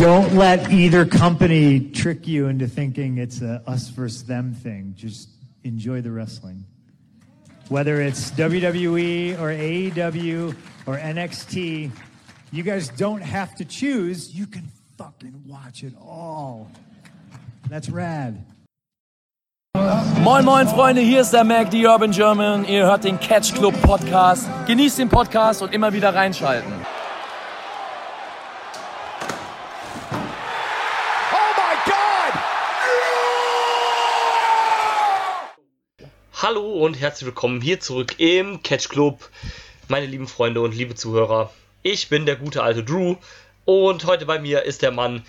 don't let either company trick you into thinking it's a us versus them thing. Just enjoy the wrestling. Whether it's WWE or AEW or NXT, you guys don't have to choose. You can fucking watch it all. That's rad. Moin moin Freunde, hier ist der Mac, die Urban German. Ihr hört den Catch Club Podcast. Genießt den Podcast und immer wieder reinschalten. Hallo und herzlich willkommen hier zurück im Catch Club, meine lieben Freunde und liebe Zuhörer. Ich bin der gute alte Drew und heute bei mir ist der Mann,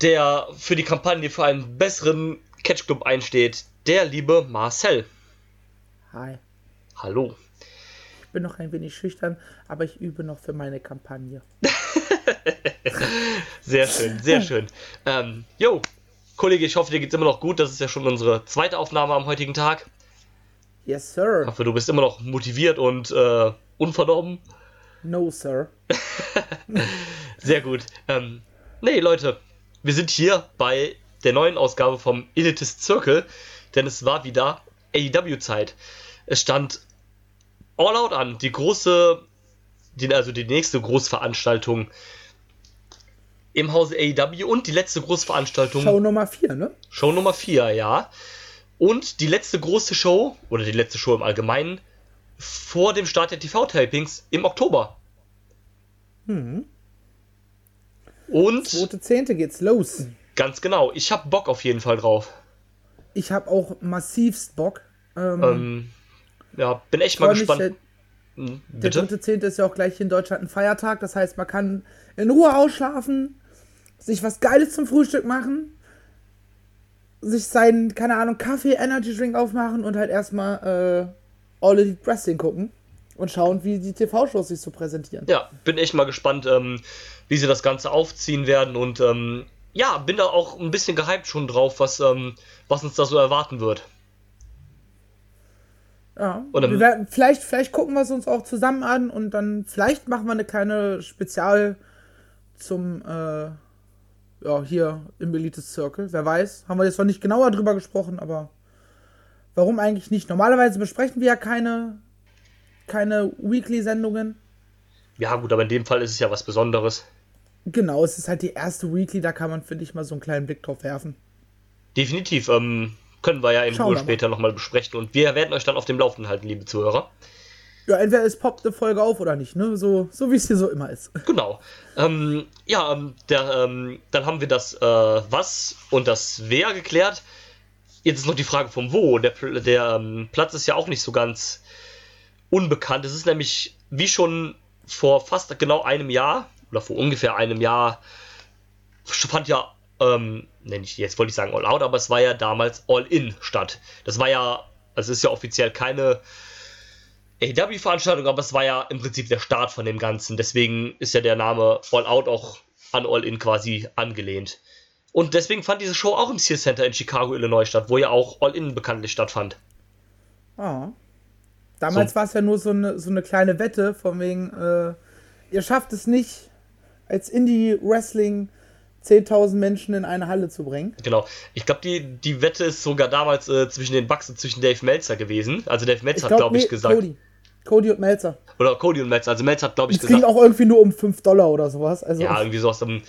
der für die Kampagne für einen besseren Catch Club einsteht, der liebe Marcel. Hi. Hallo. Ich bin noch ein wenig schüchtern, aber ich übe noch für meine Kampagne. sehr schön, sehr schön. Ähm, jo, Kollege, ich hoffe, dir geht's immer noch gut. Das ist ja schon unsere zweite Aufnahme am heutigen Tag. Yes, sir. Ich hoffe, du bist immer noch motiviert und äh, unverdorben. No, sir. Sehr gut. Ähm, nee, Leute, wir sind hier bei der neuen Ausgabe vom Elitist Circle, denn es war wieder AEW-Zeit. Es stand All Out an, die große, die, also die nächste Großveranstaltung im Hause AEW und die letzte Großveranstaltung. Show Nummer 4, ne? Show Nummer 4, ja. Und die letzte große Show, oder die letzte Show im Allgemeinen, vor dem Start der TV-Typings im Oktober. Mhm. Und. 2.10. geht's los. Ganz genau. Ich hab Bock auf jeden Fall drauf. Ich hab auch massivst Bock. Ähm, ähm, ja, bin echt mal gespannt. Mich, hm, der, der 3.10. ist ja auch gleich hier in Deutschland ein Feiertag. Das heißt, man kann in Ruhe ausschlafen, sich was Geiles zum Frühstück machen sich seinen, keine Ahnung, Kaffee, Energy Drink aufmachen und halt erstmal äh, All Elite Wrestling gucken und schauen, wie die TV-Shows sich so präsentieren. Ja, bin echt mal gespannt, ähm, wie sie das Ganze aufziehen werden und ähm, ja, bin da auch ein bisschen gehypt schon drauf, was, ähm, was uns da so erwarten wird. Ja, und werden, vielleicht, vielleicht gucken wir es uns auch zusammen an und dann vielleicht machen wir eine kleine Spezial zum äh, ja, hier im Elite Circle. Wer weiß, haben wir jetzt noch nicht genauer drüber gesprochen, aber warum eigentlich nicht? Normalerweise besprechen wir ja keine, keine Weekly-Sendungen. Ja, gut, aber in dem Fall ist es ja was Besonderes. Genau, es ist halt die erste Weekly, da kann man, finde ich, mal so einen kleinen Blick drauf werfen. Definitiv, ähm, können wir ja in Ruhe später nochmal besprechen und wir werden euch dann auf dem Laufenden halten, liebe Zuhörer. Ja, entweder es poppt eine Folge auf oder nicht, ne? So, so wie es hier so immer ist. Genau. Ähm, ja, ähm, der, ähm, dann haben wir das äh, Was und das Wer geklärt. Jetzt ist noch die Frage vom Wo. Der, der ähm, Platz ist ja auch nicht so ganz unbekannt. Es ist nämlich, wie schon vor fast genau einem Jahr, oder vor ungefähr einem Jahr, fand ja, ähm, nenne ich jetzt wollte ich sagen All Out, aber es war ja damals All In statt. Das war ja, also es ist ja offiziell keine AEW-Veranstaltung, aber es war ja im Prinzip der Start von dem Ganzen. Deswegen ist ja der Name All Out auch an All In quasi angelehnt. Und deswegen fand diese Show auch im Sears Center in Chicago, Illinois statt, wo ja auch All In bekanntlich stattfand. Ah. Damals so. war es ja nur so eine, so eine kleine Wette, von wegen, äh, ihr schafft es nicht, als Indie-Wrestling 10.000 Menschen in eine Halle zu bringen. Genau. Ich glaube, die, die Wette ist sogar damals äh, zwischen den Bucks und zwischen Dave Meltzer gewesen. Also Dave Meltzer hat, glaube ich, nee, gesagt. Cody. Cody und Melzer. Oder Cody und Melzer. Also Melzer hat, glaube ich, das gesagt. ging auch irgendwie nur um 5 Dollar oder sowas. Also ja, irgendwie sowas. Und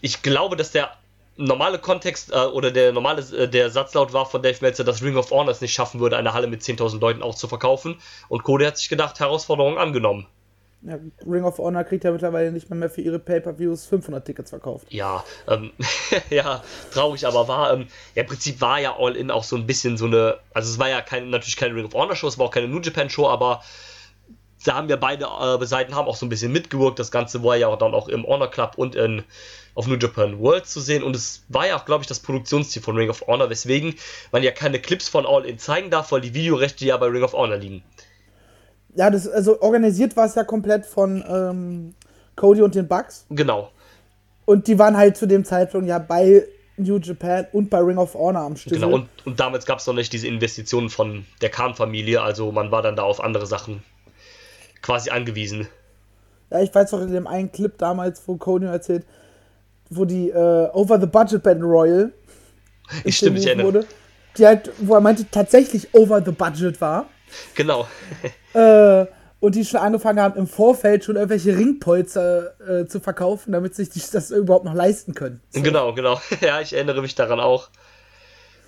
ich glaube, dass der normale Kontext äh, oder der normale äh, der Satzlaut war von Dave Meltzer, dass Ring of Honor es nicht schaffen würde, eine Halle mit 10.000 Leuten auch zu verkaufen. Und Cody hat sich gedacht, Herausforderung angenommen. Ja, Ring of Honor kriegt ja mittlerweile nicht mehr, mehr für ihre Pay-Per-Views 500 Tickets verkauft. Ja, ähm, ja, traurig, aber war, ähm, ja, im Prinzip war ja All In auch so ein bisschen so eine, also es war ja kein, natürlich keine Ring of Honor Show, es war auch keine New Japan Show, aber da haben wir beide äh, Seiten haben auch so ein bisschen mitgewirkt. Das Ganze war ja auch dann auch im Honor Club und in, auf New Japan World zu sehen. Und es war ja auch, glaube ich, das Produktionsziel von Ring of Honor, weswegen man ja keine Clips von All In zeigen darf, weil die Videorechte ja bei Ring of Honor liegen ja, das, also organisiert war es ja komplett von ähm, Cody und den Bucks. Genau. Und die waren halt zu dem Zeitpunkt ja bei New Japan und bei Ring of Honor am Stück. Genau, und, und damals gab es noch nicht diese Investitionen von der Khan-Familie, also man war dann da auf andere Sachen quasi angewiesen. Ja, ich weiß noch in dem einen Clip damals, wo Cody erzählt, wo die äh, Over the Budget Battle Royal ich stimme, ich erinnere. Wurde, die halt, wo er meinte, tatsächlich over the budget war. Genau. äh, und die schon angefangen haben, im Vorfeld schon irgendwelche Ringpolster äh, zu verkaufen, damit sich die das überhaupt noch leisten können. So. Genau, genau. Ja, ich erinnere mich daran auch.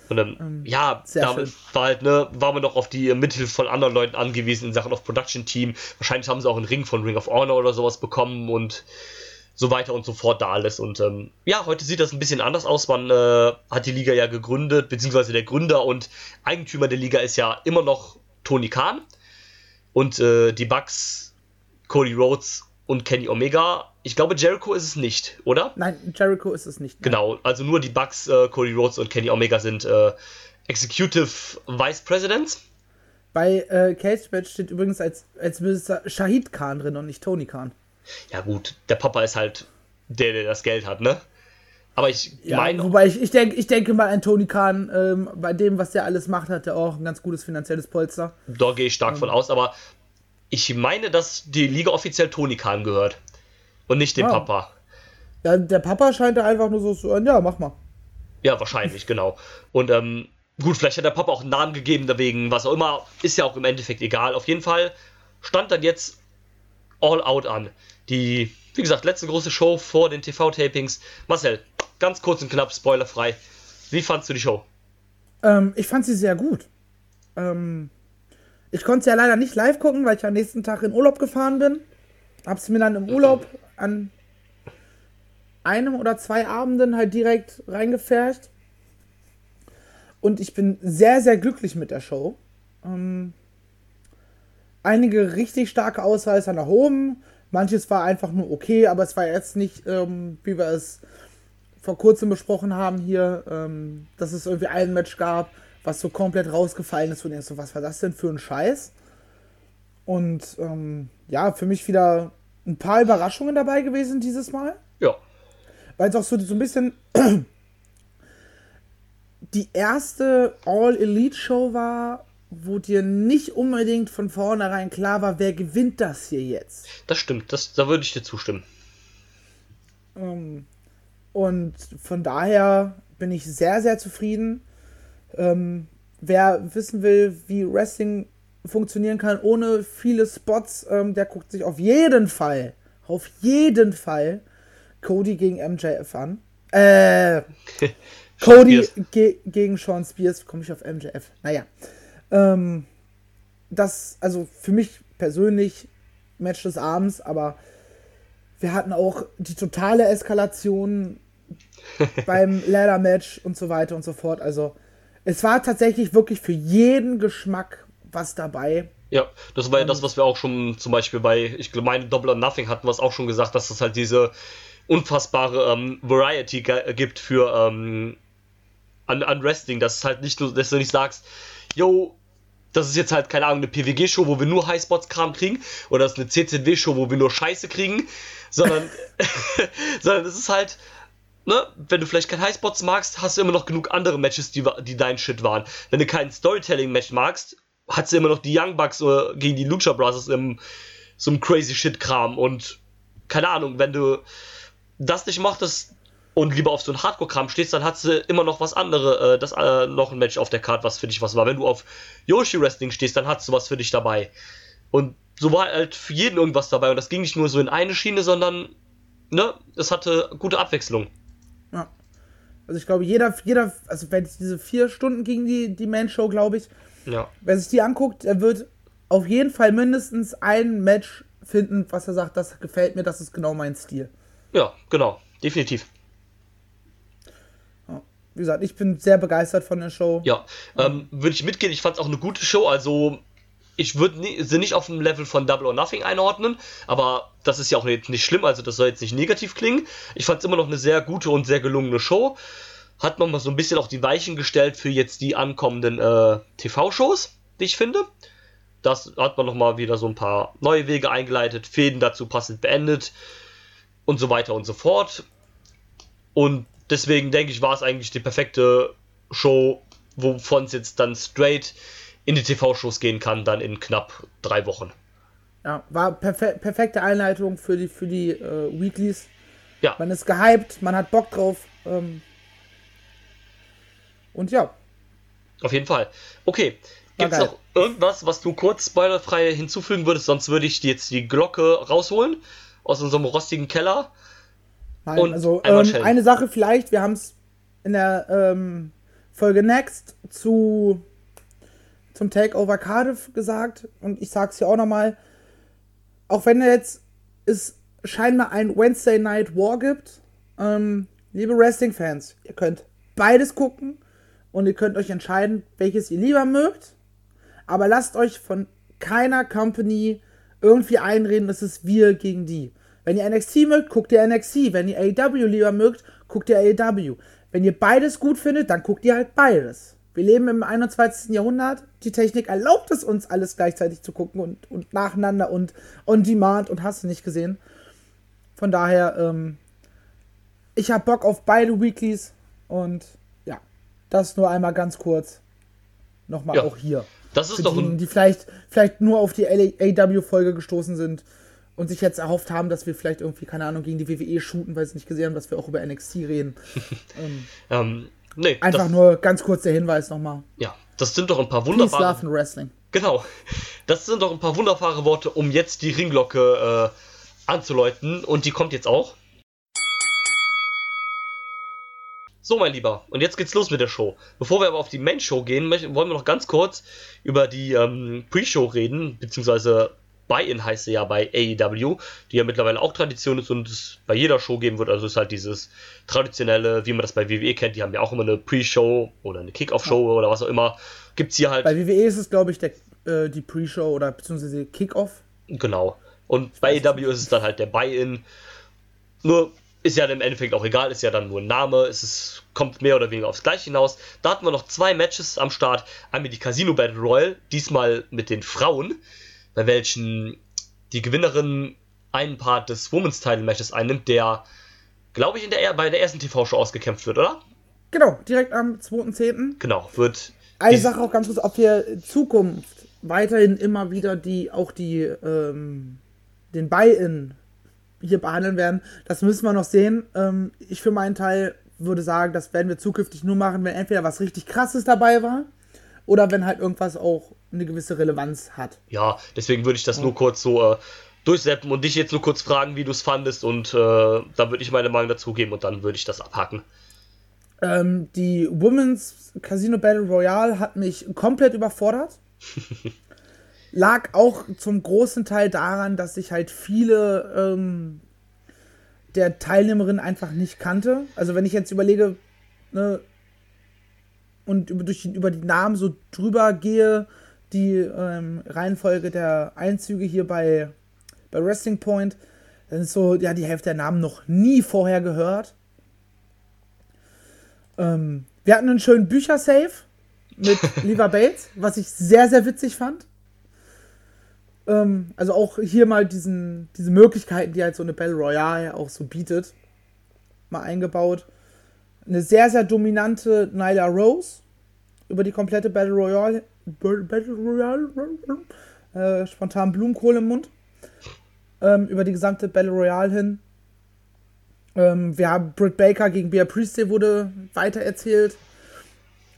Und dann, ähm, ja, damit schön. war halt, ne, waren wir noch auf die Mithilfe von anderen Leuten angewiesen in Sachen auf Production Team. Wahrscheinlich haben sie auch einen Ring von Ring of Honor oder sowas bekommen und so weiter und so fort da alles. Und ähm, ja, heute sieht das ein bisschen anders aus. Man äh, hat die Liga ja gegründet, beziehungsweise der Gründer und Eigentümer der Liga ist ja immer noch Tony Khan. Und äh, die Bucks, Cody Rhodes und Kenny Omega. Ich glaube, Jericho ist es nicht, oder? Nein, Jericho ist es nicht. Nein. Genau, also nur die Bucks, äh, Cody Rhodes und Kenny Omega sind äh, Executive Vice Presidents. Bei äh, Cage Match steht übrigens als, als Shahid Khan drin und nicht Tony Khan. Ja, gut, der Papa ist halt der, der das Geld hat, ne? Aber ich ja, meine. Wobei ich, ich, denk, ich denke mal, an Tony Khan, ähm, bei dem, was der alles macht, hat er auch ein ganz gutes finanzielles Polster. Da gehe ich stark ähm. von aus, aber ich meine, dass die Liga offiziell Tony Khan gehört. Und nicht dem ja. Papa. Ja, der Papa scheint da einfach nur so zu hören, ja, mach mal. Ja, wahrscheinlich, genau. Und ähm, gut, vielleicht hat der Papa auch einen Namen gegeben, deswegen, was auch immer, ist ja auch im Endeffekt egal. Auf jeden Fall stand dann jetzt All Out an. Die, wie gesagt, letzte große Show vor den TV-Tapings. Marcel, ganz kurz und knapp, spoilerfrei. Wie fandst du die Show? Ähm, ich fand sie sehr gut. Ähm, ich konnte sie ja leider nicht live gucken, weil ich am nächsten Tag in Urlaub gefahren bin. Hab's mir dann im Urlaub an einem oder zwei Abenden halt direkt reingefärcht. Und ich bin sehr, sehr glücklich mit der Show. Ähm, einige richtig starke Ausreißer nach oben. Manches war einfach nur okay, aber es war jetzt nicht, ähm, wie wir es vor kurzem besprochen haben hier, ähm, dass es irgendwie ein Match gab, was so komplett rausgefallen ist und erst so, was war das denn für ein Scheiß? Und ähm, ja, für mich wieder ein paar Überraschungen dabei gewesen dieses Mal. Ja. Weil es auch so, so ein bisschen die erste All-Elite-Show war, wo dir nicht unbedingt von vornherein klar war, wer gewinnt das hier jetzt. Das stimmt, das, da würde ich dir zustimmen. Ähm, und von daher bin ich sehr, sehr zufrieden. Ähm, wer wissen will, wie Wrestling funktionieren kann ohne viele Spots, ähm, der guckt sich auf jeden Fall, auf jeden Fall Cody gegen MJF an. Äh, Cody ge gegen Sean Spears, komme ich auf MJF. Naja. Ähm, das, also für mich persönlich Match des Abends, aber wir hatten auch die totale Eskalation beim Ladder-Match und so weiter und so fort. Also es war tatsächlich wirklich für jeden Geschmack was dabei. Ja, das war ja das, was wir auch schon zum Beispiel bei, ich meine, Double or Nothing hatten wir es auch schon gesagt, dass es halt diese unfassbare ähm, Variety gibt für ähm, an, an Wrestling, dass es halt nicht nur, dass du nicht sagst, yo, das ist jetzt halt, keine Ahnung, eine PWG-Show, wo wir nur Highspots-Kram kriegen, oder das ist eine CCW-Show, wo wir nur Scheiße kriegen, sondern, sondern es ist halt, ne, wenn du vielleicht kein Highspots magst, hast du immer noch genug andere Matches, die, die dein Shit waren. Wenn du kein Storytelling-Match magst, hast du immer noch die Young Bucks oder gegen die Lucha Brothers im so einem crazy Shit-Kram und keine Ahnung, wenn du das nicht mochtest, und lieber auf so einen Hardcore-Kram stehst, dann hast du immer noch was anderes, äh, das äh, noch ein Match auf der Karte, was für dich was war. Wenn du auf Yoshi Wrestling stehst, dann hast du was für dich dabei. Und so war halt für jeden irgendwas dabei. Und das ging nicht nur so in eine Schiene, sondern ne, es hatte gute Abwechslung. Ja. Also ich glaube, jeder, jeder, also wenn es diese vier Stunden ging, die, die Man-Show, glaube ich, ja. wer sich die anguckt, er wird auf jeden Fall mindestens ein Match finden, was er sagt, das gefällt mir, das ist genau mein Stil. Ja, genau, definitiv wie gesagt, ich bin sehr begeistert von der Show. Ja, ähm, würde ich mitgehen. Ich fand es auch eine gute Show. Also, ich würde sie nicht auf dem Level von Double or Nothing einordnen, aber das ist ja auch nicht, nicht schlimm. Also, das soll jetzt nicht negativ klingen. Ich fand es immer noch eine sehr gute und sehr gelungene Show. Hat man mal so ein bisschen auch die Weichen gestellt für jetzt die ankommenden äh, TV-Shows, die ich finde. Das hat man nochmal wieder so ein paar neue Wege eingeleitet, Fäden dazu passend beendet und so weiter und so fort. Und deswegen denke ich, war es eigentlich die perfekte Show, wovon es jetzt dann straight in die TV-Shows gehen kann, dann in knapp drei Wochen. Ja, war perfe perfekte Einleitung für die, für die äh, Weeklies. Ja. Man ist gehypt, man hat Bock drauf. Ähm, und ja. Auf jeden Fall. Okay. Gibt es noch irgendwas, was du kurz spoilerfrei hinzufügen würdest? Sonst würde ich dir jetzt die Glocke rausholen aus unserem rostigen Keller. Nein, Und also ähm, eine Sache vielleicht, wir haben es in der ähm, Folge Next zu zum Takeover Cardiff gesagt und ich sag's hier auch nochmal, auch wenn jetzt es scheinbar ein Wednesday Night War gibt, ähm, liebe Wrestling-Fans, ihr könnt beides gucken und ihr könnt euch entscheiden, welches ihr lieber mögt, aber lasst euch von keiner Company irgendwie einreden, das ist wir gegen die. Wenn ihr NXT mögt, guckt ihr NXT. Wenn ihr AEW lieber mögt, guckt ihr AEW. Wenn ihr beides gut findet, dann guckt ihr halt beides. Wir leben im 21. Jahrhundert. Die Technik erlaubt es uns, alles gleichzeitig zu gucken und, und nacheinander und on demand und hast du nicht gesehen. Von daher, ähm, ich habe Bock auf beide Weeklies und ja, das nur einmal ganz kurz. Nochmal Ja. auch hier. Das ist Für doch ein, die vielleicht, vielleicht nur auf die AW-Folge gestoßen sind und sich jetzt erhofft haben, dass wir vielleicht irgendwie, keine Ahnung, gegen die WWE shooten, weil sie nicht gesehen haben, dass wir auch über NXT reden. ähm, ähm, nee, einfach nur ganz kurz der Hinweis nochmal. ja, das sind doch ein paar wunderbare Love and Wrestling. Genau. Das sind doch ein paar wunderbare Worte, um jetzt die Ringglocke äh, anzuläuten. Und die kommt jetzt auch. So, mein Lieber. Und jetzt geht's los mit der Show. Bevor wir aber auf die Main-Show gehen, möchten, wollen wir noch ganz kurz über die ähm, Pre-Show reden, beziehungsweise Buy-In heißt sie ja bei AEW, die ja mittlerweile auch Tradition ist und es bei jeder Show geben wird. Also es ist halt dieses traditionelle, wie man das bei WWE kennt. Die haben ja auch immer eine Pre-Show oder eine Kick-Off-Show oder was auch immer. Gibt's hier halt. Bei WWE ist es, glaube ich, der, äh, die Pre-Show oder beziehungsweise Kickoff. Genau. Und bei AEW ist es dann halt der Buy-In. Nur ist ja im Endeffekt auch egal, ist ja dann nur ein Name, es ist, kommt mehr oder weniger aufs Gleiche hinaus. Da hatten wir noch zwei Matches am Start. Einmal die Casino Battle Royale, diesmal mit den Frauen, bei welchen die Gewinnerin einen Part des Women's Title Matches einnimmt, der, glaube ich, in der, bei der ersten TV-Show ausgekämpft wird, oder? Genau, direkt am 2.10. Genau, wird. Eine Sache auch ganz kurz, ob wir in Zukunft weiterhin immer wieder die, auch die, ähm, den Buy-In hier behandeln werden, das müssen wir noch sehen. Ähm, ich für meinen Teil würde sagen, das werden wir zukünftig nur machen, wenn entweder was richtig krasses dabei war oder wenn halt irgendwas auch eine gewisse Relevanz hat. Ja, deswegen würde ich das nur kurz so äh, durchseppen und dich jetzt nur kurz fragen, wie du es fandest und äh, dann würde ich meine Meinung dazu geben und dann würde ich das abhaken. Ähm, die Women's Casino Battle Royale hat mich komplett überfordert. Lag auch zum großen Teil daran, dass ich halt viele ähm, der Teilnehmerinnen einfach nicht kannte. Also wenn ich jetzt überlege ne, und über, durch, über die Namen so drüber gehe, die ähm, Reihenfolge der Einzüge hier bei, bei Wrestling Point, dann ist so, ja, die Hälfte der Namen noch nie vorher gehört. Ähm, wir hatten einen schönen Büchersafe mit Lever Bates, was ich sehr, sehr witzig fand. Ähm, also auch hier mal diesen, diese Möglichkeiten, die halt so eine Battle Royale auch so bietet, mal eingebaut. Eine sehr, sehr dominante Nyla Rose über die komplette Battle Royale. Battle Royale? Äh, spontan Blumenkohl im Mund. Ähm, über die gesamte Battle Royale hin. Ähm, wir haben Britt Baker gegen Bea Priestley wurde weitererzählt.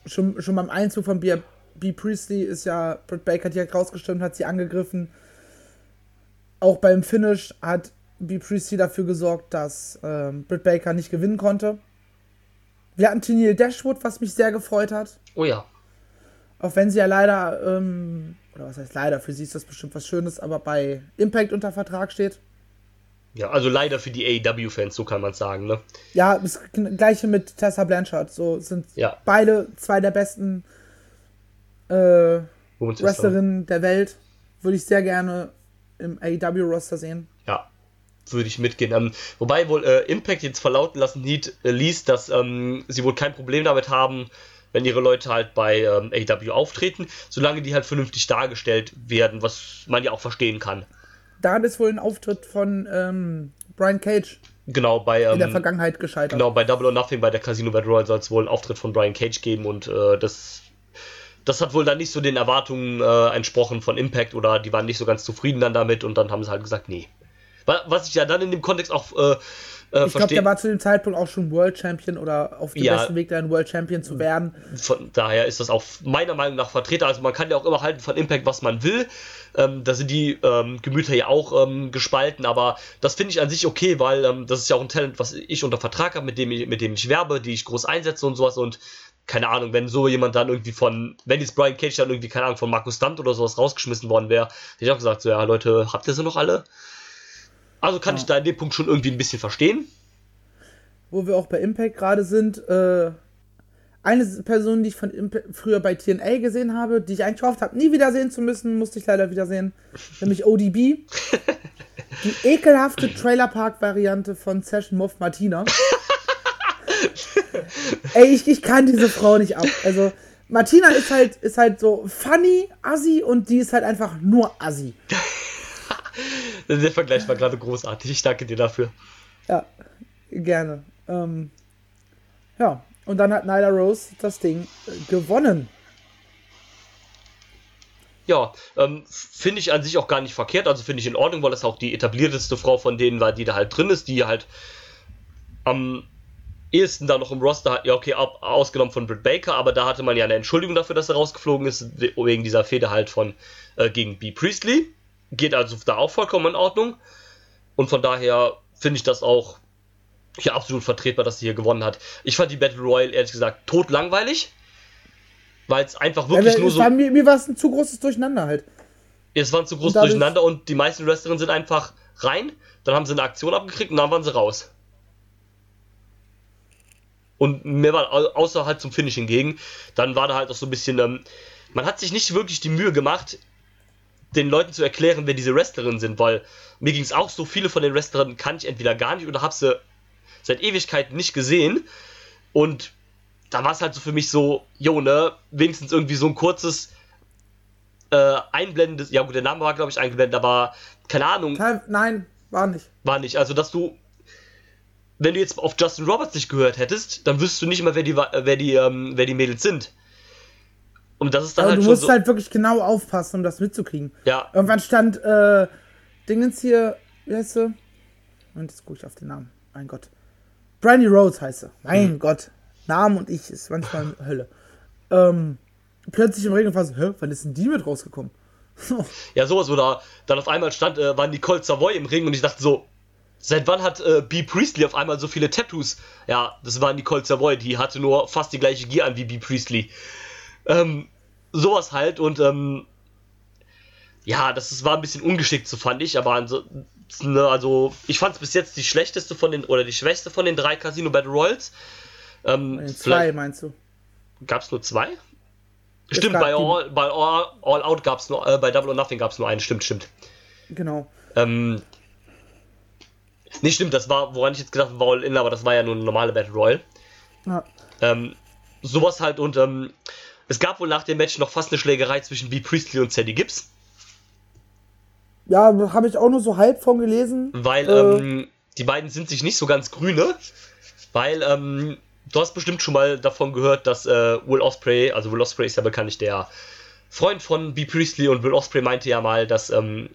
Schon, schon beim Einzug von Bea, Bea Priestley ist ja Britt Baker direkt rausgestimmt, hat sie angegriffen. Auch beim Finish hat Bea Priestley dafür gesorgt, dass ähm, Britt Baker nicht gewinnen konnte. Wir hatten Tennille Dashwood, was mich sehr gefreut hat. Oh ja. Auch wenn sie ja leider, ähm, oder was heißt leider, für sie ist das bestimmt was Schönes, aber bei Impact unter Vertrag steht. Ja, also leider für die AEW-Fans, so kann man sagen, ne? Ja, das gleiche mit Tessa Blanchard. So sind Ja. beide zwei der besten äh, Wrestlerinnen der Welt. Würde ich sehr gerne im AEW-Roster sehen. Ja, würde ich mitgehen. Ähm, wobei wohl äh, Impact jetzt verlauten lassen hielt, äh, ließ, dass ähm, sie wohl kein Problem damit haben, wenn ihre Leute halt bei ähm, AEW auftreten, solange die halt vernünftig dargestellt werden, was man ja auch verstehen kann. Da ist wohl ein Auftritt von ähm, Brian Cage Genau, bei, in der ähm, Vergangenheit gescheitert. genau, bei Double or Nothing, bei der Casino Battle Royale soll es wohl einen Auftritt von Brian Cage geben und äh, das das hat wohl dann nicht so den Erwartungen äh, entsprochen von Impact oder die waren nicht so ganz zufrieden dann damit und dann haben sie halt gesagt, nee. Was ich ja dann in dem Kontext auch äh, äh, ich glaube, der war zu dem Zeitpunkt auch schon World Champion oder auf dem ja, besten Weg, ein World Champion zu werden. Von daher ist das auch meiner Meinung nach Vertreter. Also man kann ja auch immer halten von Impact, was man will. Ähm, da sind die ähm, Gemüter ja auch ähm, gespalten, aber das finde ich an sich okay, weil ähm, das ist ja auch ein Talent, was ich unter Vertrag habe, mit dem ich, mit dem ich werbe, die ich groß einsetze und sowas und keine Ahnung, wenn so jemand dann irgendwie von, wenn jetzt Brian Cage dann irgendwie, keine Ahnung, von Markus Stunt oder sowas rausgeschmissen worden wäre, hätte ich auch gesagt, so, ja, Leute, habt ihr sie noch alle? Also kann ja. ich da in dem Punkt schon irgendwie ein bisschen verstehen wo wir auch bei Impact gerade sind, äh, eine Person, die ich von Impact früher bei TNA gesehen habe, die ich eigentlich gehofft habe, nie wiedersehen zu müssen, musste ich leider wiedersehen, nämlich ODB. Die ekelhafte Trailerpark-Variante von Session Moff Martina. Ey, ich, ich kann diese Frau nicht ab. Also, Martina ist halt, ist halt so funny, assi und die ist halt einfach nur assi. Der Vergleich war gerade großartig. Ich danke dir dafür. Ja, gerne. Ähm, ja, und dann hat Nyla Rose das Ding äh, gewonnen. Ja, ähm, finde ich an sich auch gar nicht verkehrt. Also finde ich in Ordnung, weil das auch die etablierteste Frau von denen war, die da halt drin ist, die halt am ehesten da noch im Roster hat. Ja, okay, ab, ausgenommen von Britt Baker, aber da hatte man ja eine Entschuldigung dafür, dass er rausgeflogen ist, wegen dieser Fehde halt von äh, gegen B. Priestley. Geht also da auch vollkommen in Ordnung. Und von daher finde ich das auch ja absolut vertretbar, dass sie hier gewonnen hat. Ich fand die Battle Royale ehrlich gesagt tot langweilig, weil es einfach wirklich ja, nur so. War, mir, mir war es ein zu großes Durcheinander halt. Es war ein zu großes Durcheinander und die meisten Wrestlerinnen sind einfach rein, dann haben sie eine Aktion abgekriegt und dann waren sie raus. Und mehr war außer halt zum Finish hingegen. Dann war da halt auch so ein bisschen. Ähm, man hat sich nicht wirklich die Mühe gemacht, den Leuten zu erklären, wer diese Wrestlerinnen sind, weil mir ging es auch so, viele von den Wrestlerinnen kann ich entweder gar nicht oder habe sie seit Ewigkeiten nicht gesehen. Und da war es halt so für mich so, jo, ne, wenigstens irgendwie so ein kurzes äh, einblendendes, ja gut, der Name war glaube ich eingeblendet, aber keine Ahnung. Nein, war nicht. War nicht. Also, dass du, wenn du jetzt auf Justin Roberts nicht gehört hättest, dann wüsstest du nicht mal, wer die, wer die, ähm, wer die Mädels sind. Und das ist dann aber halt du musst so halt wirklich genau aufpassen, um das mitzukriegen. Ja. Irgendwann stand äh, Dingens hier, wie heißt sie? Und jetzt gucke ich auf den Namen. Mein Gott. Brandy Rhodes heißt sie. Mein mhm. Gott. Namen und ich ist manchmal Hölle. Ähm, plötzlich im Regen war so, hä, wann ist denn die mit rausgekommen? ja, sowas, oder dann auf einmal stand, äh, war Nicole Savoy im Ring und ich dachte so, seit wann hat äh, B. Priestley auf einmal so viele Tattoos? Ja, das war Nicole Savoy, die hatte nur fast die gleiche Gier an wie B. Priestley. Ähm, sowas halt und ähm, ja, das, das war ein bisschen ungeschickt, so fand ich, aber also, ne, also ich fand es bis jetzt die schlechteste von den, oder die schwächste von den drei Casino Battle Royals. Ähm, zwei meinst du? Gab es nur zwei? Es stimmt, bei All, bei All, All Out gab es nur, äh, bei Double or Nothing gab es nur einen, stimmt, stimmt. Genau. Ähm, nee, stimmt, das war, woran ich jetzt gedacht habe, war All In, aber das war ja nur eine normale Battle Royal. Ja. Ähm, sowas halt und ähm, es gab wohl nach dem Match noch fast eine Schlägerei zwischen B. Priestley und Sadie Gibbs. Ja, habe ich auch nur so halb von gelesen. Weil äh, ähm, die beiden sind sich nicht so ganz grüne. Weil ähm, du hast bestimmt schon mal davon gehört, dass äh, Will Osprey, also Will Osprey ist ja bekanntlich der Freund von B. Priestley und Will Osprey meinte ja mal, dass ähm,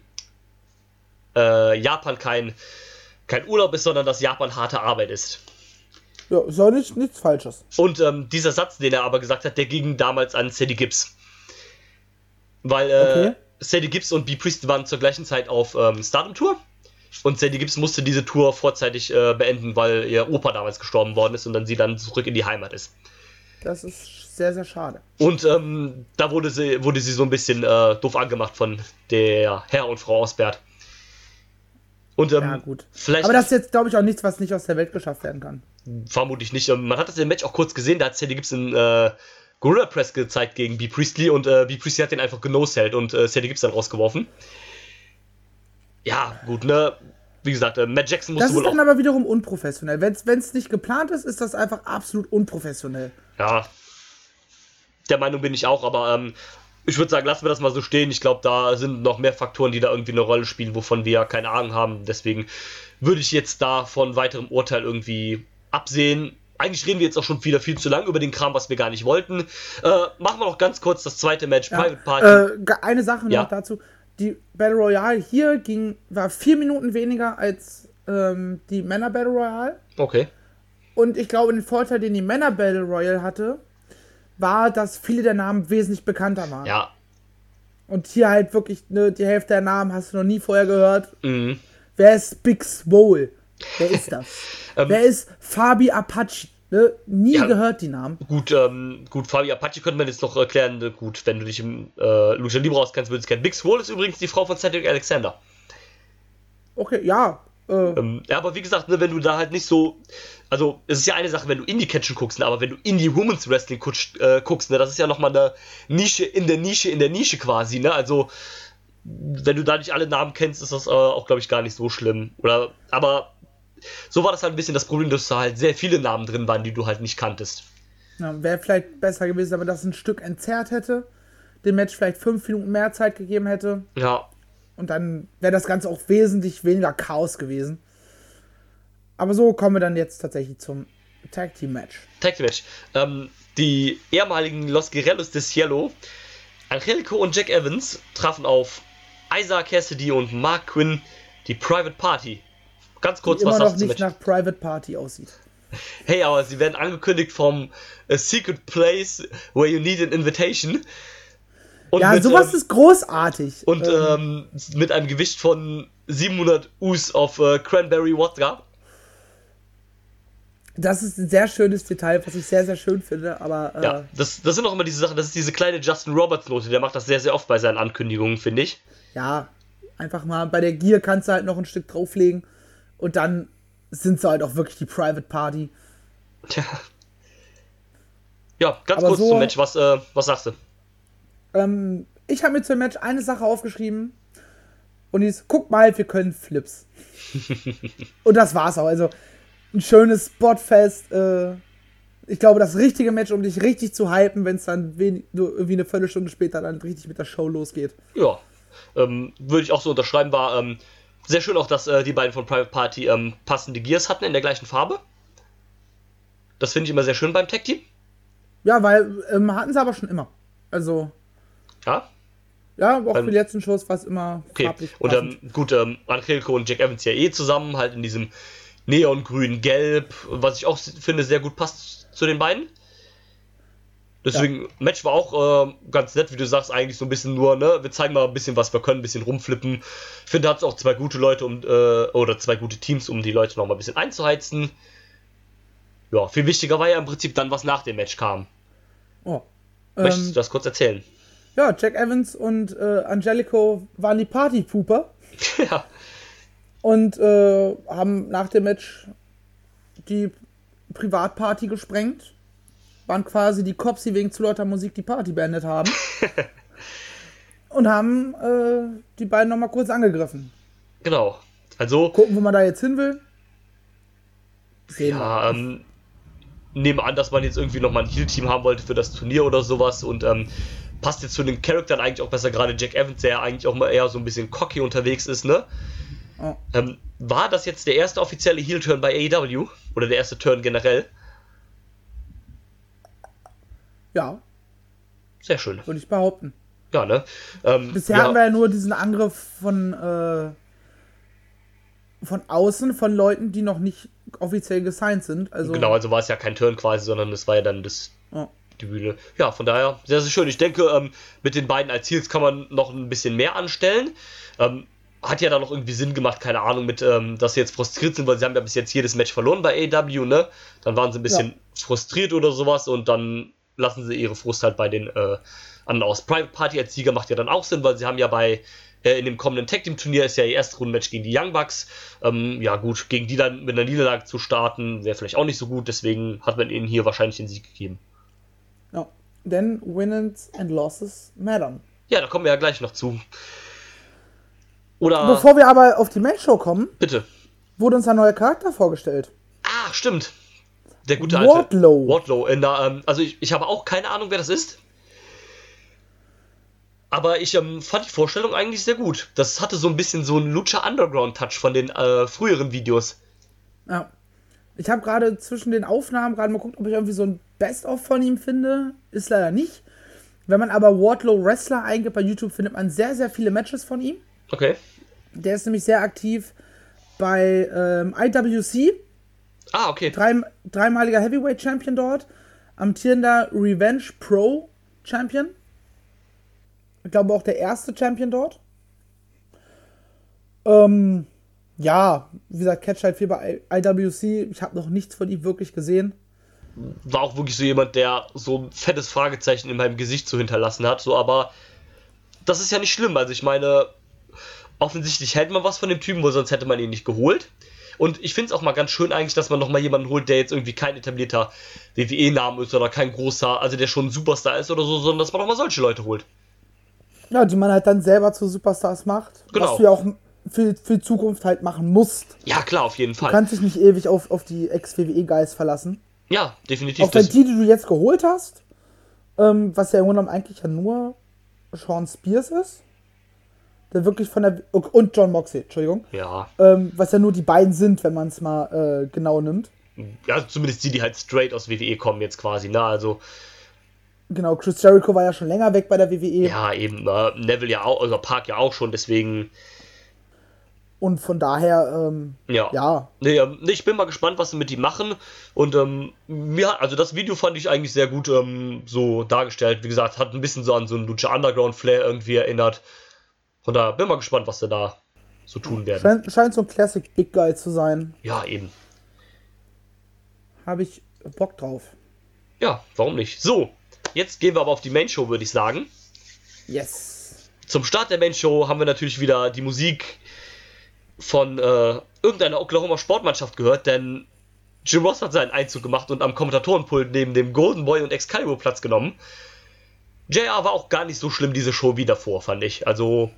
äh, Japan kein, kein Urlaub ist, sondern dass Japan harte Arbeit ist. Ja, ist auch nicht, nichts Falsches. Und ähm, dieser Satz, den er aber gesagt hat, der ging damals an Sadie Gibbs. Weil äh, okay. Sadie Gibbs und B. Priest waren zur gleichen Zeit auf ähm, Stardom Tour. Und Sadie Gibbs musste diese Tour vorzeitig äh, beenden, weil ihr Opa damals gestorben worden ist und dann sie dann zurück in die Heimat ist. Das ist sehr, sehr schade. Und ähm, da wurde sie, wurde sie so ein bisschen äh, doof angemacht von der Herr und Frau Osbert. Und, ähm, ja, gut. Aber das ist jetzt, glaube ich, auch nichts, was nicht aus der Welt geschafft werden kann. Vermutlich nicht. Man hat das im Match auch kurz gesehen, da hat Sadie Gibbs einen äh, Gorilla Press gezeigt gegen B. Priestley und äh, B. Priestley hat den einfach genoselt und äh, Sadie Gibbs dann rausgeworfen. Ja, gut, ne? Wie gesagt, äh, Matt Jackson musste wohl. Das ist dann aber wiederum unprofessionell. Wenn es nicht geplant ist, ist das einfach absolut unprofessionell. Ja. Der Meinung bin ich auch, aber ähm, ich würde sagen, lassen wir das mal so stehen. Ich glaube, da sind noch mehr Faktoren, die da irgendwie eine Rolle spielen, wovon wir keine Ahnung haben. Deswegen würde ich jetzt da von weiterem Urteil irgendwie absehen eigentlich reden wir jetzt auch schon wieder viel zu lang über den Kram, was wir gar nicht wollten. Äh, machen wir noch ganz kurz das zweite Match, Ja. Private Party. Äh, eine Sache noch Ja. dazu. Die Battle Royale hier ging, war vier Minuten weniger als ähm, die Männer Battle Royale. Okay. Und ich glaube, den Vorteil, den die Männer Battle Royale hatte, war, dass viele der Namen wesentlich bekannter waren. Ja. Und hier halt wirklich, ne, die Hälfte der Namen hast du noch nie vorher gehört. Mhm. Wer ist Big Swole? Wer ist das? Ähm, Wer ist Fabi Apache? Ne? Nie Ja. gehört die Namen. Gut, ähm, gut, Fabi Apache könnte man jetzt noch erklären. äh, Gut, wenn du dich im äh, Lucha Libre auskennst, würdest du kennen. Big Swole ist übrigens die Frau von Cedric Alexander. Okay, ja. Äh, Ähm, ja, aber wie gesagt, ne, wenn du da halt nicht so. Also, es ist ja eine Sache, wenn du Indie-Catchen guckst, ne, aber wenn du Indie-Women's Wrestling guckst, äh, guckst, ne, das ist ja nochmal eine Nische in der Nische in der Nische quasi, ne? Also, wenn du da nicht alle Namen kennst, ist das äh, auch, glaube ich, gar nicht so schlimm. Oder, aber so war das halt ein bisschen das Problem, dass da halt sehr viele Namen drin waren, die du halt nicht kanntest. ja, Wäre vielleicht besser gewesen, wenn man das ein Stück entzerrt hätte. Dem Match vielleicht fünf Minuten mehr Zeit gegeben hätte. Ja, Und dann wäre das Ganze auch wesentlich weniger Chaos gewesen. Aber so kommen wir dann jetzt tatsächlich zum Tag Team Match. Tag Team Match. Ähm, die ehemaligen Los Guerreros de Cielo, Angelico und Jack Evans, trafen auf Isaac Cassidy und Mark Quinn, die Private Party. Ganz kurz, Die was immer noch nicht nach Private Party aussieht. Hey, aber sie werden angekündigt vom A Secret Place where you need an invitation. Und Ja, mit, sowas ähm, ist großartig. und Ähm, ähm, mit einem Gewicht von 700 Us auf äh, Cranberry Wodka. das ist ein sehr schönes Detail, was ich sehr, sehr schön finde. Aber äh, Ja, das, das sind auch immer diese Sachen, das ist diese kleine Justin Roberts Note, der macht das sehr, sehr oft bei seinen Ankündigungen, finde ich. ja, einfach mal bei der Gear kannst du halt noch ein Stück drauflegen. Und dann sind sie halt auch wirklich die Private Party. Tja. Ja, ganz Aber kurz so- zum Match, was, äh, was sagst du? Ähm, ich habe mir zum Match eine Sache aufgeschrieben. Und die ist, guck mal, wir können Flips. und das war's auch. Also ein schönes Spotfest. Äh, ich glaube, das richtige Match, um dich richtig zu hypen, wenn es dann wenig, nur irgendwie eine Viertelstunde später dann richtig mit der Show losgeht. Ja, ähm, würde ich auch so unterschreiben, war ähm, sehr schön auch, dass äh, die beiden von Private Party ähm, passende Gears hatten in der gleichen Farbe. Das finde ich immer sehr schön beim Tag Team. Ja, weil ähm, hatten sie aber schon immer. Also, Ja, ja, auch Ähm, für die letzten Shows war es immer okay. Und ähm, gut, ähm, Angelico und Jack Evans ja eh zusammen, halt in diesem neongrün Gelb, was ich auch finde sehr gut passt zu den beiden. Deswegen, Match war auch äh, ganz nett, wie du sagst, eigentlich so ein bisschen nur, ne, wir zeigen mal ein bisschen, was wir können, ein bisschen rumflippen. Ich finde, da hat es auch zwei gute Leute um, äh, oder zwei gute Teams, um die Leute noch mal ein bisschen einzuheizen. Ja, viel wichtiger war ja im Prinzip dann, was nach dem Match kam. oh. Möchtest ähm, du das kurz erzählen? ja, Jack Evans und äh, Angelico waren die Partypooper. ja. und äh, haben nach dem Match die Privatparty gesprengt. Waren quasi die Cops, die wegen zu lauter Musik die Party beendet haben. und haben äh, die beiden nochmal kurz angegriffen. Genau. Also, Gucken, wo man da jetzt hin will. Sehen. Ja, ähm, nehme an, dass man jetzt irgendwie nochmal ein Heal-Team haben wollte für das Turnier oder sowas und ähm, passt jetzt zu den Charakteren eigentlich auch besser, gerade Jack Evans, der ja eigentlich auch mal eher so ein bisschen cocky unterwegs ist, ne? Oh. Ähm, war das jetzt der erste offizielle Heel-Turn bei AEW? Oder der erste Turn generell? Ja, Sehr schön. würde ich behaupten. Ja, ne? Ähm, Bisher ja, hatten wir ja nur diesen Angriff von, äh, von außen, von Leuten, die noch nicht offiziell gesigned sind. Also, Genau, also war es ja kein Turn quasi, sondern es war ja dann das, oh. die Bühne. Ja, von daher sehr, sehr schön. Ich denke, ähm, mit den beiden als Heels kann man noch ein bisschen mehr anstellen. Ähm, hat ja dann noch irgendwie Sinn gemacht, keine Ahnung, mit, ähm, dass sie jetzt frustriert sind, weil sie haben ja bis jetzt jedes Match verloren bei AEW, ne? Dann waren sie ein bisschen frustriert oder sowas und dann lassen sie ihre Frust halt bei den äh, anderen aus. Private Party als Sieger macht ja dann auch Sinn, weil sie haben ja bei äh, in dem kommenden Tag Team Turnier ist ja ihr erste Rundenmatch gegen die Young Bucks. Ähm, ja gut, gegen die dann mit einer Niederlage zu starten, wäre vielleicht auch nicht so gut, deswegen hat man ihnen hier wahrscheinlich den Sieg gegeben. Ja. Denn Wins and Losses mattern. Ja, da kommen wir ja gleich noch zu. Oder Bevor wir aber auf die Matchshow kommen, bitte. wurde uns ein neuer Charakter vorgestellt. Ah, stimmt. Der gute alte Wardlow. Wardlow. In der, ähm, also ich, ich habe auch keine Ahnung, wer das ist. Aber ich ähm, fand die Vorstellung eigentlich sehr gut. Das hatte so ein bisschen so einen Lucha Underground Touch von den äh, früheren Videos. Ja. Ich habe gerade zwischen den Aufnahmen gerade mal guckt, ob ich irgendwie so ein Best-of von ihm finde. Ist leider nicht. Wenn man aber Wardlow Wrestler eingibt bei YouTube, findet man sehr, sehr viele Matches von ihm. Okay. Der ist nämlich sehr aktiv bei ähm, IWC. Ah, okay. Drei, dreimaliger Heavyweight Champion dort. Amtierender Revenge Pro Champion. Ich glaube auch der erste Champion dort. Ähm, ja, wie gesagt, Catch halt viel bei IWC. Ich habe noch nichts von ihm wirklich gesehen. War auch wirklich so jemand, der so ein fettes Fragezeichen in meinem Gesicht so hinterlassen hat. So, aber das ist ja nicht schlimm. Also ich meine, offensichtlich hält man was von dem Typen, wo sonst hätte man ihn nicht geholt. Und ich finde es auch mal ganz schön eigentlich, dass man nochmal jemanden holt, der jetzt irgendwie kein etablierter WWE-Name ist oder kein großer, also der schon ein Superstar ist oder so, sondern dass man nochmal solche Leute holt. Ja, die man halt dann selber zu Superstars macht. Genau. Was du ja auch für, für die Zukunft halt machen musst. Ja, klar, auf jeden Du Fall. kannst dich nicht ewig auf, auf die Ex-WWE-Guys verlassen. Ja, definitiv. Auch wenn die, die du jetzt geholt hast, ähm, was ja im Grunde genommen eigentlich ja nur Sean Spears ist, der wirklich von der. Und John Moxley, Entschuldigung. ja, Ähm, was ja nur die beiden sind, wenn man es mal äh, genau nimmt. ja, zumindest die, die halt straight aus WWE kommen jetzt quasi, ne? Also, Genau, Chris Jericho war ja schon länger weg bei der WWE. ja, eben, äh, Neville ja auch, also Park ja auch schon, deswegen, Und von daher, ähm, ja. ja, Nee, ähm, ich bin mal gespannt, was sie mit ihm machen. Und ähm, mir, also das Video fand ich eigentlich sehr gut ähm, so dargestellt. Wie gesagt, hat ein bisschen so an so einen Lucha Underground Flair irgendwie erinnert. Von daher bin mal gespannt, was sie da so tun werden. scheint, scheint so ein Classic Big Guy zu sein. Ja, eben. Habe ich Bock drauf. Ja, warum nicht? So, jetzt gehen wir aber auf die Main Show, würde ich sagen. Yes. Zum Start der Main Show haben wir natürlich wieder die Musik von äh, irgendeiner Oklahoma Sportmannschaft gehört, denn Jim Ross hat seinen Einzug gemacht und am Kommentatorenpult neben dem Golden Boy und Excalibur Platz genommen. JR war auch gar nicht so schlimm, diese Show wie davor, fand ich. Also,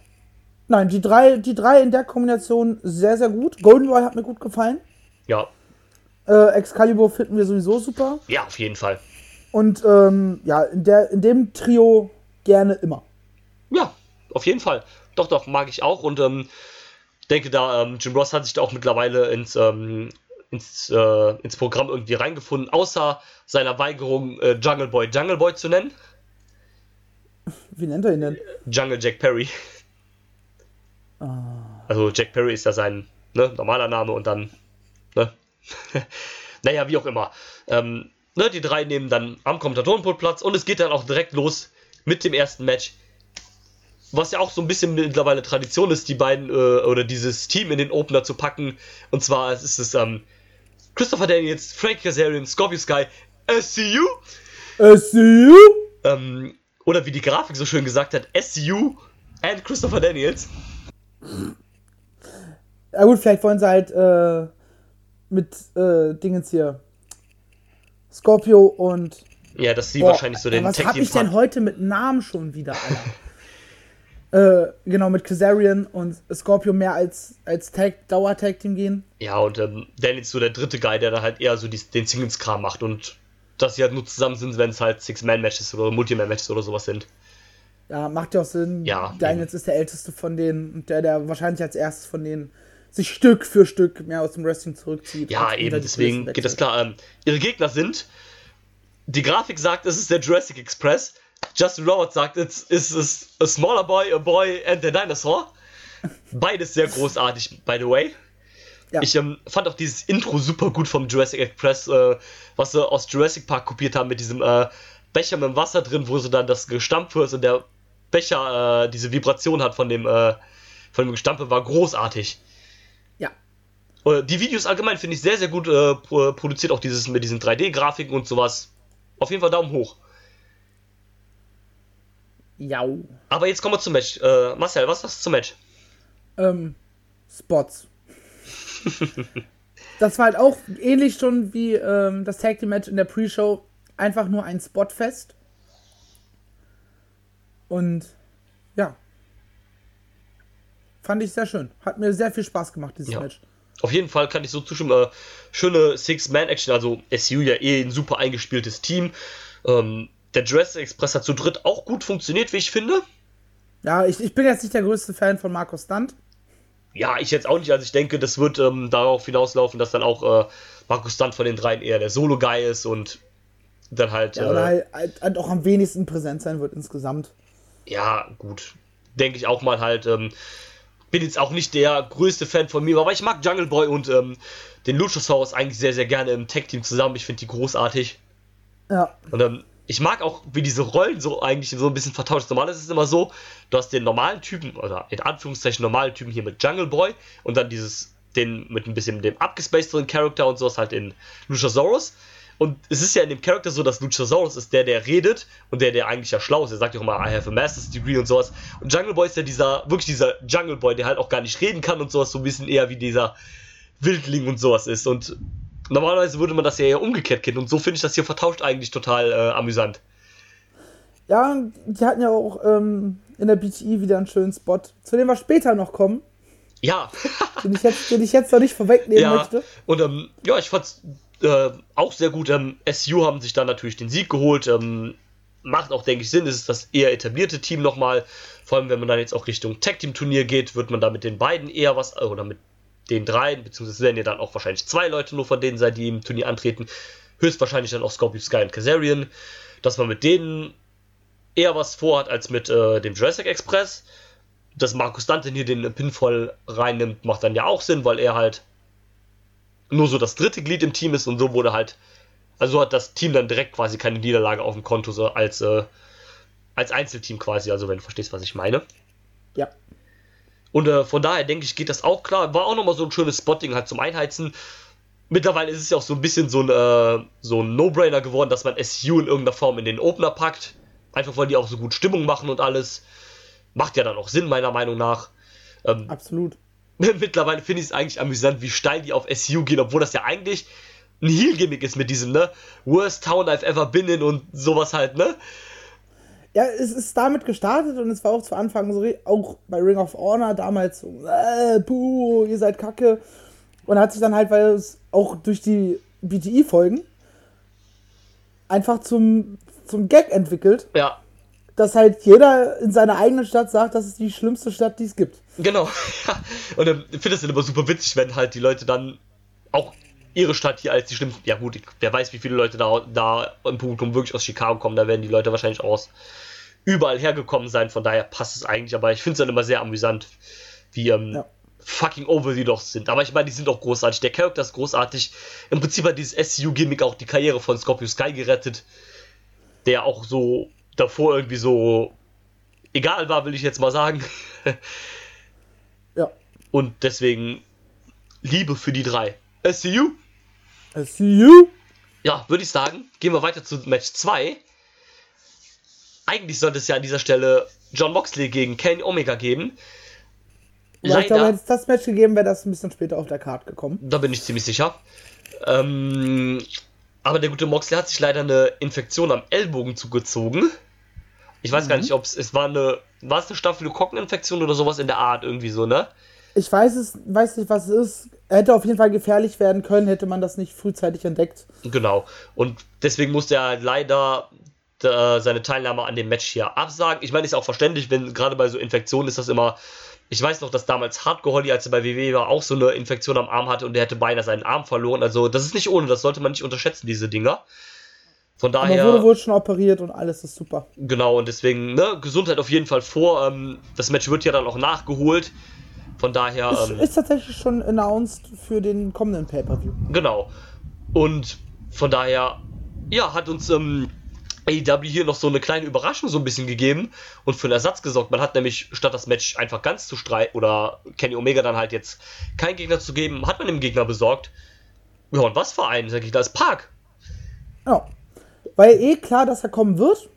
Nein, die drei, die drei in der Kombination sehr, sehr gut. Golden Boy hat mir gut gefallen. ja, Äh, Excalibur finden wir sowieso super. ja, auf jeden Fall. Und ähm, ja, in, der, in dem Trio gerne immer. Ja, auf jeden Fall. Doch, doch, mag ich auch und ähm, denke da, ähm, Jim Ross hat sich da auch mittlerweile ins, ähm, ins, äh, ins Programm irgendwie reingefunden, außer seiner Weigerung, äh, Jungle Boy Jungle Boy zu nennen. Wie nennt er ihn denn? Jungle Jack Perry. Also Jack Perry ist ja sein ne, normaler Name und dann, ne? naja, wie auch immer. Ähm, ne, die drei nehmen dann am Kommentatorenpult Platz und es geht dann auch direkt los mit dem ersten Match. Was ja auch so ein bisschen mittlerweile Tradition ist, die beiden äh, oder dieses Team in den Opener zu packen. Und zwar ist es ähm, Christopher Daniels, Frank Kazarian, Scorpio Sky, SCU. SCU? Ähm, oder wie die Grafik so schön gesagt hat, SCU and Christopher Daniels. Ja gut, vielleicht wollen sie halt äh, mit äh, Dingens hier. Scorpio und. Ja, dass sie Boah, wahrscheinlich so den was Tag hab ich denn heute mit Namen schon wieder, Alter? äh, genau, mit Kazarian und Scorpio mehr als, als Tag, Dauer-Tag-Team gehen. Ja, und ähm, Daniels so der dritte Guy, der da halt eher so die, den Singles-Kram macht und dass sie halt nur zusammen sind, wenn es halt Six-Man-Matches oder Multi-Man-Matches oder sowas sind. Ja, macht ja auch Sinn. Ja, Daniels ist der älteste von denen und der, der wahrscheinlich als erstes von denen sich Stück für Stück mehr aus dem Wrestling zurückzieht. Ja, eben, deswegen geht das klar. Ähm, ihre Gegner sind, die Grafik sagt, es ist der Jurassic Express. Justin Roberts sagt, es ist a smaller boy, a boy and a dinosaur. Beides sehr großartig, by the way. Ja. Ich ähm, fand auch dieses Intro super gut vom Jurassic Express, äh, was sie aus Jurassic Park kopiert haben mit diesem äh, Becher mit dem Wasser drin, wo sie dann das gestampft wird und der Becher äh, diese Vibration hat von dem, äh, von dem Gestampe, war großartig. Ja. Äh, Die Videos allgemein finde ich sehr, sehr gut äh, pro- produziert, auch dieses mit diesen 3D-Grafiken und sowas. Auf jeden Fall Daumen hoch. Ja. Aber jetzt kommen wir zum Match. Äh, Marcel, was hast du zum Match? Ähm, Spots. das war halt auch ähnlich schon wie ähm, das Tag Team Match in der Pre-Show. Einfach nur ein Spotfest. Und ja. Fand ich sehr schön. Hat mir sehr viel Spaß gemacht, dieses Ja. Match. Auf jeden Fall kann ich so zustimmen. Äh, schöne Six-Man-Action, also SU ja eh ein super eingespieltes Team. Ähm, der Jurassic Express hat zu dritt auch gut funktioniert, wie ich finde. Ja, ich, ich bin jetzt nicht der größte Fan von Markus Stunt. ja, ich jetzt auch nicht. Also ich denke, das wird ähm, darauf hinauslaufen, dass dann auch äh, Markus Stunt von den dreien eher der Solo-Guy ist und dann halt. Ja, oder äh, halt, halt, auch am wenigsten präsent sein wird insgesamt. Ja, gut. Denke ich auch mal halt. Ähm, bin jetzt auch nicht der größte Fan von mir, aber ich mag Jungle Boy und ähm, den Luchasaurus eigentlich sehr, sehr gerne im Tag-Team zusammen. Ich finde die großartig. Ja. Und ähm, ich mag auch, wie diese Rollen so eigentlich so ein bisschen vertauscht. Normal ist es immer so, du hast den normalen Typen, oder in Anführungszeichen normalen Typen hier mit Jungle Boy und dann dieses, den mit ein bisschen dem abgespacederen Charakter und sowas halt in Luchasaurus. Und es ist ja in dem Charakter so, dass Luchasaurus ist der, der redet und der, der eigentlich ja schlau ist. Er sagt ja auch immer, I have a Master's Degree und sowas. Und Jungle Boy ist ja dieser, wirklich dieser Jungle Boy, der halt auch gar nicht reden kann und sowas, so ein bisschen eher wie dieser Wildling und sowas ist. Und normalerweise würde man das ja eher umgekehrt kennen. Und so finde ich das hier vertauscht eigentlich total äh, amüsant. Ja, die hatten ja auch ähm, in der BTI wieder einen schönen Spot, zu dem wir später noch kommen. Ja. den, ich jetzt, den ich jetzt noch nicht vorwegnehmen ja. möchte. Und ähm, ja, ich fand's äh, auch sehr gut. Ähm, SU haben sich dann natürlich den Sieg geholt. Ähm, macht auch, denke ich, Sinn. Es ist das eher etablierte Team nochmal. Vor allem, wenn man dann jetzt auch Richtung Tag-Team-Turnier geht, wird man da mit den beiden eher was, äh, oder mit den dreien, beziehungsweise werden ja dann auch wahrscheinlich zwei Leute nur von denen sein, die im Turnier antreten. Höchstwahrscheinlich dann auch Scorpio Sky und Kazarian. Dass man mit denen eher was vorhat als mit äh, dem Jurassic Express. Dass Markus Dante hier den Pinfall reinnimmt, macht dann ja auch Sinn, weil er halt nur so das dritte Glied im Team ist und so wurde halt, also hat das Team dann direkt quasi keine Niederlage auf dem Konto, so als, äh, als Einzelteam quasi, also wenn du verstehst, was ich meine. Ja. Und äh, von daher denke ich, geht das auch klar. War auch nochmal so ein schönes Spotting halt zum Einheizen. Mittlerweile ist es ja auch so ein bisschen so ein, äh, so ein No-Brainer geworden, dass man SU in irgendeiner Form in den Opener packt. Einfach weil die auch so gut Stimmung machen und alles. Macht ja dann auch Sinn, meiner Meinung nach. Ähm, Absolut. mittlerweile finde ich es eigentlich amüsant, wie steil die auf SU gehen, obwohl das ja eigentlich ein Heal-Gimmick ist mit diesem, ne? Worst Town I've ever been in und sowas halt, ne? Ja, es ist damit gestartet und es war auch zu Anfang so, auch bei Ring of Honor damals so, äh, puh, ihr seid kacke. Und hat sich dann halt, weil es auch durch die BTI-Folgen einfach zum, zum Gag entwickelt. Ja dass halt jeder in seiner eigenen Stadt sagt, das ist die schlimmste Stadt, die es gibt. Genau. Und ähm, ich finde das dann immer super witzig, wenn halt die Leute dann auch ihre Stadt hier als die schlimmste. Ja, gut, wer weiß, wie viele Leute da, da im Publikum wirklich aus Chicago kommen. Da werden die Leute wahrscheinlich auch aus überall hergekommen sein. Von daher passt es eigentlich. Aber ich finde es dann immer sehr amüsant, wie ähm, ja. fucking over die doch sind. Aber ich meine, die sind auch großartig. Der Charakter ist großartig. Im Prinzip hat dieses SCU-Gimmick auch die Karriere von Scorpio Sky gerettet. Der auch so davor irgendwie so egal war, will ich jetzt mal sagen. ja. Und deswegen Liebe für die drei. SCU? SCU? Ja, würde ich sagen. Gehen wir weiter zu Match 2. Eigentlich sollte es ja an dieser Stelle John Moxley gegen Kenny Omega geben. Ja, ich glaube, hätte es das Match gegeben, wäre das ein bisschen später auf der Karte gekommen. Da bin ich ziemlich sicher. Ähm, aber der gute Moxley hat sich leider eine Infektion am Ellbogen zugezogen. Ich weiß mhm. gar nicht, ob es war eine war es eine Staphylokokken-Infektion oder sowas in der Art irgendwie so, ne? Ich weiß es, weiß nicht, was es ist. Er hätte auf jeden Fall gefährlich werden können, hätte man das nicht frühzeitig entdeckt. Genau. Und deswegen musste er leider äh, seine Teilnahme an dem Match hier absagen. Ich meine, ist auch verständlich, wenn gerade bei so Infektionen ist das immer ich weiß noch, dass damals Hardcore Holly, als er bei WWE war, auch so eine Infektion am Arm hatte und der hätte beinahe seinen Arm verloren. Also, das ist nicht ohne, das sollte man nicht unterschätzen, diese Dinger. Von daher. Aber wurde wohl schon operiert und alles ist super. Genau, und deswegen, ne, Gesundheit auf jeden Fall vor. Ähm, das Match wird ja dann auch nachgeholt. Von daher. Ist, ähm, ist tatsächlich schon announced für den kommenden Pay-Per-View. Genau. Und von daher, ja, hat uns ähm, AEW hier noch so eine kleine Überraschung so ein bisschen gegeben und für einen Ersatz gesorgt. Man hat nämlich statt das Match einfach ganz zu streiten oder Kenny Omega dann halt jetzt keinen Gegner zu geben, hat man dem Gegner besorgt. Ja, und was für einen? Der Gegner ist Park. Ja. War ja eh klar, dass er kommen wird.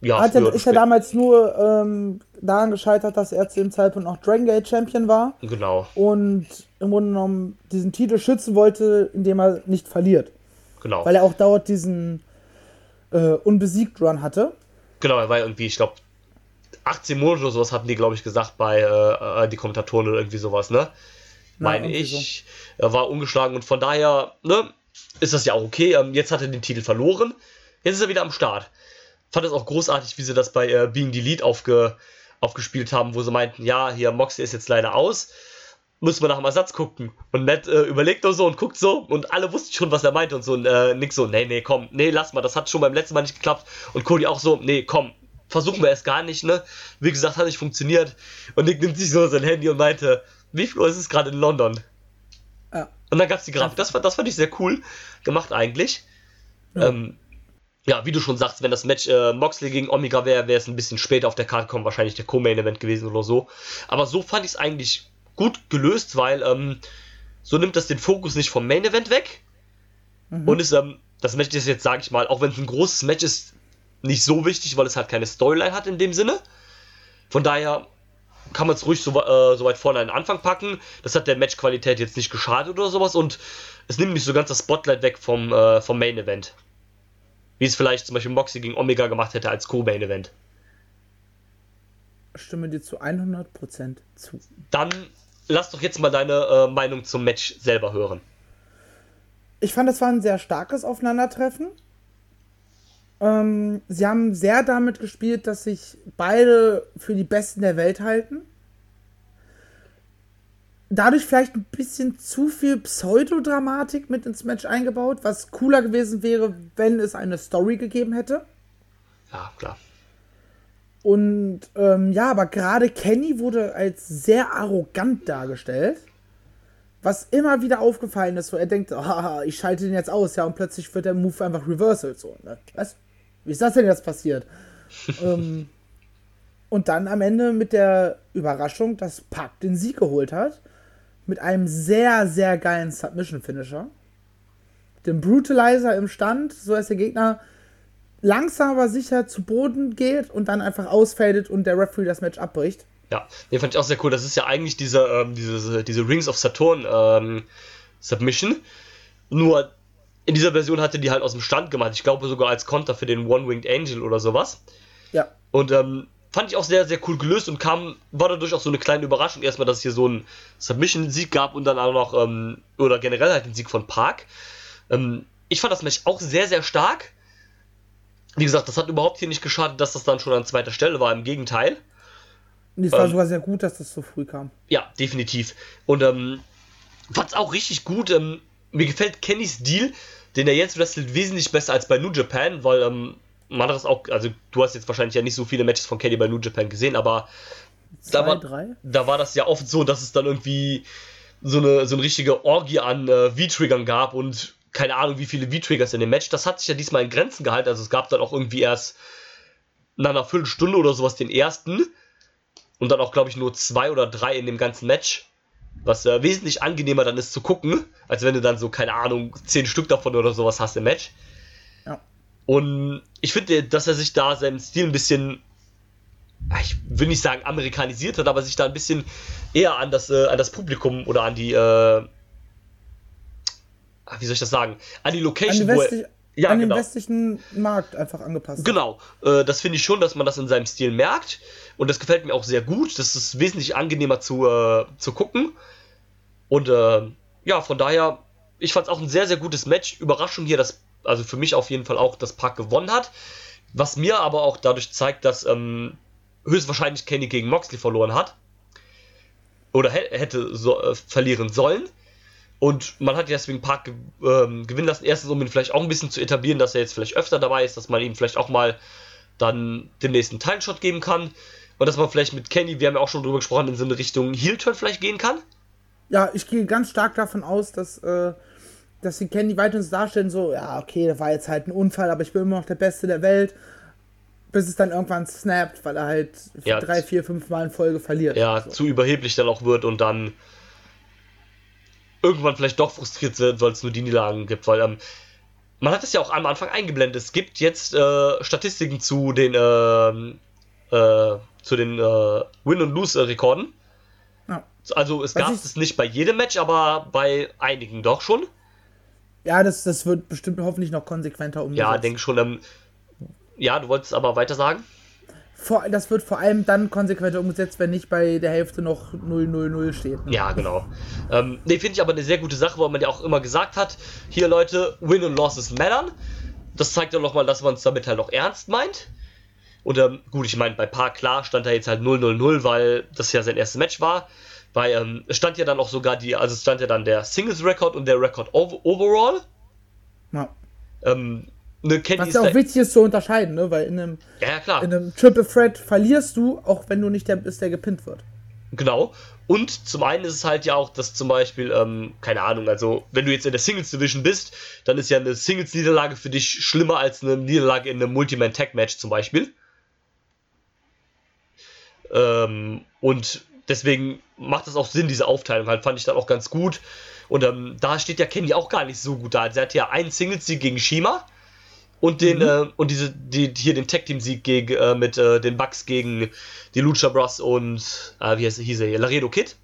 Ja, hat er, ist ja damals nur ähm, daran gescheitert, dass er zu dem Zeitpunkt noch Dragon Gate Champion war. Genau. Und im Grunde genommen diesen Titel schützen wollte, indem er nicht verliert. Genau. Weil er auch dauert diesen äh, unbesiegt Run hatte. Genau, er war irgendwie, ich glaube, 18 Monate oder sowas hatten die, glaube ich, gesagt bei äh, äh, die Kommentatoren oder irgendwie sowas, ne? Meine ich. So. Er war ungeschlagen und von daher, ne, ist das ja auch okay. Ähm, jetzt hat er den Titel verloren. Jetzt ist er wieder am Start. Fand es auch großartig, wie sie das bei äh, Being the Lead aufge, aufgespielt haben, wo sie meinten, ja, hier Moxley ist jetzt leider aus. Muss man nach dem Ersatz gucken. Und Matt äh, überlegt nur so und guckt so und alle wussten schon, was er meint und so. Und äh, Nick so, nee, nee, komm, nee, lass mal, das hat schon beim letzten Mal nicht geklappt. Und Cody auch so, nee, komm, versuchen wir es gar nicht, ne? Wie gesagt, hat nicht funktioniert. Und Nick nimmt sich so sein Handy und meinte, wie viel Uhr ist es gerade in London? Ja. Und dann gab es die Grafik. Das, das fand ich sehr cool gemacht eigentlich. Ja. Ähm, ja, wie du schon sagst, wenn das Match äh, Moxley gegen Omega wäre, wäre es ein bisschen später auf der Karte kommen, wahrscheinlich der Co-Main-Event gewesen oder so. Aber so fand ich es eigentlich gut gelöst, weil ähm, so nimmt das den Fokus nicht vom Main-Event weg. Mhm. Und ist, ähm, das Match ist jetzt, sage ich mal, auch wenn es ein großes Match ist, nicht so wichtig, weil es halt keine Storyline hat in dem Sinne. Von daher kann man es ruhig so, äh, so, weit vorne an den Anfang packen. Das hat der Matchqualität jetzt nicht geschadet oder sowas und es nimmt nicht so ganz das Spotlight weg vom, äh, vom Main Event. Wie es vielleicht zum Beispiel Moxie gegen Omega gemacht hätte als Co-Main Event. Stimme dir zu 100% zu. Dann lass doch jetzt mal deine äh, Meinung zum Match selber hören. Ich fand, das war ein sehr starkes Aufeinandertreffen. Ähm, sie haben sehr damit gespielt, dass sich beide für die Besten der Welt halten dadurch vielleicht ein bisschen zu viel Pseudodramatik mit ins Match eingebaut, was cooler gewesen wäre, wenn es eine Story gegeben hätte. Ja, klar. Und ähm, ja, aber gerade Kenny wurde als sehr arrogant dargestellt. Was immer wieder aufgefallen ist, wo er denkt, oh, ich schalte den jetzt aus, ja, und plötzlich wird der Move einfach reversal. So, ne? Was? Wie ist das denn jetzt passiert? ähm, und dann am Ende mit der Überraschung, dass Pack den Sieg geholt hat mit einem sehr, sehr geilen Submission-Finisher. Dem Brutalizer im Stand, so dass der Gegner langsam aber sicher zu Boden geht und dann einfach ausfadet und der Referee das Match abbricht. Ja, den fand ich auch sehr cool. Das ist ja eigentlich diese, ähm, diese, diese Rings of Saturn ähm, Submission. Nur in dieser Version hatte die halt aus dem Stand gemacht. Ich glaube sogar als Konter für den One-Winged Angel oder sowas. Ja. Und ähm, fand ich auch sehr, sehr cool gelöst und kam, war dadurch auch so eine kleine Überraschung. Erstmal, dass es hier so einen Submission-Sieg gab und dann auch noch, ähm, oder generell halt den Sieg von Park. Ähm, ich fand das Match auch sehr, sehr stark. Wie gesagt, das hat überhaupt hier nicht geschadet, dass das dann schon an zweiter Stelle war. Im Gegenteil. Es war ähm, sogar sehr gut, dass das so früh kam. Ja, definitiv. Und ähm, fand es auch richtig gut. Ähm, mir gefällt Kennys Deal, den er jetzt wrestelt, wesentlich besser als bei New Japan, weil ähm, man hat das auch, also du hast jetzt wahrscheinlich ja nicht so viele Matches von Kenny bei New Japan gesehen, aber Zwei, da, war, drei? da war das ja oft so, dass es dann irgendwie so eine, so eine richtige Orgie an äh, V-Triggern gab und keine Ahnung, wie viele V-Triggers in dem Match. Das hat sich ja diesmal in Grenzen gehalten. Also es gab dann auch irgendwie erst nach einer Viertelstunde oder sowas den ersten und dann auch, glaube ich, nur zwei oder drei in dem ganzen Match. Was äh, wesentlich angenehmer dann ist zu gucken, als wenn du dann so, keine Ahnung, zehn Stück davon oder sowas hast im Match. Und ich finde, dass er sich da seinen Stil ein bisschen, ich will nicht sagen amerikanisiert hat, aber sich da ein bisschen eher an das, äh, an das Publikum oder an die, äh, wie soll ich das sagen, an die Location, an, die westlich, ja, an genau. den westlichen Markt einfach angepasst. Genau, äh, das finde ich schon, dass man das in seinem Stil merkt. Und das gefällt mir auch sehr gut. Das ist wesentlich angenehmer zu, äh, zu gucken. Und äh, ja, von daher, ich fand es auch ein sehr, sehr gutes Match. Überraschung hier, dass also für mich auf jeden Fall auch, dass Park gewonnen hat. Was mir aber auch dadurch zeigt, dass ähm, höchstwahrscheinlich Kenny gegen Moxley verloren hat. Oder hätte so, äh, verlieren sollen. Und man hat deswegen Park ähm, gewinnen lassen. Erstens, um ihn vielleicht auch ein bisschen zu etablieren, dass er jetzt vielleicht öfter dabei ist, dass man ihm vielleicht auch mal dann den nächsten Teilshot geben kann. Und dass man vielleicht mit Kenny, wir haben ja auch schon drüber gesprochen, in so eine Richtung Heel-Turn vielleicht gehen kann. Ja, ich gehe ganz stark davon aus, dass äh, dass sie Candy weiter uns darstellen, so, ja, okay, das war jetzt halt ein Unfall, aber ich bin immer noch der Beste der Welt. Bis es dann irgendwann snappt, weil er halt ja, drei, vier, fünf Mal in Folge verliert. Ja, so. zu überheblich dann auch wird und dann irgendwann vielleicht doch frustriert wird, weil es nur die Niederlagen gibt, weil ähm, man hat es ja auch am Anfang eingeblendet. Es gibt jetzt äh, Statistiken zu den ähm, äh, zu den äh, Win- und Lose-Rekorden. Ja. Also es gab es nicht bei jedem Match, aber bei einigen doch schon. Ja, das, das wird bestimmt hoffentlich noch konsequenter umgesetzt. Ja, denke schon. Ähm, ja, du wolltest aber weiter sagen? Vor, das wird vor allem dann konsequenter umgesetzt, wenn nicht bei der Hälfte noch 000 steht. Ne? Ja, genau. Ähm, ne, finde ich aber eine sehr gute Sache, weil man ja auch immer gesagt hat, hier Leute, Win und Losses mattern. Das zeigt ja nochmal, dass man es damit halt auch ernst meint. Und ähm, gut, ich meine, bei Park klar stand da jetzt halt 0-0-0, weil das ja sein erstes Match war Weil ähm, es stand ja dann auch sogar die, also es stand ja dann der Singles-Record und der Record over overall. Ja. Ähm, ne, Kenny Was ist ja auch wichtig ist zu unterscheiden, ne? Weil in einem, ja, in einem Triple Threat verlierst du, auch wenn du nicht der bist, der gepinnt wird. Genau. Und zum einen ist es halt ja auch, dass zum Beispiel, ähm, keine Ahnung, also wenn du jetzt in der Singles Division bist, dann ist ja eine Singles-Niederlage für dich schlimmer als eine Niederlage in einem Multiman-Tag-Match zum Beispiel. Ähm, und deswegen macht es auch Sinn, diese Aufteilung halt, fand ich dann auch ganz gut. Und ähm, da steht ja Kenny auch gar nicht so gut da. Er hat ja einen Singles-Sieg gegen Shima und den äh, und diese die, hier den Tag Team Sieg gegen äh, mit äh, den Bucks gegen die Lucha Bros und äh, wie heißt, hieß er hier Laredo Kid?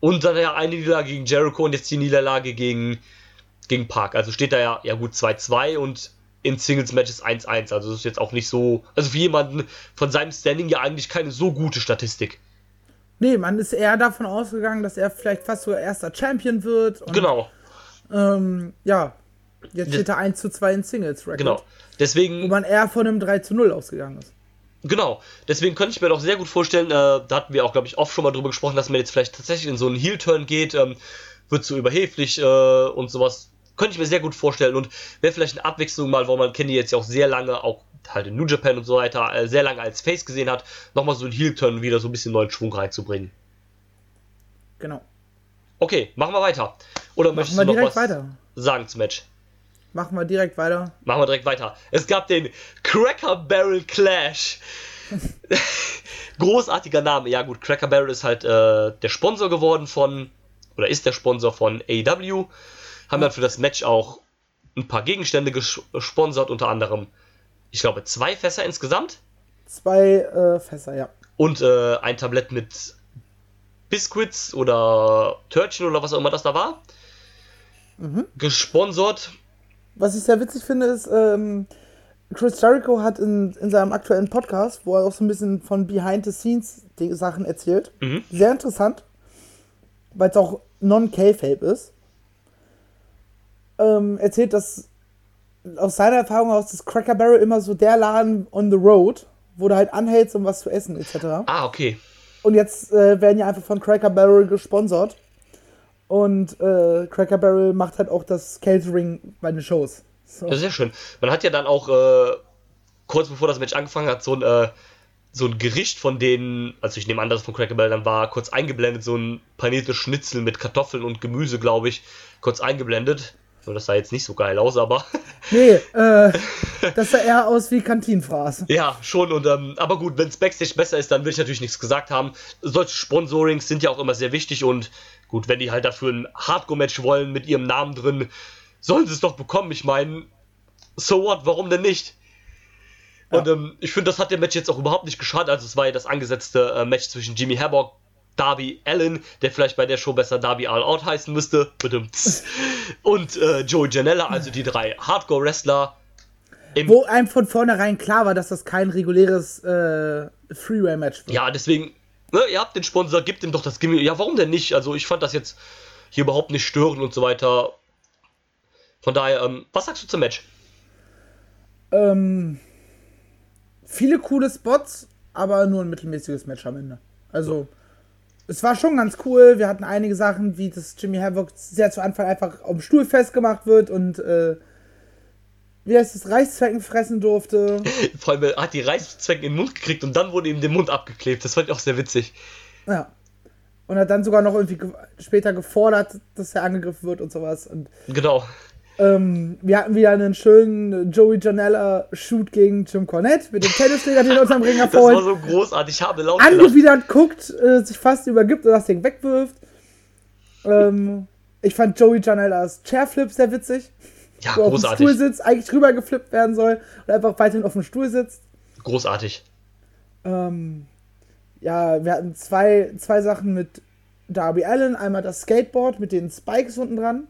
Und dann ja eine Niederlage gegen Jericho und jetzt die Niederlage gegen gegen Park. Also steht da ja ja gut 2-2 und in Singles Matches 1-1 also das ist jetzt auch nicht so also für jemanden von seinem Standing ja eigentlich keine so gute Statistik. Nee, man ist eher davon ausgegangen, dass er vielleicht fast sogar erster Champion wird. Und, genau. Ähm, ja, jetzt steht er 1 zu 2 in Singles Record. genau Wo deswegen man eher von einem 3 zu 0 ausgegangen ist. Genau, deswegen könnte ich mir doch sehr gut vorstellen, äh, da hatten wir auch, glaube ich, oft schon mal drüber gesprochen, dass man jetzt vielleicht tatsächlich in so einen Heel-Turn geht, ähm, wird so überheblich äh, und sowas. Könnte ich mir sehr gut vorstellen und wäre vielleicht eine Abwechslung mal, wo man Kenny jetzt ja auch sehr lange, auch halt in New Japan und so weiter, äh, sehr lange als Face gesehen hat, nochmal so einen Heel-Turn wieder so ein bisschen neuen Schwung reinzubringen. Genau. Okay, machen wir weiter. Oder Machen möchtest du noch was weiter. sagen zum Match? Machen wir direkt weiter. Machen wir direkt weiter. Es gab den Cracker Barrel Clash. Großartiger Name. Ja gut, Cracker Barrel ist halt äh, der Sponsor geworden von, oder ist der Sponsor von AEW. Haben dann für das Match auch ein paar Gegenstände ges- gesponsert, unter anderem, ich glaube, zwei Fässer insgesamt Zwei äh, Fässer, ja. und äh, ein Tablett mit Biscuits oder Törtchen oder was auch immer das da war. Gesponsert Was ich sehr witzig finde, ist, ähm, Chris Jericho hat in, in seinem aktuellen Podcast, wo er auch so ein bisschen von Behind-the-Scenes-Sachen erzählt, Mhm. sehr interessant, weil es auch non-K-Fape ist, ähm, erzählt, dass aus seiner Erfahrung aus das Cracker Barrel immer so der Laden on the road, wo du halt anhältst, um was zu essen, etc. Ah, okay. Und jetzt äh, werden ja einfach von Cracker Barrel gesponsert. Und äh, Cracker Barrel macht halt auch das Catering bei den Shows. So. Ja, sehr schön. Man hat ja dann auch äh, kurz bevor das Match angefangen hat, so ein, äh, so ein Gericht von denen, also ich nehme an, dass es von Cracker Barrel dann war, kurz eingeblendet, so ein paniertes Schnitzel mit Kartoffeln und Gemüse, glaube ich, kurz eingeblendet. So, das sah jetzt nicht so geil aus, aber Nee, äh, das sah eher aus wie Kantinenfraß. ja, schon. Und ähm, aber gut, wenn es Backstage besser ist, dann will ich natürlich nichts gesagt haben. Solche Sponsorings sind ja auch immer sehr wichtig und gut, wenn die halt dafür ein Hardcore-Match wollen mit ihrem Namen drin, sollen sie es doch bekommen. Ich meine, so what, warum denn nicht? Und ähm, ich finde, das hat dem Match jetzt auch überhaupt nicht geschadet. Also es war ja das angesetzte äh, Match zwischen Jimmy Herbock, Darby Allen, der vielleicht bei der Show besser Darby All Out heißen müsste, und äh, Joey Janella, also die drei Hardcore-Wrestler. Wo einem von vornherein klar war, dass das kein reguläres äh, Freeway-Match wird. Ja, deswegen, ne, ihr habt den Sponsor, gebt ihm doch das Gimmick. Ja, warum denn nicht? Also ich fand das jetzt hier überhaupt nicht störend und so weiter. Von daher, ähm, was sagst du zum Match? Ähm, viele coole Spots, aber nur ein mittelmäßiges Match am Ende. Also, es war schon ganz cool. Wir hatten einige Sachen, wie das Jimmy Havoc sehr zu Anfang einfach auf dem Stuhl festgemacht wird und, äh, wie heißt es, Reißzwecken fressen durfte. Vor allem, er hat die Reißzwecken in den Mund gekriegt und dann wurde ihm der Mund abgeklebt. Das fand ich auch sehr witzig. Ja. Und hat dann sogar noch irgendwie ge später gefordert, dass er angegriffen wird und sowas. Und Genau. ähm, wir hatten wieder einen schönen Joey Janella-Shoot gegen Jim Cornette mit dem Tennisschläger, den er unterm Ring Das war hervorholt. so großartig. Ich habe laut angewidert guckt, äh, sich fast übergibt und das Ding wegwirft. Ähm, ich fand Joey Janellas Chairflip sehr witzig. Ja, Wo er auf dem Stuhl großartig. sitzt, eigentlich rüber geflippt werden soll und einfach weiterhin auf dem Stuhl sitzt. Großartig. Ähm, ja, wir hatten zwei, zwei Sachen mit Darby Allen. Einmal das Skateboard mit den Spikes unten dran.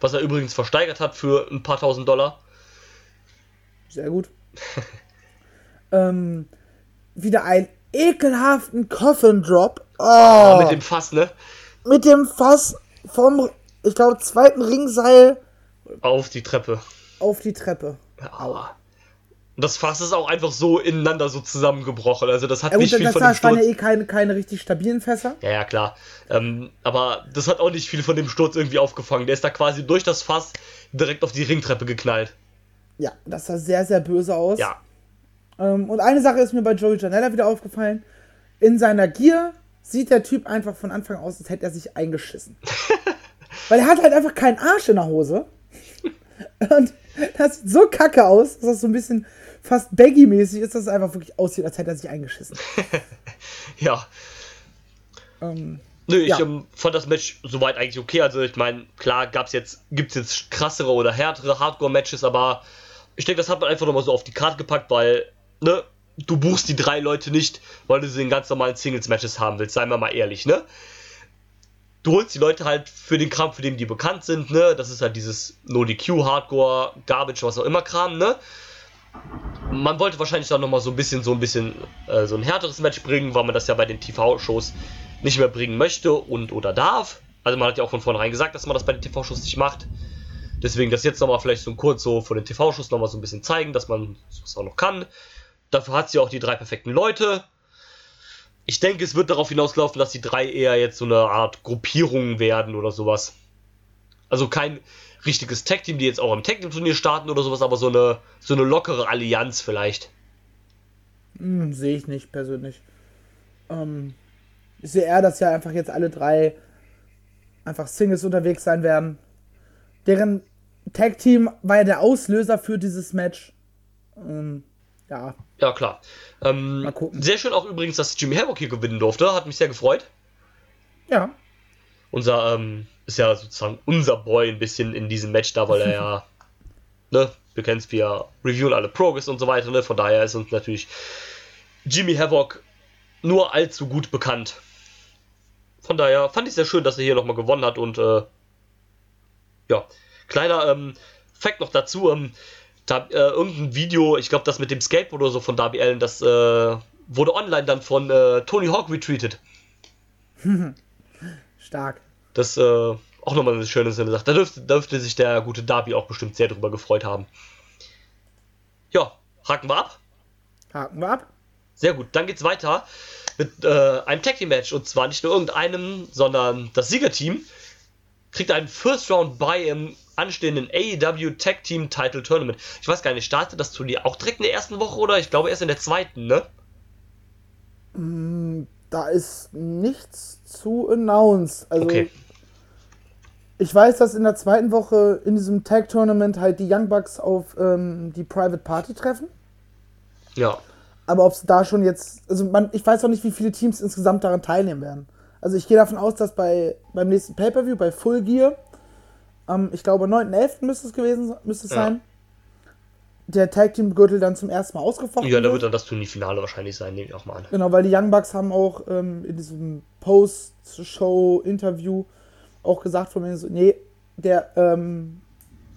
Was er übrigens versteigert hat für ein paar tausend Dollar. Sehr gut. ähm, wieder einen ekelhaften Coffin Drop. Oh, Mit dem Fass, ne? mit dem Fass vom, ich glaube, zweiten Ringseil Auf die Treppe. auf die Treppe. Aua. Und das Fass ist auch einfach so ineinander so zusammengebrochen. Also das hat Ja, gut, nicht viel das, von dem das waren ja Sturz. eh keine, keine richtig stabilen Fässer. Ja, ja, klar. Ähm, aber das hat auch nicht viel von dem Sturz irgendwie aufgefangen. Der ist da quasi durch das Fass direkt auf die Ringtreppe geknallt. Ja, das sah sehr, sehr böse aus. Ja. Ähm, und eine Sache ist mir bei Joey Janella wieder aufgefallen. In seiner Gier sieht der Typ einfach von Anfang aus, als hätte er sich eingeschissen. Weil er hat halt einfach keinen Arsch in der Hose. Und das sieht so kacke aus, dass das so ein bisschen fast baggy-mäßig ist, dass es einfach wirklich aussieht, als hätte er sich eingeschissen. Ja. Ähm, Nö, ich Ja. ähm, fand das Match soweit eigentlich okay. Also ich meine, klar gab's jetzt, gibt's jetzt krassere oder härtere Hardcore-Matches, aber ich denke, das hat man einfach nochmal so auf die Karte gepackt, weil, ne, du buchst die drei Leute nicht, weil du sie in ganz normalen Singles-Matches haben willst, seien wir mal ehrlich, ne? Du holst die Leute halt für den Kram, für den die bekannt sind, ne? Das ist halt dieses No-DQ, Hardcore, Garbage, was auch immer Kram, ne? Man wollte wahrscheinlich dann nochmal so ein bisschen, so ein bisschen, äh, so ein härteres Match bringen, weil man das ja bei den TV-Shows nicht mehr bringen möchte und oder darf. Also man hat ja auch von vornherein gesagt, dass man das bei den TV-Shows nicht macht. Deswegen das jetzt nochmal vielleicht so kurz so vor den TV-Shows nochmal so ein bisschen zeigen, dass man das auch noch kann. Dafür hat sie auch die drei perfekten Leute. Ich denke, es wird darauf hinauslaufen, dass die drei eher jetzt so eine Art Gruppierung werden oder sowas. Also kein richtiges Tag-Team, die jetzt auch im Tag-Team-Turnier starten oder sowas, aber so eine, so eine lockere Allianz vielleicht. hm, Sehe ich nicht persönlich. Ähm, ich sehe eher, dass ja einfach jetzt alle drei einfach Singles unterwegs sein werden. Deren Tag-Team war ja der Auslöser für dieses Match. Ähm, ja, Ja, klar. Ähm, Mal gucken. Sehr schön auch übrigens, dass Jimmy Havoc hier gewinnen durfte. Hat mich sehr gefreut. ja. Unser, ähm, ist ja sozusagen unser Boy ein bisschen in diesem Match da, weil er ja, ne, wir kennen es, wir reviewen alle Progress und so weiter, ne, von daher ist uns natürlich Jimmy Havoc nur allzu gut bekannt. Von daher fand ich sehr schön, dass er hier nochmal gewonnen hat und, äh, ja, kleiner, ähm, Fact noch dazu, ähm, da, äh, irgendein Video, ich glaube, das mit dem Skateboard oder so von Darby Allen, das, äh, wurde online dann von, äh, Tony Hawk retweetet. Stark. Das äh, auch nochmal eine schöne Sache. Da dürfte, dürfte sich der gute Darby auch bestimmt sehr drüber gefreut haben. Ja, haken wir ab. Haken wir ab. Sehr gut. Dann geht's weiter mit äh, einem Tag Team Match. Und zwar nicht nur irgendeinem, sondern das Siegerteam kriegt einen First Round Bye im anstehenden AEW Tag Team Title Tournament. Ich weiß gar nicht, startet das Turnier auch direkt in der ersten Woche oder ich glaube erst in der zweiten, ne? Da ist nichts zu announce. Also, Okay. ich weiß, dass in der zweiten Woche in diesem Tag-Tournament halt die Young Bucks auf ähm, die Private Party treffen. Ja. Aber ob es da schon jetzt, also man, ich weiß auch nicht, wie viele Teams insgesamt daran teilnehmen werden. Also ich gehe davon aus, dass bei beim nächsten Pay-Per-View, bei Full Gear, am, ich glaube, 9.11. müsste es gewesen müsste es Ja. sein, der Tag-Team-Gürtel dann zum ersten Mal ausgefochten Ja, da wird dann das Turnierfinale wahrscheinlich sein, nehme ich auch mal an. Genau, weil die Young Bucks haben auch ähm, in diesem Post-Show-Interview auch gesagt von mir so, nee, der ähm,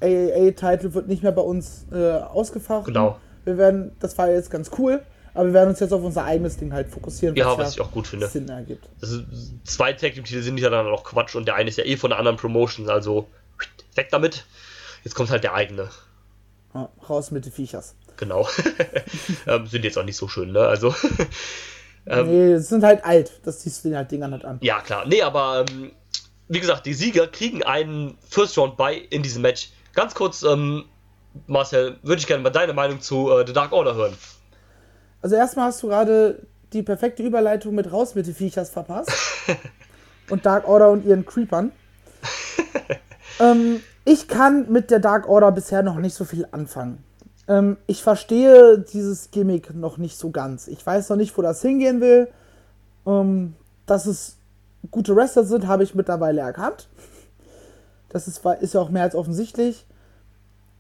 AAA-Titel wird nicht mehr bei uns äh, ausgefochten. Genau. Wir werden, das war jetzt ganz cool, aber wir werden uns jetzt auf unser eigenes Ding halt fokussieren. Ja, was ich auch gut finde. Sinn ergibt. Ist, zwei Tag Team Titel sind ja dann auch Quatsch und der eine ist ja eh von der anderen Promotion, also weg damit. Jetzt kommt halt der eigene. Ja, raus mit den Viechers. Genau. ähm, sind jetzt auch nicht so schön, ne? Also. Ähm. nee, sie sind halt alt. Das siehst du den halt Dingern nicht an. ja, klar. Nee, aber ähm, wie gesagt, die Sieger kriegen einen First Round bei in diesem Match. Ganz kurz, ähm, Marcel, würde ich gerne mal deine Meinung zu äh, The Dark Order hören. Also erstmal hast du gerade die perfekte Überleitung mit raus mit den Viechers verpasst. und Dark Order und ihren Creepern. Ähm, ich kann mit der Dark Order bisher noch nicht so viel anfangen. Ähm, ich verstehe dieses Gimmick noch nicht so ganz. Ich weiß noch nicht, wo das hingehen will. Ähm, dass es gute Wrestler sind, habe ich mittlerweile erkannt. Das ist, ist ja auch mehr als offensichtlich.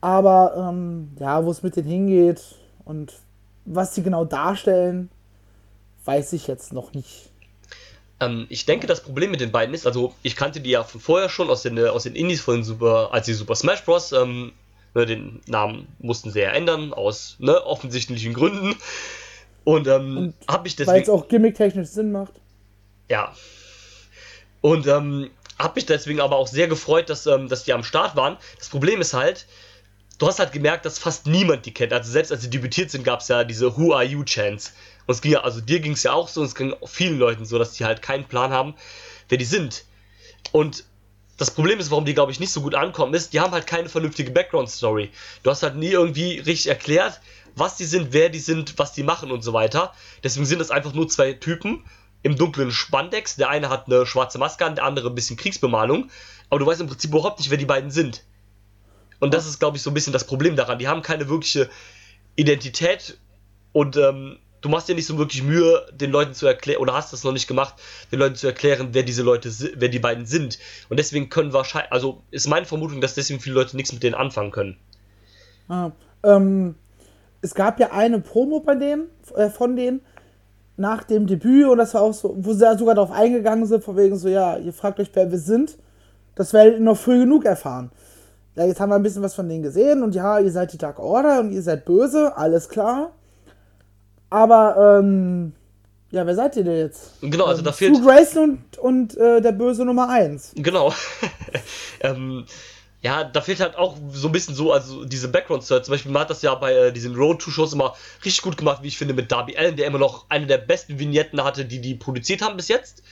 Aber ähm, ja, wo es mit denen hingeht und was sie genau darstellen, weiß ich jetzt noch nicht. Ähm, ich denke, das Problem mit den beiden ist, also ich kannte die ja von vorher schon aus den, äh, aus den Indies von Super, als sie Super Smash Bros. Ähm, ne, den Namen mussten sie ja ändern, aus ne, offensichtlichen Gründen. Und, ähm, habe ich Weil deswegen. es auch gimmick-technisch Sinn macht. Ja. Und ähm, habe mich deswegen aber auch sehr gefreut, dass, ähm, dass die am Start waren. Das Problem ist halt, du hast halt gemerkt, dass fast niemand die kennt. Also selbst als sie debütiert sind, gab es ja diese Who Are You Chance. Es ging ja, also dir ging es ja auch so, und es ging vielen Leuten so, dass die halt keinen Plan haben, wer die sind. Und das Problem ist, warum die, glaube ich, nicht so gut ankommen, ist, die haben halt keine vernünftige Background-Story. Du hast halt nie irgendwie richtig erklärt, was die sind, wer die sind, was die machen und so weiter. Deswegen sind das einfach nur zwei Typen im dunklen Spandex. Der eine hat eine schwarze Maske an, der andere ein bisschen Kriegsbemalung. Aber du weißt im Prinzip überhaupt nicht, wer die beiden sind. Und das ist, glaube ich, so ein bisschen das Problem daran. Die haben keine wirkliche Identität und ähm, du machst dir nicht so wirklich Mühe, den Leuten zu erklären, oder hast es noch nicht gemacht, den Leuten zu erklären, wer diese Leute, wer die beiden sind. Und deswegen können wahrscheinlich, also ist meine Vermutung, dass deswegen viele Leute nichts mit denen anfangen können. Ah, ähm, es gab ja eine Promo bei denen, äh, von denen, nach dem Debüt, und das war auch so, wo sie da sogar darauf eingegangen sind, von wegen so, ja, ihr fragt euch, wer wir sind. Das werdet ihr noch früh genug erfahren. Ja, jetzt haben wir ein bisschen was von denen gesehen und ja, ihr seid die Dark Order und ihr seid böse, alles klar. Aber, ähm, ja, wer seid ihr denn jetzt? Genau, also ähm, da fehlt. Sue Grayson und, und äh, der böse Nummer 1. Genau. ähm, ja, da fehlt halt auch so ein bisschen so, also diese Background-Story. Zum Beispiel, man hat das ja bei äh, diesen Road-to-Shows immer richtig gut gemacht, wie ich finde, mit Darby Allen, der immer noch eine der besten Vignetten hatte, die die produziert haben bis jetzt.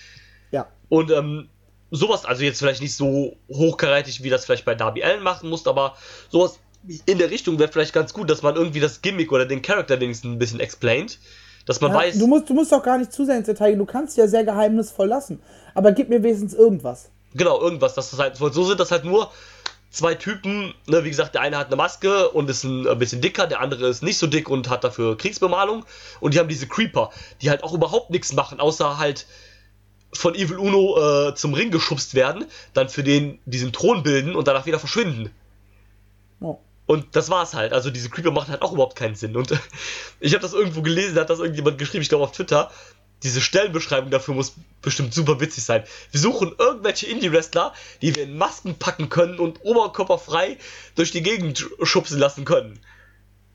Ja. Und ähm, sowas, also jetzt vielleicht nicht so hochkarätig, wie das vielleicht bei Darby Allen machen muss, aber sowas in der Richtung wäre vielleicht ganz gut, dass man irgendwie das Gimmick oder den Charakter wenigstens ein bisschen explaint. Dass man Ja, weiß. du, musst, du musst doch gar nicht zu sehr ins Detail. Du kannst ja sehr geheimnisvoll lassen. Aber gib mir wenigstens irgendwas. Genau, irgendwas. Dass das halt, so sind das halt nur zwei Typen. Ne, wie gesagt, der eine hat eine Maske und ist ein, ein bisschen dicker, der andere ist nicht so dick und hat dafür Kriegsbemalung. Und die haben diese Creeper, die halt auch überhaupt nichts machen, außer halt von Evil Uno äh, zum Ring geschubst werden, dann für den diesen Thron bilden und danach wieder verschwinden. Und das war's halt. Also diese Creeper machen halt auch überhaupt keinen Sinn. Und ich habe das irgendwo gelesen, da hat das irgendjemand geschrieben, ich glaube auf Twitter. Diese Stellenbeschreibung dafür muss bestimmt super witzig sein. Wir suchen irgendwelche Indie-Wrestler, die wir in Masken packen können und oberkörperfrei durch die Gegend schubsen lassen können.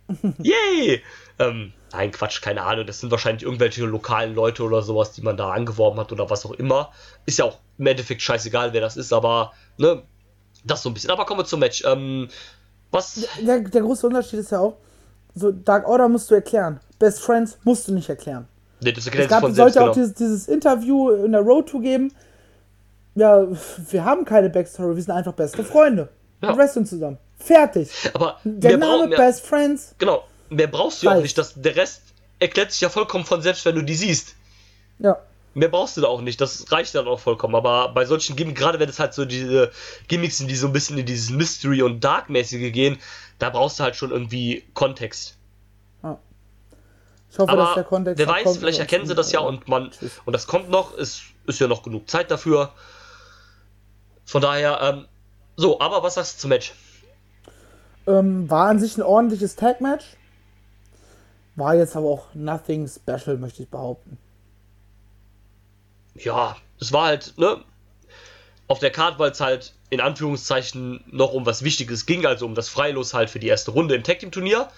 Yay! Ähm, nein, Quatsch, keine Ahnung. Das sind wahrscheinlich irgendwelche lokalen Leute oder sowas, die man da angeworben hat oder was auch immer. Ist ja auch im Endeffekt scheißegal, wer das ist, aber, ne, das so ein bisschen. Aber kommen wir zum Match. Ähm, was? Der, der große Unterschied ist ja auch, so Dark Order musst du erklären. Best Friends musst du nicht erklären. Nee, das Es erklärt sich gab, von sollte selbst, auch genau. dieses, dieses Interview in der Road to geben. Ja, wir haben keine Backstory, wir sind einfach beste Freunde. Ja. Wir wresteln zusammen. Fertig. Aber Der Name mehr, Best Friends. genau, mehr brauchst du ja auch nicht. Das, der Rest erklärt sich ja vollkommen von selbst, wenn du die siehst. Ja. Mehr brauchst du da auch nicht, das reicht dann auch vollkommen. Aber bei solchen Gimmicks, gerade wenn es halt so diese Gimmicks sind, die so ein bisschen in dieses Mystery- und Dark-mäßige gehen, da brauchst du halt schon irgendwie Kontext. Ich hoffe, dass Aber der Kontext wer weiß, vielleicht erkennen sie das ja und man tschüss. und das kommt noch, ist, ist ja noch genug Zeit dafür. Von daher, ähm, so, aber was sagst du zum Match? Ähm, war an sich ein ordentliches Tag-Match. War jetzt aber auch nothing special, möchte ich behaupten. Ja, es war halt, ne, auf der Karte, weil es halt in Anführungszeichen noch um was Wichtiges ging, also um das Freilos halt für die erste Runde im Tag Team Turnier.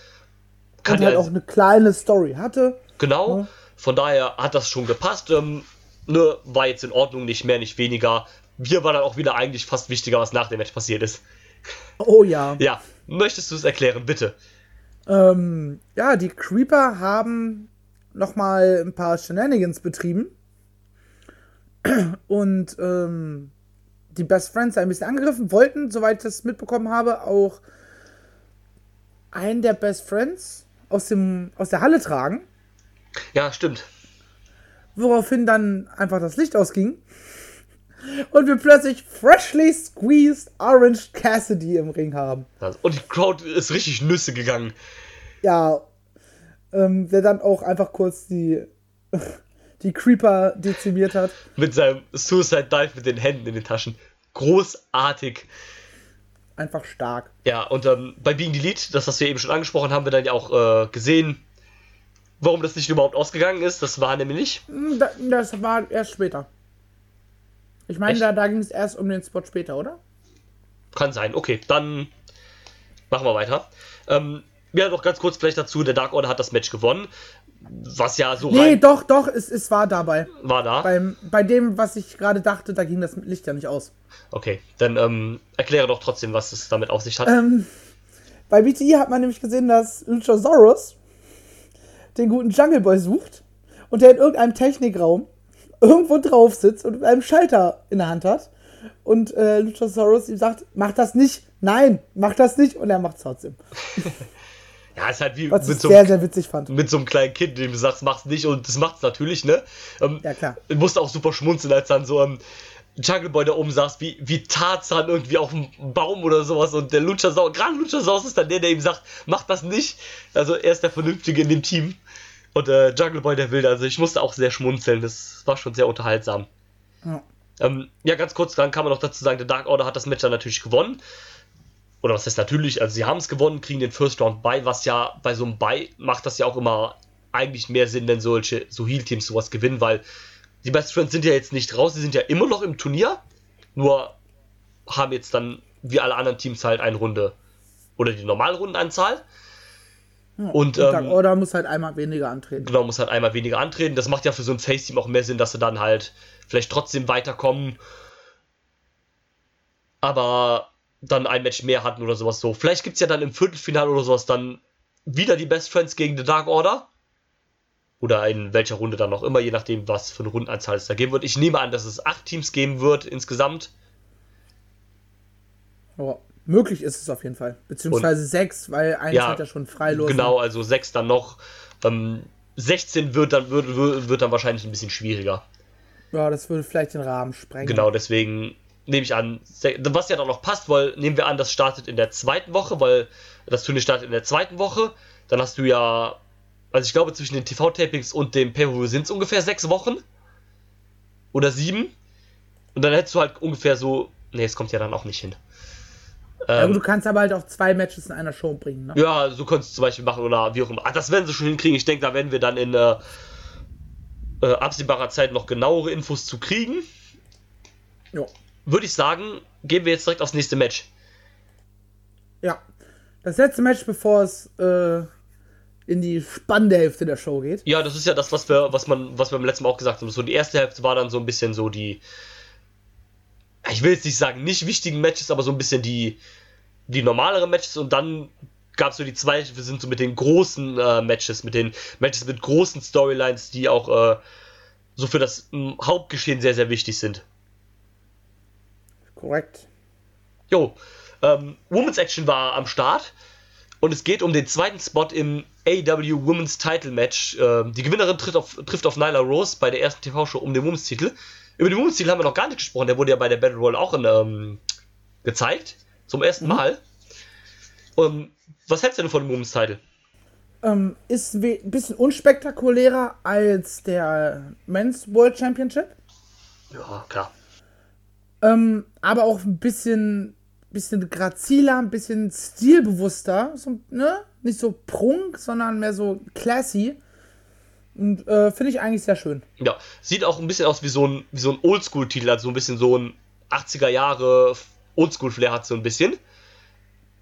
Kann Und ja, halt auch eine kleine Story hatte. genau, Ja. von daher hat das schon gepasst. Ähm, ne, war jetzt in Ordnung, nicht mehr, nicht weniger. Hier war dann auch wieder eigentlich fast wichtiger, was nach dem Match passiert ist. Oh ja. Ja, möchtest du es erklären, bitte? Ähm, ja, die Creeper haben nochmal ein paar Shenanigans betrieben. Und ähm, die Best Friends ein bisschen angegriffen, wollten, soweit ich das mitbekommen habe, auch einen der Best Friends aus, dem, aus der Halle tragen. Ja, stimmt. Woraufhin dann einfach das Licht ausging. Und wir plötzlich freshly squeezed Orange Cassidy im Ring haben. Und die Crowd ist richtig Nüsse gegangen. Ja, ähm, der dann auch einfach kurz die, die Creeper dezimiert hat. Mit seinem Suicide Dive mit den Händen in den Taschen. Großartig. Einfach stark. Ja, und ähm, bei Being Delete, das was wir eben schon angesprochen haben, wir dann ja auch äh, gesehen, warum das nicht überhaupt ausgegangen ist. Das war nämlich nicht. Hm, da- Das war erst später. Ich meine, Echt? da, da ging es erst um den Spot später, oder? Kann sein. Okay, dann machen wir weiter. Ähm, ja, noch ganz kurz vielleicht dazu, der Dark Order hat das Match gewonnen. Was ja so Nee, doch, doch, es, es war dabei. war da. Beim, bei dem, was ich gerade dachte, da ging das Licht ja nicht aus. Okay, dann ähm, erkläre doch trotzdem, was es damit auf sich hat. Ähm, Bei BTI hat man nämlich gesehen, dass Luchasaurus den guten Jungle Boy sucht und der in irgendeinem Technikraum irgendwo drauf sitzt und einen Schalter in der Hand hat. Und äh, Luchasaurus ihm sagt, mach das nicht, nein, mach das nicht. Und er macht es trotzdem. Ja, ist halt wie Was mit ich so, sehr, einem, sehr witzig fand. mit so einem kleinen Kind, dem du sagst, mach's nicht und das macht's natürlich, ne? Ähm, Ja, klar. Ich musste auch super schmunzeln, als dann so ähm, Jungle Boy da oben saß, wie, wie Tarzan irgendwie auf dem Baum oder sowas und der Luchasaurus, gerade Luchasaurus ist dann der, der ihm sagt, mach das nicht. Also er ist der Vernünftige in dem Team. Und äh, Jungle Boy der Wilde, also ich musste auch sehr schmunzeln, das war schon sehr unterhaltsam. Ja. Ähm, ja, ganz kurz, dann kann man noch dazu sagen, der Dark Order hat das Match dann natürlich gewonnen. Oder was heißt natürlich, also sie haben es gewonnen, kriegen den First Round bei, was ja bei so einem Bei macht das ja auch immer eigentlich mehr Sinn, wenn solche so Heal-Teams sowas gewinnen, weil die Best Friends sind ja jetzt nicht raus, sie sind ja immer noch im Turnier, nur haben jetzt dann wie alle anderen Teams halt eine Runde oder die Normalrundenanzahl. Ja. Und, Dark ähm, Order muss halt einmal weniger antreten. Genau, muss halt einmal weniger antreten. Das macht ja für so ein Face-Team auch mehr Sinn, dass sie dann halt vielleicht trotzdem weiterkommen. Aber dann ein Match mehr hatten oder sowas so. Vielleicht gibt es ja dann im Viertelfinale oder sowas dann wieder die Best Friends gegen The Dark Order. Oder in welcher Runde dann noch immer, je nachdem, was für eine Rundenanzahl es da geben wird. Ich nehme an, dass es acht Teams geben wird insgesamt. Ja, möglich ist es auf jeden Fall. Beziehungsweise sechs, weil eins Ja, hat ja schon freilos. Genau, also sechs dann noch. Ähm, 16 wird dann, wird wird dann wahrscheinlich ein bisschen schwieriger. Ja, das würde vielleicht den Rahmen sprengen. Genau, deswegen nehme ich an, was ja dann noch passt, weil nehmen wir an, das startet in der zweiten Woche, weil das Turnier startet in der zweiten Woche. Dann hast du ja, also ich glaube, zwischen den TV-Tapings und dem Pay-Per-View sind es ungefähr sechs Wochen. Oder sieben. Und dann hättest du halt ungefähr so, nee, es kommt ja dann auch nicht hin. Ja, Ähm, du kannst aber halt auch zwei Matches in einer Show bringen, ne? ja, so könntest du zum Beispiel machen oder wie auch immer. Ah, das werden sie schon hinkriegen. Ich denke, da werden wir dann in äh, äh, absehbarer Zeit noch genauere Infos zu kriegen. Ja. Würde ich sagen, gehen wir jetzt direkt aufs nächste Match. Ja. Das letzte Match, bevor es äh, in die spannende Hälfte der Show geht. Ja, das ist ja das, was wir, was man, was wir beim letzten Mal auch gesagt haben. So die erste Hälfte war dann so ein bisschen so die, ich will jetzt nicht sagen nicht wichtigen Matches, aber so ein bisschen die, die normaleren Matches und dann gab es so die zwei, wir sind so mit den großen äh, Matches, mit den Matches mit großen Storylines, die auch äh, so für das m, Hauptgeschehen sehr, sehr wichtig sind. Korrekt. Jo, ähm, Women's Action war am Start und es geht um den zweiten Spot im AEW Women's Title Match. Ähm, die Gewinnerin trifft auf, trifft auf Nyla Rose bei der ersten TV-Show um den Women's Titel. Über den Women's Titel haben wir noch gar nicht gesprochen, der wurde ja bei der Battle Royale auch in, ähm, gezeigt. Zum ersten Mal. Ähm, was hältst du denn von dem Women's Title? Ähm, ist ein bisschen unspektakulärer als der Men's World Championship. Ja, klar. Ähm, aber auch ein bisschen, bisschen graziler, ein bisschen stilbewusster. So, ne? Nicht so prunk, sondern mehr so classy. Und äh, finde ich eigentlich sehr schön. Ja, sieht auch ein bisschen aus wie so ein, so ein Oldschool-Titel, also so ein bisschen so ein 80er Jahre Oldschool-Flair hat so ein bisschen.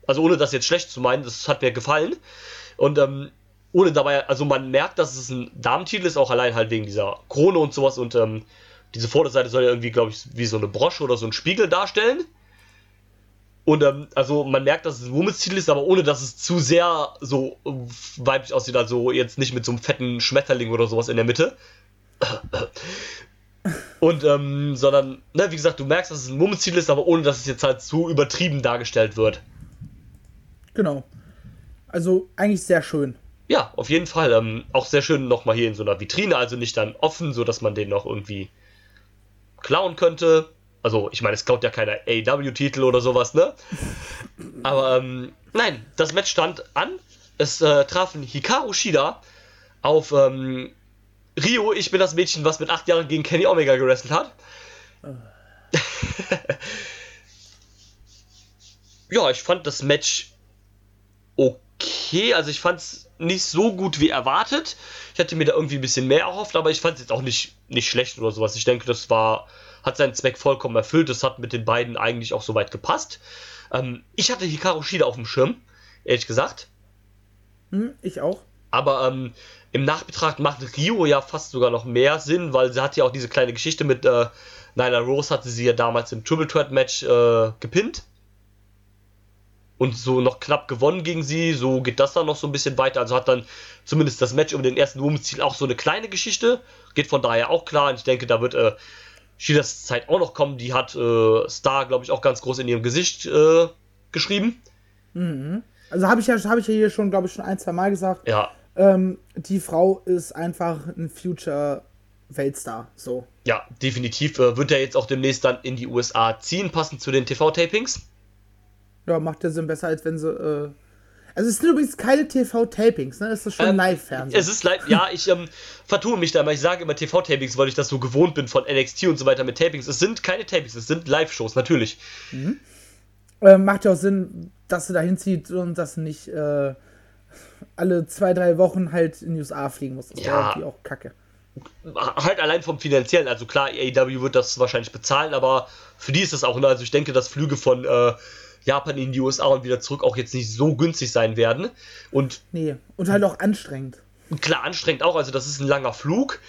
Also ohne das jetzt schlecht zu meinen, das hat mir gefallen. Und ähm, ohne dabei, also man merkt, dass es ein Damentitel ist, auch allein halt wegen dieser Krone und sowas. Und ähm, diese Vorderseite soll ja irgendwie, glaube ich, wie so eine Brosche oder so ein Spiegel darstellen. Und ähm, also man merkt, dass es ein Women's Titel ist, aber ohne dass es zu sehr so äh, weiblich aussieht, also jetzt nicht mit so einem fetten Schmetterling oder sowas in der Mitte. Und, ähm, sondern, ne, wie gesagt, du merkst, dass es ein Women's Titel ist, aber ohne dass es jetzt halt zu übertrieben dargestellt wird. Genau. Also eigentlich sehr schön. Ja, auf jeden Fall. Ähm, auch sehr schön nochmal hier in so einer Vitrine, also nicht dann offen, so dass man den noch irgendwie klauen könnte. Also, ich meine, es klaut ja keiner AW-Titel oder sowas, ne? Aber, ähm, nein, das Match stand an. Es äh, trafen Hikaru Shida auf ähm, Rio, ich bin das Mädchen, was mit acht Jahren gegen Kenny Omega gewrestelt hat. ja, ich fand das Match okay. Also ich fand es nicht so gut wie erwartet. Ich hätte mir da irgendwie ein bisschen mehr erhofft, aber ich fand es jetzt auch nicht, nicht schlecht oder sowas. Ich denke, das war, hat seinen Zweck vollkommen erfüllt. Das hat mit den beiden eigentlich auch soweit gepasst. Ähm, ich hatte Hikaru Shida auf dem Schirm, ehrlich gesagt. Hm, ich auch. Aber ähm, im Nachbetracht macht Rio ja fast sogar noch mehr Sinn, weil sie hat ja auch diese kleine Geschichte mit äh, Nyla Rose hatte sie ja damals im Triple Threat Match äh, gepinnt. Und so noch knapp gewonnen gegen sie. So geht das dann noch so ein bisschen weiter. Also hat dann zumindest das Match um den ersten Women's Ziel auch so eine kleine Geschichte. Geht von daher auch klar. Und ich denke, da wird äh, Shidas Zeit auch noch kommen. Die hat äh, Star, glaube ich, auch ganz groß in ihrem Gesicht äh, geschrieben. Also habe ich, ja, hab ich ja hier schon, glaube ich, schon ein, zwei Mal gesagt. Ja, Ähm, die Frau ist einfach ein Future Weltstar. So. ja, definitiv. Äh, wird er jetzt auch demnächst dann in die USA ziehen, passend zu den TV-Tapings. Ja, macht der Sinn besser, als wenn sie. Äh also es sind übrigens keine TV-Tapings, ne? Es ist schon Ähm, Live-Fernsehen. Es ist leid, ja, ich ähm, vertue mich da immer. Ich sage immer TV-Tapings, weil ich das so gewohnt bin von NXT und so weiter mit Tapings. Es sind keine Tapings, es sind Live-Shows, natürlich. Äh, macht ja auch Sinn, dass sie da hinzieht und dass nicht äh, alle zwei, drei Wochen halt in die USA fliegen muss. Das Ja. wäre irgendwie auch kacke. Halt allein vom finanziellen. Also klar, AEW wird das wahrscheinlich bezahlen, aber für die ist das auch, ne? Also ich denke, dass Flüge von äh, Japan in die USA und wieder zurück auch jetzt nicht so günstig sein werden. Und Nee. Und halt auch anstrengend. klar, anstrengend auch, also das ist ein langer Flug.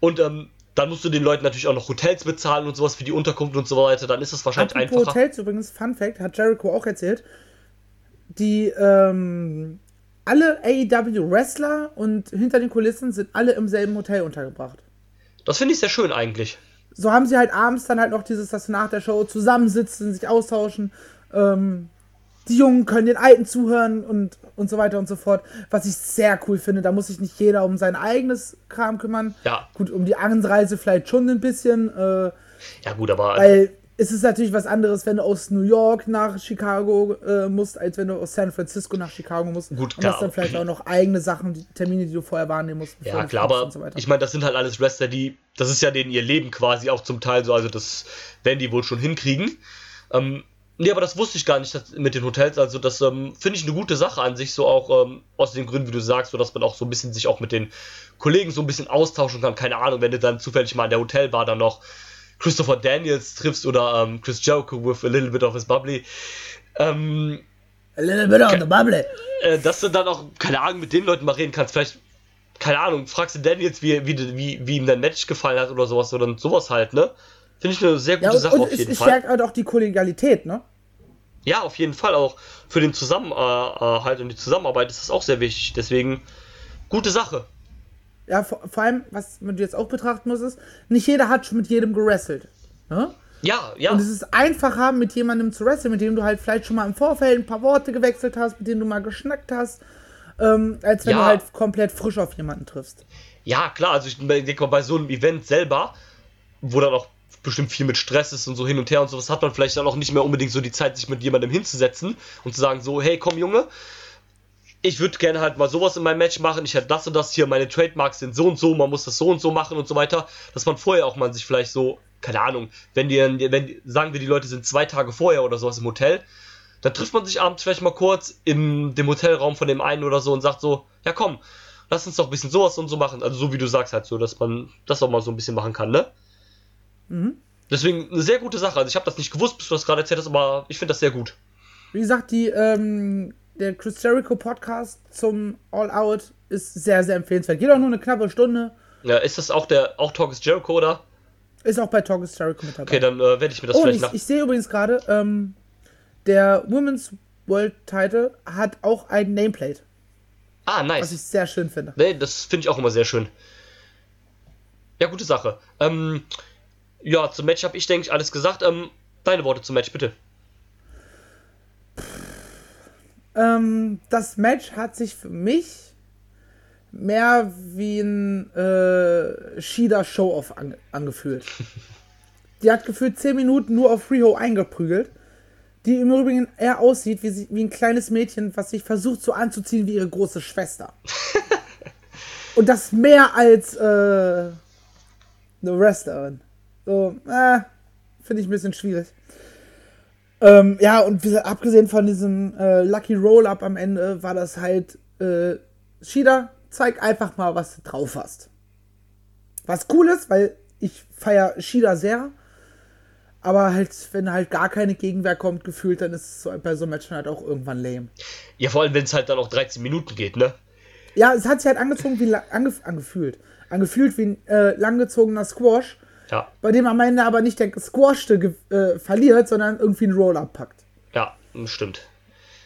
Und ähm, dann musst du den Leuten natürlich auch noch Hotels bezahlen und sowas für die Unterkunft und so weiter. Dann ist es wahrscheinlich Apropos einfacher. Hotels übrigens, Fun Fact, hat Jericho auch erzählt. Die, ähm, alle AEW-Wrestler und hinter den Kulissen sind alle im selben Hotel untergebracht. Das finde ich sehr schön eigentlich. so haben sie halt abends dann halt noch dieses, dass sie nach der Show zusammensitzen, sich austauschen. Ähm, die Jungen können den Alten zuhören und, und so weiter und so fort. Was ich sehr cool finde. Da muss sich nicht jeder um sein eigenes Kram kümmern. Ja. Gut, um die Anreise vielleicht schon ein bisschen. Äh, Ja gut, aber weil es ist natürlich was anderes, wenn du aus New York nach Chicago äh, musst, als wenn du aus San Francisco nach Chicago musst. Gut, und klar. hast dann vielleicht auch noch eigene Sachen, die Termine, die du vorher wahrnehmen musst. Ja, klar, aber und so ich meine, das sind halt alles Wrestler, die, das ist ja denen ihr Leben quasi auch zum Teil so, also das werden die wohl schon hinkriegen. Ähm, nee, aber das wusste ich gar nicht dass, mit den Hotels, also das ähm, finde ich eine gute Sache an sich, so auch ähm, aus den Gründen, wie du sagst, so dass man auch so ein bisschen sich auch mit den Kollegen so ein bisschen austauschen kann, keine Ahnung, wenn du dann zufällig mal in der Hotel war, dann noch Christopher Daniels triffst oder ähm, Chris Jericho with a little bit of his bubbly. Ähm, A little bit on the bubble. äh, dass du dann auch, keine Ahnung, mit den Leuten mal reden kannst. Vielleicht, keine Ahnung, fragst du Daniels, wie, wie, wie, wie ihm dein Match gefallen hat oder sowas oder sowas halt, ne? Finde ich eine sehr gute Ja, und, Sache und auf es, jeden es Fall. stärkt halt auch die Kollegialität, ne? Ja, auf jeden Fall auch für den Zusammenhalt und die Zusammenarbeit ist das auch sehr wichtig. Deswegen, gute Sache. Ja, vor, vor allem, was man jetzt auch betrachten muss, ist, nicht jeder hat schon mit jedem gewrestelt. Ne? Ja, ja. Und es ist einfacher, mit jemandem zu wresteln, mit dem du halt vielleicht schon mal im Vorfeld ein paar Worte gewechselt hast, mit dem du mal geschnackt hast, ähm, als wenn Ja. du halt komplett frisch auf jemanden triffst. Ja, klar, also ich denke mal, bei so einem Event selber, wo dann auch bestimmt viel mit Stress ist und so hin und her und sowas, hat man vielleicht dann auch nicht mehr unbedingt so die Zeit, sich mit jemandem hinzusetzen und zu sagen, so, hey, komm Junge, ich würde gerne halt mal sowas in meinem Match machen, ich hätte das und das hier, meine Trademarks sind so und so, man muss das so und so machen und so weiter, dass man vorher auch mal sich vielleicht so, keine Ahnung, wenn die, wenn, sagen wir, die Leute sind zwei Tage vorher oder sowas im Hotel, dann trifft man sich abends vielleicht mal kurz in dem Hotelraum von dem einen oder so und sagt so, ja komm, lass uns doch ein bisschen sowas und so machen. Also so wie du sagst halt so, dass man das auch mal so ein bisschen machen kann, ne? Deswegen eine sehr gute Sache. Also ich habe das nicht gewusst, bis du das gerade erzählt hast, aber ich finde das sehr gut. Wie gesagt, die, ähm, der Chris Jericho Podcast zum All Out ist sehr, sehr empfehlenswert. Geht auch nur eine knappe Stunde. Ja, ist das auch der auch Talk is Jericho, oder? Ist auch bei Talk is Jericho mit dabei. Okay, dann äh, werde ich mir das Oh, vielleicht ich, nach. ich sehe übrigens gerade, ähm, der Women's World Title hat auch ein Nameplate, ah, was nice. ich sehr schön finde. Nee, das finde ich auch immer sehr schön. Ja, gute Sache. Ähm, ja, zum Match habe ich, denke ich, alles gesagt. Ähm, deine Worte zum Match, bitte. Ähm, das Match hat sich für mich mehr wie ein äh, Shida Show-Off ange angefühlt. Die hat gefühlt 10 Minuten nur auf Riho eingeprügelt, die im Übrigen eher aussieht wie, sie, wie ein kleines Mädchen, was sich versucht so anzuziehen wie ihre große Schwester. Und das mehr als äh, eine Wrestlerin. So, äh, finde ich ein bisschen schwierig. Ähm, ja, und wie abgesehen von diesem äh, Lucky Roll-Up am Ende war das halt, äh, Shida, zeig einfach mal, was du drauf hast. Was cool ist, weil ich feiere Shida sehr. Aber halt, wenn halt gar keine Gegenwehr kommt, gefühlt, dann ist es bei so einem Match halt auch irgendwann lame. Ja, vor allem, wenn es halt dann auch 13 Minuten geht, ne? Ja, es hat sich halt angezogen wie angef angefühlt. Angefühlt wie ein äh, langgezogener Squash, Ja, bei dem am Ende aber nicht der Gesquashte ge- äh, verliert, sondern irgendwie ein Roll-Up packt. ja, stimmt.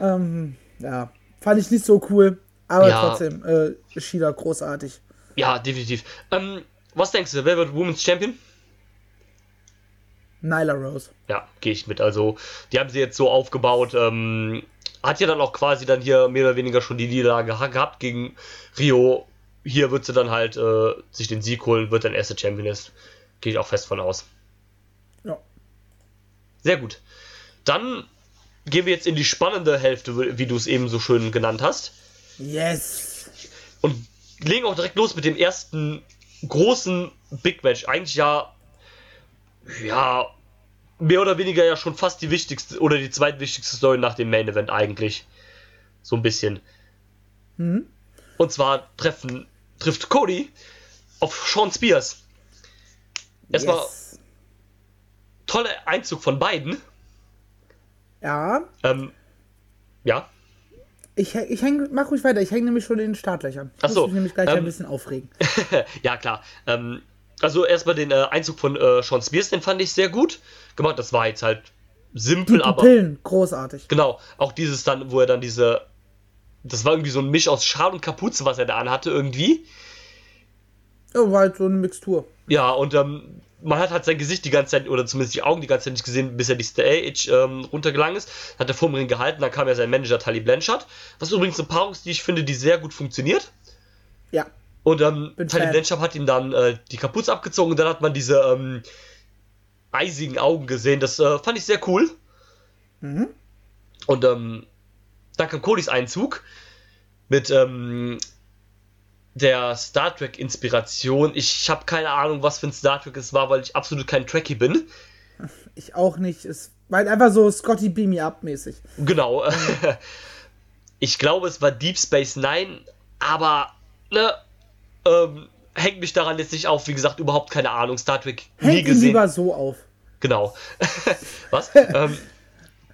Ähm, ja, fand ich nicht so cool. Aber Ja. trotzdem, äh, Shida großartig. Ja, definitiv. Ähm, was denkst du, wer wird Women's Champion? Nyla Rose. Ja, gehe ich mit. Also, die haben sie jetzt so aufgebaut. Ähm, hat ja dann auch quasi dann hier mehr oder weniger schon die Niederlage ha- gehabt gegen Rio. Hier wird sie dann halt äh, sich den Sieg holen, wird dann erste Championess. Gehe ich auch fest von aus. Ja. Sehr gut. Dann gehen wir jetzt in die spannende Hälfte, wie du es eben so schön genannt hast. Yes. Und legen auch direkt los mit dem ersten großen Big Match. Eigentlich ja, ja, mehr oder weniger ja schon fast die wichtigste oder die zweitwichtigste Story nach dem Main Event eigentlich. So ein bisschen. Mhm. Und zwar treffen, trifft Cody auf Sean Spears. Erstmal yes. toller Einzug von beiden. Ja, Ähm, ja, ich, ich häng, mach ruhig weiter. Ich hänge nämlich schon in den Startlöchern. Ach so, Muss mich nämlich gleich ähm, ein bisschen aufregen. ja, klar. Ähm, also erstmal den äh, Einzug von äh, Sean Spears, den fand ich sehr gut gemacht. Das war jetzt halt simpel, Die aber Pupillen, großartig. genau. Auch dieses dann, wo er dann diese, das war irgendwie so ein Misch aus Schal und Kapuze, was er da anhatte irgendwie. Ja, war halt so eine Mixtur. Ja, und ähm, man hat halt sein Gesicht die ganze Zeit, oder zumindest die Augen die ganze Zeit nicht gesehen, bis er die Stage ähm, runtergelangt ist. Hat er vor dem Ring gehalten, dann kam ja sein Manager Tully Blanchard. Was übrigens eine Paarung ist, die ich finde, die sehr gut funktioniert. Ja. Und ähm, Fan. Blanchard hat ihm dann äh, die Kapuze abgezogen und dann hat man diese ähm, eisigen Augen gesehen. Das äh, fand ich sehr cool. Mhm. Und ähm, dann kam Codys Einzug mit ähm, der Star Trek Inspiration. Ich habe keine Ahnung, was für ein Star Trek es war, weil ich absolut kein Trekkie bin. Ich auch nicht. Es war halt einfach so Scotty Beam Me Up mäßig. Genau. ich glaube, es war Deep Space Nine, aber ne, ähm, hängt mich daran jetzt nicht auf. Wie gesagt, überhaupt keine Ahnung. Star Trek nie Hängt ihn gesehen. lieber so auf. Genau. Was? ähm,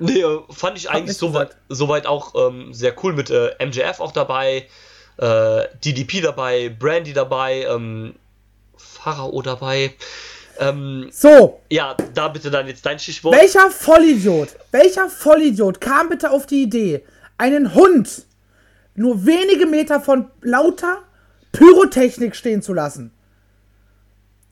nee, äh, fand ich eigentlich soweit soweit auch ähm, sehr cool mit äh, MJF auch dabei, äh, DDP dabei, Brandy dabei, ähm, Pharao dabei. Ähm, So, ja, da bitte dann jetzt dein Stichwort. welcher Vollidiot, welcher Vollidiot kam bitte auf die Idee, einen Hund nur wenige Meter von lauter Pyrotechnik stehen zu lassen?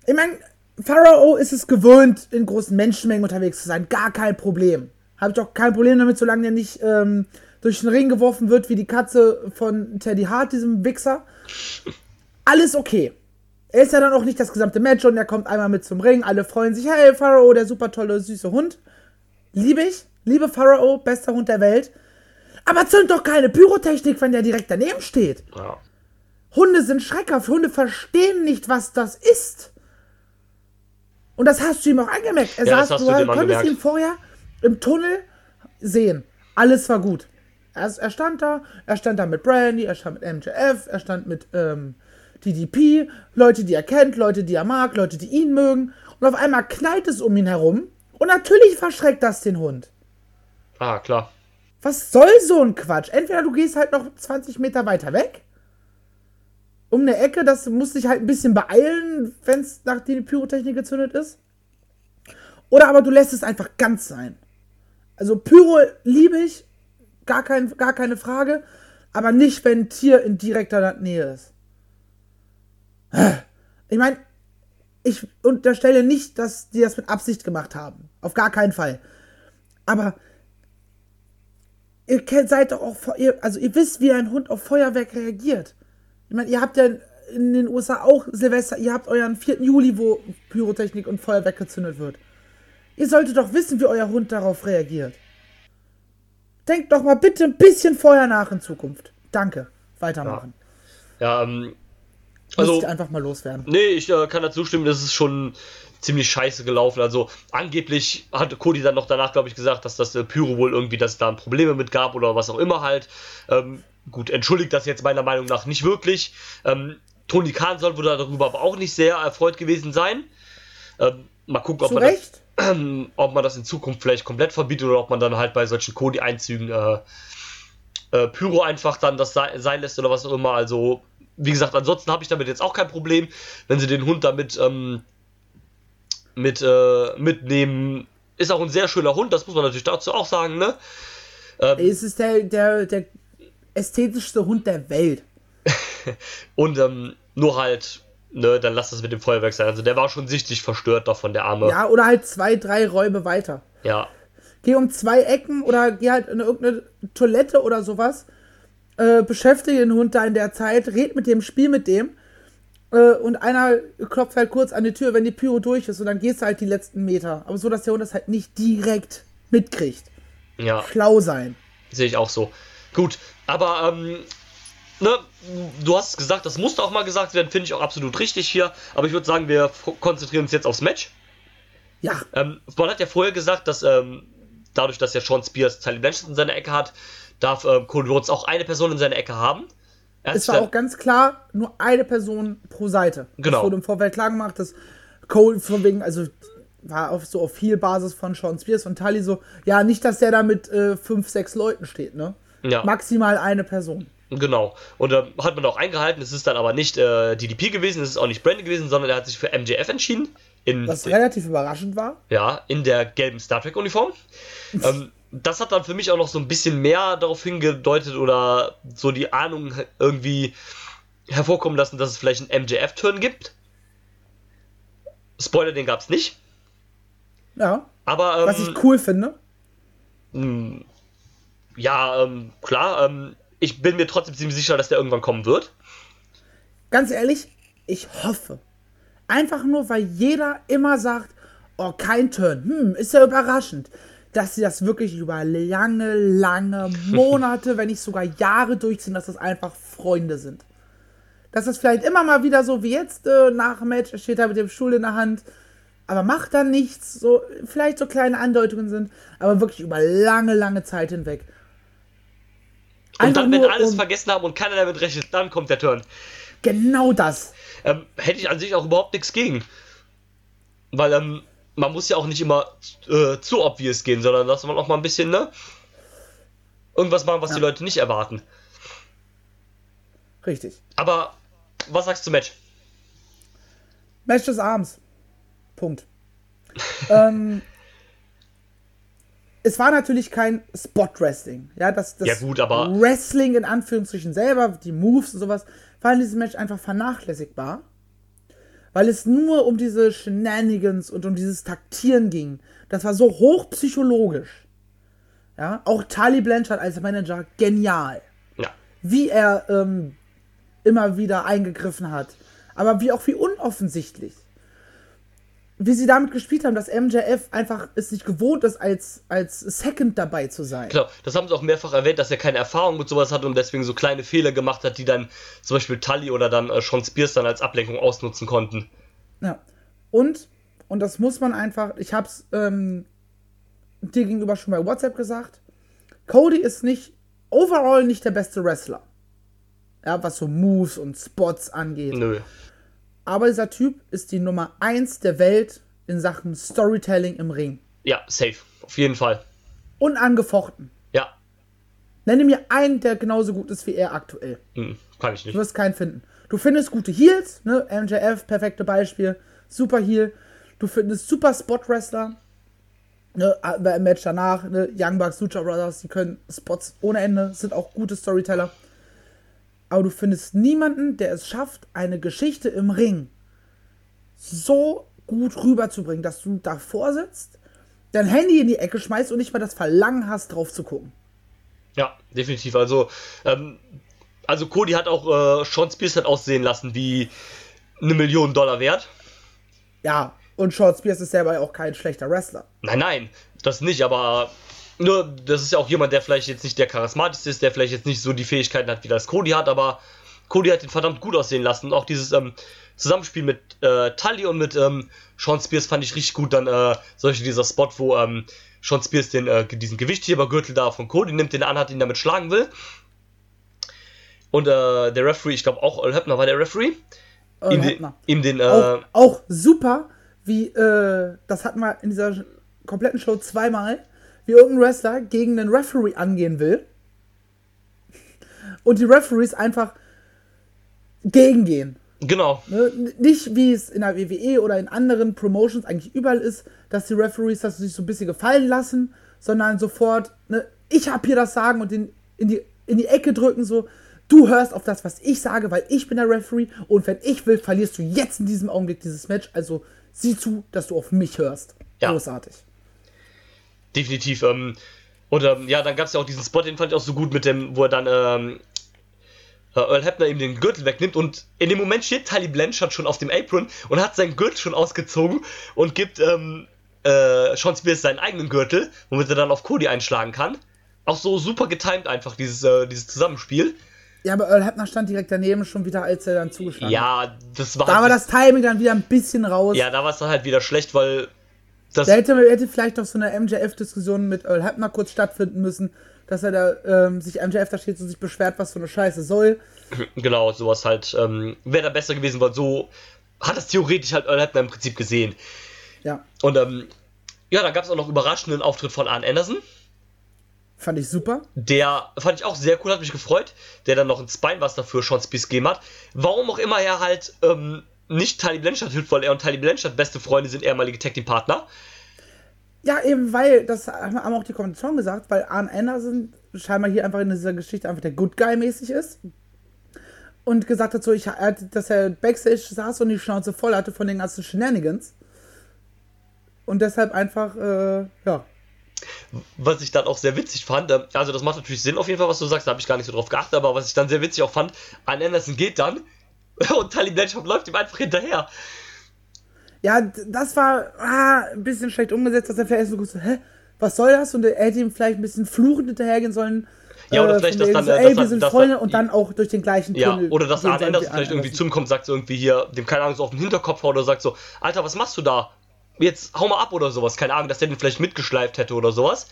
Ich meine, Pharaoh ist es gewöhnt, in großen Menschenmengen unterwegs zu sein. Gar kein Problem. Habe ich auch kein Problem damit, solange der nicht ähm, durch den Ring geworfen wird wie die Katze von Teddy Hart, diesem Wichser. Alles okay. Er ist ja dann auch nicht das gesamte Match und er kommt einmal mit zum Ring. Alle freuen sich. Hey, Pharaoh, der super tolle, süße Hund. Liebe ich. Liebe Pharaoh, bester Hund der Welt. Aber zünd doch keine Pyrotechnik, wenn der direkt daneben steht. Ja. Hunde sind schreckhaft. Hunde verstehen nicht, was das ist. Und das hast du ihm auch angemerkt. Er Ja, das saß, hast du du konntest ihn vorher im Tunnel sehen. Alles war gut. Er, er stand da, er stand da mit Brandy, er stand mit MJF, er stand mit ähm, DDP, Leute, die er kennt, Leute, die er mag, Leute, die ihn mögen. Und auf einmal knallt es um ihn herum. Und natürlich verschreckt das den Hund. Ah, klar. Was soll so ein Quatsch? Entweder du gehst halt noch 20 Meter weiter weg. Um eine Ecke, das muss dich halt ein bisschen beeilen, wenn es nachdem die Pyrotechnik gezündet ist. Oder aber du lässt es einfach ganz sein. Also Pyro liebe ich, gar, kein, gar keine Frage. Aber nicht, wenn ein Tier in direkter Nähe ist. Ich meine, ich unterstelle nicht, dass die das mit Absicht gemacht haben. Auf gar keinen Fall. Aber ihr seid doch auch, also ihr wisst, wie ein Hund auf Feuerwerk reagiert. Ich meine, ihr habt ja in den USA auch Silvester, ihr habt euren 4. Juli, wo Pyrotechnik und Feuerwerk gezündet wird. Ihr solltet doch wissen, wie euer Hund darauf reagiert. Denkt doch mal bitte ein bisschen vorher nach in Zukunft. Danke. Weitermachen. Ja, ähm, Muss also, ich einfach mal loswerden. nee, ich äh, kann dazu stimmen, das ist schon ziemlich scheiße gelaufen. Also, angeblich hat Cody dann noch danach, glaube ich, gesagt, dass das äh, Pyro wohl irgendwie, dass es da Probleme mit gab oder was auch immer halt. Ähm, gut, entschuldigt das jetzt meiner Meinung nach nicht wirklich. Ähm, Tony Khan soll wohl darüber aber auch nicht sehr erfreut gewesen sein. Ähm, mal gucken, ob Zu man das Recht? ob man das in Zukunft vielleicht komplett verbietet oder ob man dann halt bei solchen Cody-Einzügen äh, äh, Pyro einfach dann das sei- sein lässt oder was auch immer. Also, wie gesagt, ansonsten habe ich damit jetzt auch kein Problem, wenn sie den Hund damit ähm, mit, äh, mitnehmen. Ist auch ein sehr schöner Hund, das muss man natürlich dazu auch sagen, ne? Ähm, es ist der, der, der ästhetischste Hund der Welt. und ähm, nur halt, ne, dann lass das mit dem Feuerwerk sein. Also der war schon sichtlich verstört davon, der Arme. Ja, oder halt zwei, drei Räume weiter. ja. Geh um zwei Ecken oder geh halt in irgendeine Toilette oder sowas. Äh, beschäftige den Hund da in der Zeit, red mit dem, spiel mit dem. Äh, und einer klopft halt kurz an die Tür, wenn die Pyro durch ist. Und dann gehst du halt die letzten Meter. Aber so, dass der Hund das halt nicht direkt mitkriegt. Ja. Schlau sein. Sehe ich auch so. Gut, aber ähm, ne, du hast gesagt, das musste auch mal gesagt werden, finde ich auch absolut richtig hier. Aber ich würde sagen, wir konzentrieren uns jetzt aufs Match. Ja, Ähm, man hat ja vorher gesagt, dass ähm, dadurch, dass ja Sean Spears Tully Blanchard in seiner Ecke hat, darf ähm, Cody Rhodes auch eine Person in seiner Ecke haben. Er es war dann- auch ganz klar nur eine Person pro Seite. Genau. Es wurde im Vorfeld klar gemacht, dass Cole von wegen, also war auf so auf viel Basis von Sean Spears und Tully so, ja, nicht, dass der da mit äh, fünf, sechs Leuten steht, ne? Ja. Maximal eine Person. Genau. Und ähm, hat man auch eingehalten. Es ist dann aber nicht äh, DDP gewesen, es ist auch nicht Brandon gewesen, sondern er hat sich für MJF entschieden. Was relativ überraschend war. ja, in der gelben Star Trek-Uniform. ähm, das hat dann für mich auch noch so ein bisschen mehr darauf hingedeutet oder so die Ahnung irgendwie hervorkommen lassen, dass es vielleicht einen MJF-Turn gibt. Spoiler, den gab es nicht. Ja. Aber ähm, Was ich cool finde. ja, ähm, klar, ähm, ich bin mir trotzdem ziemlich sicher, dass der irgendwann kommen wird. Ganz ehrlich, ich hoffe. Einfach nur, weil jeder immer sagt, oh, kein Turn. Hm, ist ja überraschend. Dass sie das wirklich über lange, lange Monate, wenn nicht sogar Jahre durchziehen, dass das einfach Freunde sind. Dass das vielleicht immer mal wieder so wie jetzt äh, nach dem Match, er steht da mit dem Stuhl in der Hand, aber macht dann nichts, so vielleicht so kleine Andeutungen sind, aber wirklich über lange, lange Zeit hinweg. Und dann, wenn alles um- vergessen haben und keiner damit rechnet, dann kommt der Turn. Genau das. Ähm, hätte ich an sich auch überhaupt nichts gegen. Weil ähm, man muss ja auch nicht immer äh, zu obvious gehen, sondern dass man auch mal ein bisschen, ne? Irgendwas machen, was die Leute nicht erwarten. Richtig. Aber was sagst du zum Match? Match des Abends. Punkt. ähm, es war natürlich kein Spot-Wrestling. Ja, das, das Ja, gut, aber- Wrestling in Anführungsstrichen selber, die Moves und sowas, war in diesem Match einfach vernachlässigbar. Weil es nur um diese Shenanigans und um dieses Taktieren ging. Das war so hochpsychologisch. Ja, auch Tali Blanchard als Manager, genial Ja. wie er ähm, immer wieder eingegriffen hat. Aber wie auch wie unoffensichtlich. Wie sie damit gespielt haben, dass MJF einfach es nicht gewohnt ist, als, als Second dabei zu sein. Genau, das haben sie auch mehrfach erwähnt, dass er keine Erfahrung mit sowas hat und deswegen so kleine Fehler gemacht hat, die dann zum Beispiel Tully oder dann äh, Sean Spears dann als Ablenkung ausnutzen konnten. Ja. Und, und das muss man einfach, ich hab's ähm, dir gegenüber schon bei WhatsApp gesagt, Cody ist nicht, overall nicht der beste Wrestler. Ja, was so Moves und Spots angeht. Nö. Aber dieser Typ ist die Nummer 1 der Welt in Sachen Storytelling im Ring. Ja, safe. Auf jeden Fall. Unangefochten. Ja. Nenne mir einen, der genauso gut ist wie er aktuell. Hm, kann ich nicht. Du wirst keinen finden. Du findest gute Heels, ne? MJF, perfekte Beispiel. Super Heel. Du findest super Spot-Wrestler. Ne? Im Match danach, ne? Young Bucks, Lucha Brothers, die können Spots ohne Ende, sind auch gute Storyteller. Aber du findest niemanden, der es schafft, eine Geschichte im Ring so gut rüberzubringen, dass du davor sitzt, dein Handy in die Ecke schmeißt und nicht mal das Verlangen hast, drauf zu gucken. Ja, definitiv. Also, ähm, also Cody hat auch äh, Sean Spears hat aussehen lassen wie eine Million Dollar wert. Ja, und Short Spears ist selber auch kein schlechter Wrestler. Nein, nein, das nicht, aber nur, das ist ja auch jemand, der vielleicht jetzt nicht der charismatischste ist, der vielleicht jetzt nicht so die Fähigkeiten hat, wie das Cody hat, aber Cody hat ihn verdammt gut aussehen lassen. Und auch dieses ähm, Zusammenspiel mit äh, Tully und mit ähm, Sean Spears fand ich richtig gut. Dann äh, solche dieser Spot, wo ähm, Sean Spears den, äh, diesen Gewichthebergürtel da von Cody nimmt, den er anhat, ihn damit schlagen will. Und äh, der Referee, ich glaube auch Earl Hebner war der Referee, Earl ihm, den, Hebner. ihm den, äh, auch, auch super, wie, äh, das hatten wir in dieser kompletten Show zweimal, wie irgendein Wrestler gegen den Referee angehen will. Und die Referees einfach gegengehen. genau, Ne? Nicht wie es in der WWE oder in anderen Promotions eigentlich überall ist, dass die Referees das sich so ein bisschen gefallen lassen, sondern sofort, ne, ich habe hier das Sagen und in, in, die, in die Ecke drücken, so, du hörst auf das, was ich sage, weil ich bin der Referee und wenn ich will, verlierst du jetzt in diesem Augenblick dieses Match. Also sieh zu, dass du auf mich hörst. Ja. Großartig. Definitiv. Ähm, und ähm, ja, dann gab es ja auch diesen Spot, den fand ich auch so gut mit dem, wo er dann ähm, äh, Earl Hebner ihm den Gürtel wegnimmt und in dem Moment steht Tully Blanchard schon auf dem Apron und hat seinen Gürtel schon ausgezogen und gibt ähm, äh, Sean Spears seinen eigenen Gürtel, womit er dann auf Cody einschlagen kann. Auch so super getimed einfach, dieses, äh, dieses Zusammenspiel. Ja, aber Earl Hebner stand direkt daneben schon wieder, als er dann zugeschlagen hat. Ja, das war Da halt war das Timing dann wieder ein bisschen raus. Ja, da war es dann halt wieder schlecht, weil das Da hätte, hätte vielleicht noch so eine MJF-Diskussion mit Earl Hebner kurz stattfinden müssen, dass er da ähm, sich MJF da steht und sich beschwert, was für eine Scheiße soll. genau sowas halt ähm, wäre da besser gewesen, weil so hat es theoretisch halt Earl Hebner im Prinzip gesehen. Ja, Und ähm, ja, dann gab es auch noch überraschenden Auftritt von Arn Anderson. fand ich super. Der fand ich auch sehr cool, hat mich gefreut. Der dann noch ein Spinebuster für Sean Spears gegeben hat. Warum auch immer er halt ähm, nicht Tully Blanchard hilft, weil er und Tully Blanchard beste Freunde sind, ehemalige Tag Team Partner. Ja, eben weil, das haben auch die Kommentatoren gesagt, weil Arn Anderson scheinbar hier einfach in dieser Geschichte einfach der Good Guy mäßig ist. Und gesagt hat so, ich, er dass er Backstage saß und die Schnauze voll hatte von den ganzen Shenanigans. Und deshalb einfach, äh, ja. Was ich dann auch sehr witzig fand, ähm, also das macht natürlich Sinn auf jeden Fall, was du sagst, da habe ich gar nicht so drauf geachtet, aber was ich dann sehr witzig auch fand, Arn Anderson geht dann und Tully Blanchard läuft ihm einfach hinterher. Ja, das war ah, ein bisschen schlecht umgesetzt, dass er vielleicht so gut so, hä, was soll das? Und er hätte ihm vielleicht ein bisschen fluchend hinterhergehen sollen. Ja, oder äh, vielleicht, dass dann, so, äh, ey, wir sind Freunde und dann auch durch den gleichen Ja, Tunnel oder dass gehen Arn sollen Anderson vielleicht irgendwie zu ihm kommt, sagt so irgendwie hier, dem keine Ahnung, so auf den Hinterkopf haut oder sagt so, Alter, was machst du da? Jetzt hau mal ab oder sowas, keine Ahnung, dass der den vielleicht mitgeschleift hätte oder sowas.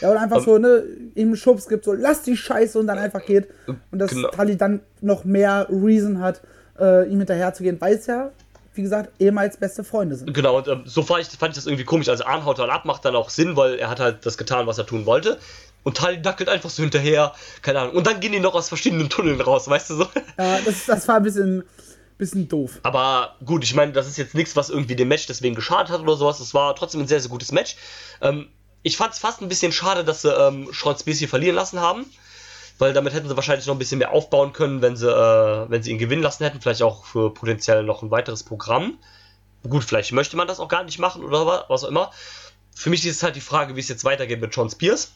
Ja, oder einfach Ähm, so, ne, ihm einen Schubs gibt, so, lass die Scheiße und dann einfach geht. Und dass Genau. Tully dann noch mehr Reason hat, äh, ihm hinterher zu gehen, weil es ja, wie gesagt, ehemals beste Freunde sind. Genau, und ähm, so fand ich, fand ich das irgendwie komisch. Also Arn haut dann ab, macht dann auch Sinn, weil er hat halt das getan, was er tun wollte. Und Tully dackelt einfach so hinterher, keine Ahnung. Und dann gehen die noch aus verschiedenen Tunneln raus, weißt du so? Ja, das, das war ein bisschen, bisschen doof. Aber gut, ich meine, das ist jetzt nichts, was irgendwie dem Match deswegen geschadet hat oder sowas. Es war trotzdem ein sehr, sehr gutes Match. Ähm, ich fand es fast ein bisschen schade, dass sie ähm, Sean hier verlieren lassen haben. Weil damit hätten sie wahrscheinlich noch ein bisschen mehr aufbauen können, wenn sie, äh, wenn sie ihn gewinnen lassen hätten. Vielleicht auch für potenziell noch ein weiteres Programm. Gut, vielleicht möchte man das auch gar nicht machen oder wa- was auch immer. Für mich ist es halt die Frage, wie es jetzt weitergeht mit Sean Spears.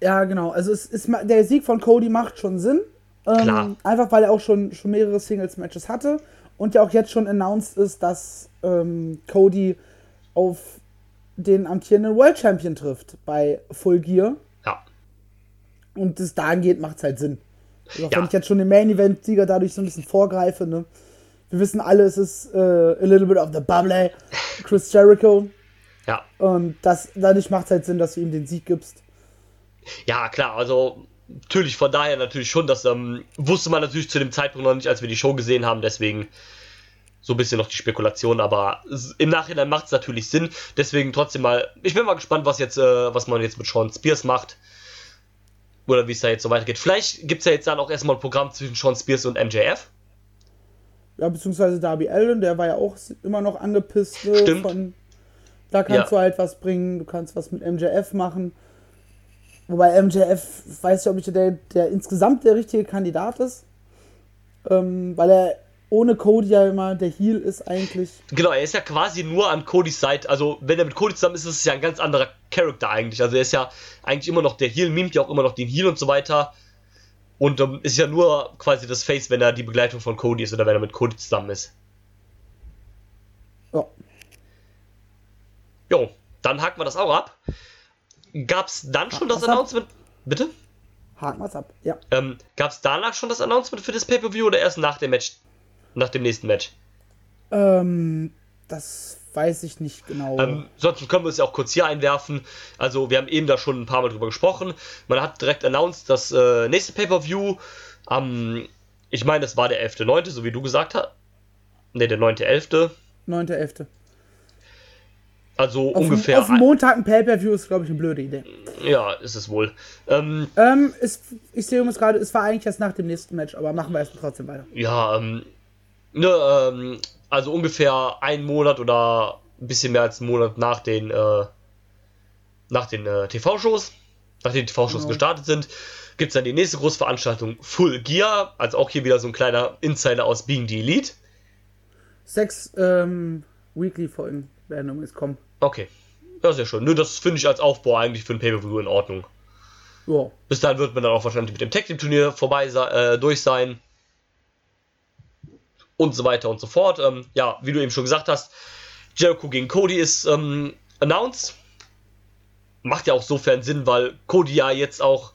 Ja, genau. Also es ist der Sieg von Cody macht schon Sinn. Ähm, Klar. Einfach weil er auch schon, schon mehrere Singles-Matches hatte und ja auch jetzt schon announced ist, dass ähm, Cody auf den amtierenden World Champion trifft bei Full Gear. Und es dahin geht, macht es halt Sinn. Also auch Ja. wenn ich jetzt schon den Main Event-Sieger dadurch so ein bisschen vorgreife, ne? Wir wissen alle, es ist äh, a little bit of the bubble, Chris Jericho. Ja. Und das, dadurch macht es halt Sinn, dass du ihm den Sieg gibst. Ja, klar, also natürlich, von daher natürlich schon, das ähm, wusste man natürlich zu dem Zeitpunkt noch nicht, als wir die Show gesehen haben, deswegen so ein bisschen noch die Spekulation, aber im Nachhinein macht es natürlich Sinn, deswegen trotzdem mal, ich bin mal gespannt, was jetzt, äh, was man jetzt mit Sean Spears macht. Oder wie es da jetzt so weitergeht. Vielleicht gibt es ja jetzt dann auch erstmal ein Programm zwischen Sean Spears und MJF. Ja, beziehungsweise Darby Allen, der war ja auch immer noch angepisst. Ne, Stimmt. Von, da kannst Ja. du halt was bringen, du kannst was mit MJF machen. Wobei MJF, weiß ich, ob ich der, der insgesamt der richtige Kandidat ist. Ähm, weil er ohne Cody ja immer der Heel ist eigentlich. Genau, er ist ja quasi nur an Codys Seite. Also, wenn er mit Cody zusammen ist, ist es ja ein ganz anderer Charakter eigentlich. Also, er ist ja eigentlich immer noch der Heel, mimt ja auch immer noch den Heel und so weiter. Und ähm, ist ja nur quasi das Face, wenn er die Begleitung von Cody ist oder wenn er mit Cody zusammen ist. Ja. Jo, dann haken wir das auch ab. Gab's dann schon das was ab? Announcement? Bitte? Haken wir's ab. Ja. Ähm, gab's danach schon das Announcement für das Pay-Per-View oder erst nach dem Match? Nach dem nächsten Match? Ähm, das weiß ich nicht genau. Ähm, sonst können wir es ja auch kurz hier einwerfen. Also, wir haben eben da schon ein paar Mal drüber gesprochen. Man hat direkt announced, das äh, nächste Pay-Per-View am, ich meine, das war der 11.9., so wie du gesagt hast. Ne, der 9.11. 9.11. Also Auf, ungefähr. auf Montag ein Pay-Per-View ist, glaube ich, eine blöde Idee. ja, ist es wohl. Ähm, Ähm, es, ich sehe übrigens gerade, es war eigentlich erst nach dem nächsten Match, aber machen wir erst trotzdem weiter. ja, ähm, ne, ähm, also ungefähr ein Monat oder ein bisschen mehr als einen Monat nach den, äh, nach den äh, TV-Shows. nachdem die TV-Shows genau. gestartet sind, gibt es dann die nächste große Veranstaltung Full Gear, also auch hier wieder so ein kleiner Insider aus Being the Elite. Sechs ähm, Weekly-Folgen werden übrigens kommen. Okay. Ja, sehr schön. Nur das finde ich als Aufbau eigentlich für ein Pay-Per-View in Ordnung. Ja. Bis dahin wird man dann auch wahrscheinlich mit dem Tag Team Turnier vorbei äh, durch sein. Und so weiter und so fort. Ähm, ja, wie du eben schon gesagt hast, Jericho gegen Cody ist ähm, announced. Macht ja auch sofern Sinn, weil Cody ja jetzt auch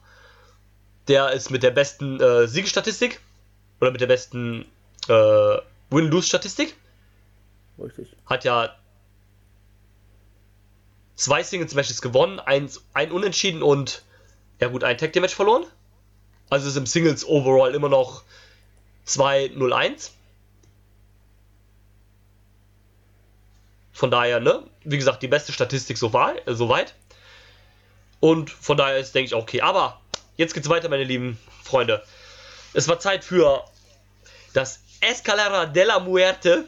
der ist mit der besten äh, Siegestatistik oder mit der besten äh, Win-Lose-Statistik. Richtig. Hat ja zwei Singles-Matches gewonnen, eins, ein Unentschieden und ja gut, ein Tag Team Match verloren. Also ist im Singles overall immer noch 2-0-1. Von daher, ne, wie gesagt, die beste Statistik so, war, äh, so weit. Und von daher ist, denke ich, okay. Aber jetzt geht's weiter, meine lieben Freunde. Es war Zeit für das Escalera de la Muerte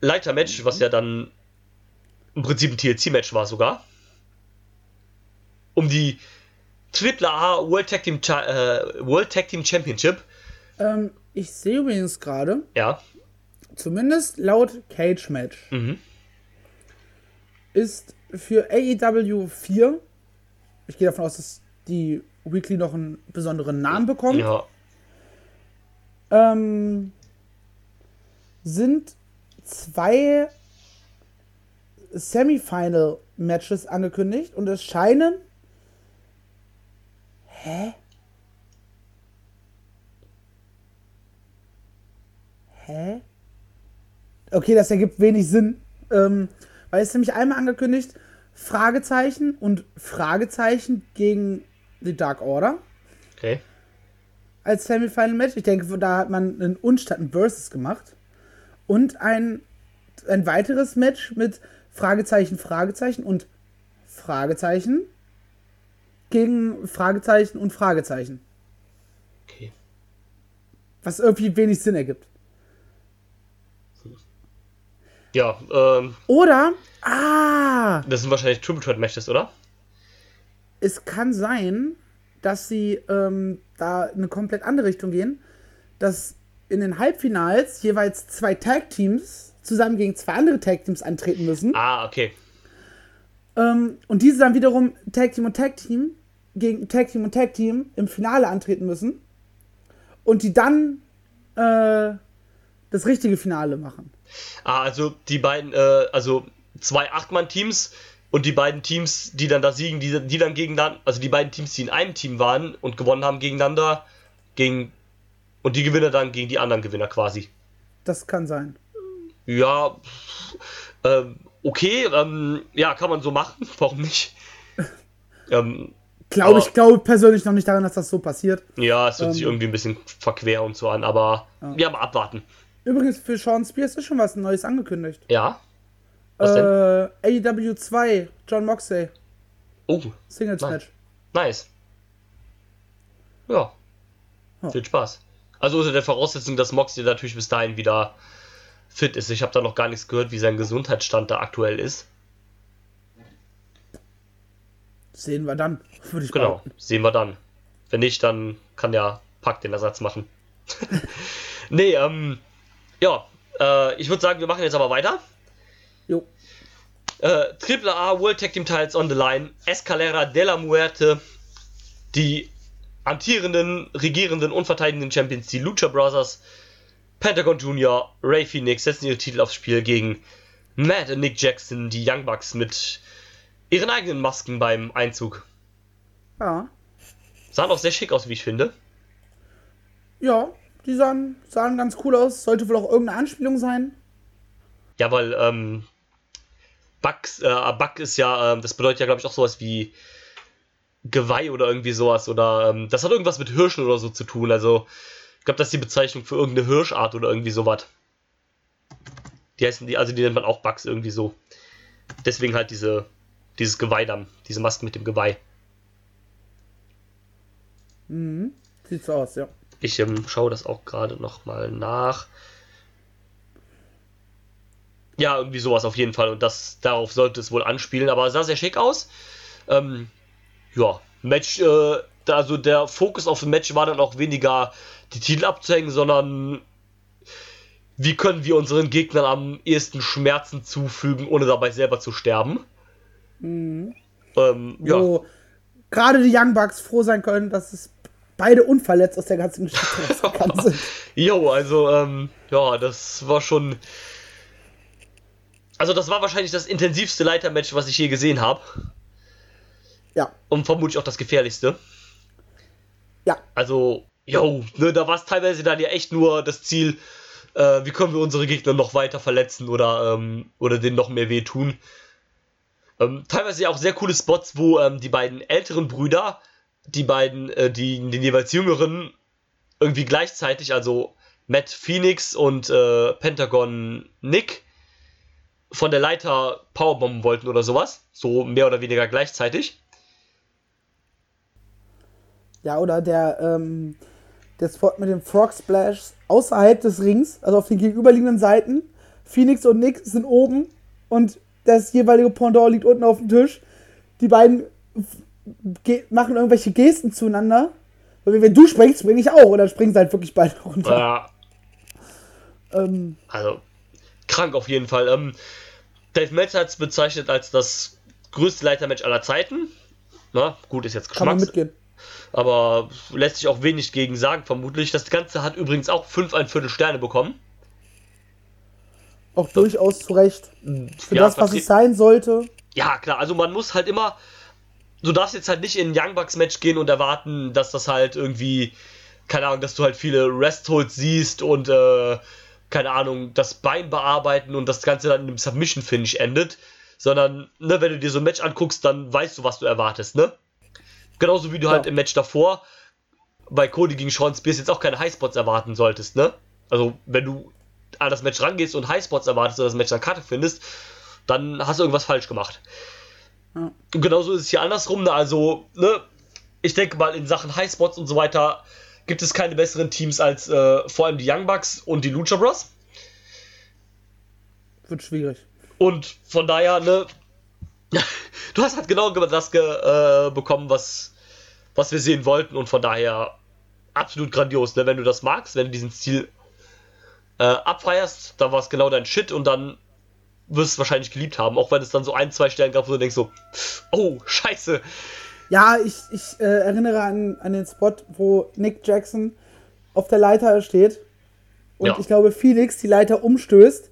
Leitermatch, was ja dann im Prinzip ein TLC-Match war sogar. Um die Triple A World Tag Team, äh, World Tag Team Championship. Ähm, ich sehe übrigens gerade. Ja. Zumindest laut Cage Match. Mhm. Ist für AEW 4. Ich gehe davon aus, dass die Weekly noch einen besonderen Namen bekommt. Ja. Ähm, sind zwei Semifinal-Matches angekündigt und es scheinen. Hä? Hä? Okay, das ergibt wenig Sinn. Ähm, weil es nämlich einmal angekündigt, Fragezeichen und Fragezeichen gegen die Dark Order. Okay. Als Semifinal Match. Ich denke, da hat man einen Unstatt, ein Versus gemacht. Und ein, ein weiteres Match mit Fragezeichen, Fragezeichen und Fragezeichen gegen Fragezeichen und Fragezeichen. Okay. Was irgendwie wenig Sinn ergibt. Ja, ähm. Oder, ah! Das sind wahrscheinlich Triple Threat Matches, oder? Es kann sein, dass sie ähm, da eine komplett andere Richtung gehen. Dass in den Halbfinals jeweils zwei Tag-Teams zusammen gegen zwei andere Tag-Teams antreten müssen. Ah, okay. Ähm, und diese dann wiederum Tag-Team und Tag-Team gegen Tag-Team und Tag-Team im Finale antreten müssen. Und die dann äh, das richtige Finale machen. Ah, also die beiden, äh, also zwei Achtmann-Teams und die beiden Teams, die dann da siegen, die, die dann gegeneinander, also die beiden Teams, die in einem Team waren und gewonnen haben gegeneinander, gegen und die Gewinner dann gegen die anderen Gewinner quasi. Das kann sein. Ja, ähm, okay, ähm, ja, kann man so machen, warum nicht? ähm, glaube ich, glaube persönlich noch nicht daran, dass das so passiert. Ja, es hört ähm, sich irgendwie ein bisschen verquer und so an, aber ja, ja mal abwarten. Übrigens, für Sean Spears ist schon was Neues angekündigt. Ja. Was äh, denn? AEW 2, John Moxley. Oh. Singles nice. Match. Nice. Ja. Oh. Viel Spaß. Also unter der Voraussetzung, dass Moxley natürlich bis dahin wieder fit ist. Ich habe da noch gar nichts gehört, wie sein Gesundheitsstand da aktuell ist. Sehen wir dann, würde ich Genau, behaupten. sehen wir dann. Wenn nicht, dann kann der Pack den Ersatz machen. nee, ähm, ja, äh, ich würde sagen, wir machen jetzt aber weiter. Jo. Äh, Triple A World Tag Team Titles on the Line, Escalera de la Muerte, die amtierenden, regierenden und verteidigenden Champions, die Lucha Brothers, Pentagon Jr., Ray Phoenix setzen ihre Titel aufs Spiel gegen Matt und Nick Jackson, die Young Bucks mit ihren eigenen Masken beim Einzug. Ja. Sahen auch sehr schick aus, wie ich finde. Ja, die sahen, sahen ganz cool aus. Sollte wohl auch irgendeine Anspielung sein. Ja, weil ähm, Bugs, äh, Bug ist ja, äh, das bedeutet ja, glaube ich, auch sowas wie Geweih oder irgendwie sowas. Oder ähm, das hat irgendwas mit Hirschen oder so zu tun. Also, ich glaube, das ist die Bezeichnung für irgendeine Hirschart oder irgendwie sowas. Die heißen die, also die nennt man auch Bugs irgendwie so. Deswegen halt diese, dieses Geweih dann, diese Masken mit dem Geweih. Mhm. Sieht so aus, ja. Ich ähm, schaue das auch gerade nochmal nach. Ja, irgendwie sowas auf jeden Fall. Und das darauf sollte es wohl anspielen. Aber es sah sehr schick aus. Ähm, ja, Match, äh, also der Fokus auf dem Match war dann auch weniger die Titel abzuhängen, sondern wie können wir unseren Gegnern am ehesten Schmerzen zufügen, ohne dabei selber zu sterben. Mhm. Ähm, ja. gerade die Young Bucks froh sein können, dass es beide unverletzt aus der ganzen Geschichte rausgekommen sind. Jo, also, ähm, ja, das war schon. Also, das war wahrscheinlich das intensivste Leitermatch, was ich je gesehen habe. Ja. Und vermutlich auch das gefährlichste. Ja. Also, jo, ne, da war es teilweise dann ja echt nur das Ziel, äh, wie können wir unsere Gegner noch weiter verletzen oder, ähm, oder denen noch mehr wehtun. Ähm, teilweise ja auch sehr coole Spots, wo ähm, die beiden älteren Brüder, die beiden, äh, die, den jeweils jüngeren, irgendwie gleichzeitig, also Matt Phoenix und äh, Pentagon Nick, von der Leiter powerbomben wollten oder sowas. So mehr oder weniger gleichzeitig. Ja, oder der, ähm, der Spot mit dem Frog Splash außerhalb des Rings, also auf den gegenüberliegenden Seiten. Phoenix und Nick sind oben und das jeweilige Pendant liegt unten auf dem Tisch. Die beiden machen irgendwelche Gesten zueinander. Weil wenn du springst, spring ich auch. Und dann springen sie halt wirklich beide runter. Ja. Ähm, also, krank auf jeden Fall. Ähm, Dave Meltzer hat es bezeichnet als das größte Leitermatch aller Zeiten. Na, gut, ist jetzt Geschmacks. Aber lässt sich auch wenig gegen sagen, vermutlich. Das Ganze hat übrigens auch 5 ein Viertel Sterne bekommen. Auch durchaus zu Recht. Für ja, das, was es sein sollte. Ja, klar, also man muss halt immer. Du darfst jetzt halt nicht in ein Young Bucks Match gehen und erwarten, dass das halt irgendwie, keine Ahnung, dass du halt viele Restholds siehst und, äh, keine Ahnung, das Bein bearbeiten und das Ganze dann im Submission-Finish endet. Sondern, ne, wenn du dir so ein Match anguckst, dann weißt du, was du erwartest, ne? Genauso wie du ja. halt im Match davor bei Cody gegen Sean Spears jetzt auch keine Highspots erwarten solltest, ne? Also, wenn du an das Match rangehst und Highspots erwartest oder das Match an Karte findest, dann hast du irgendwas falsch gemacht. Ja. Und genauso ist es hier andersrum, ne? Also, ne? Ich denke mal, in Sachen Highspots und so weiter gibt es keine besseren Teams als äh, vor allem die Young Bucks und die Lucha Bros. Wird schwierig. Und von daher, ne? du hast halt genau das äh, bekommen, was was wir sehen wollten und von daher absolut grandios. Ne? Wenn du das magst, wenn du diesen Stil äh, abfeierst, dann war es genau dein Shit und dann wirst du es wahrscheinlich geliebt haben, auch wenn es dann so ein, zwei Stellen gab, wo du denkst so, oh, scheiße. Ja, ich, ich äh, erinnere an, an den Spot, wo Nick Jackson auf der Leiter steht und ja. ich glaube Felix die Leiter umstößt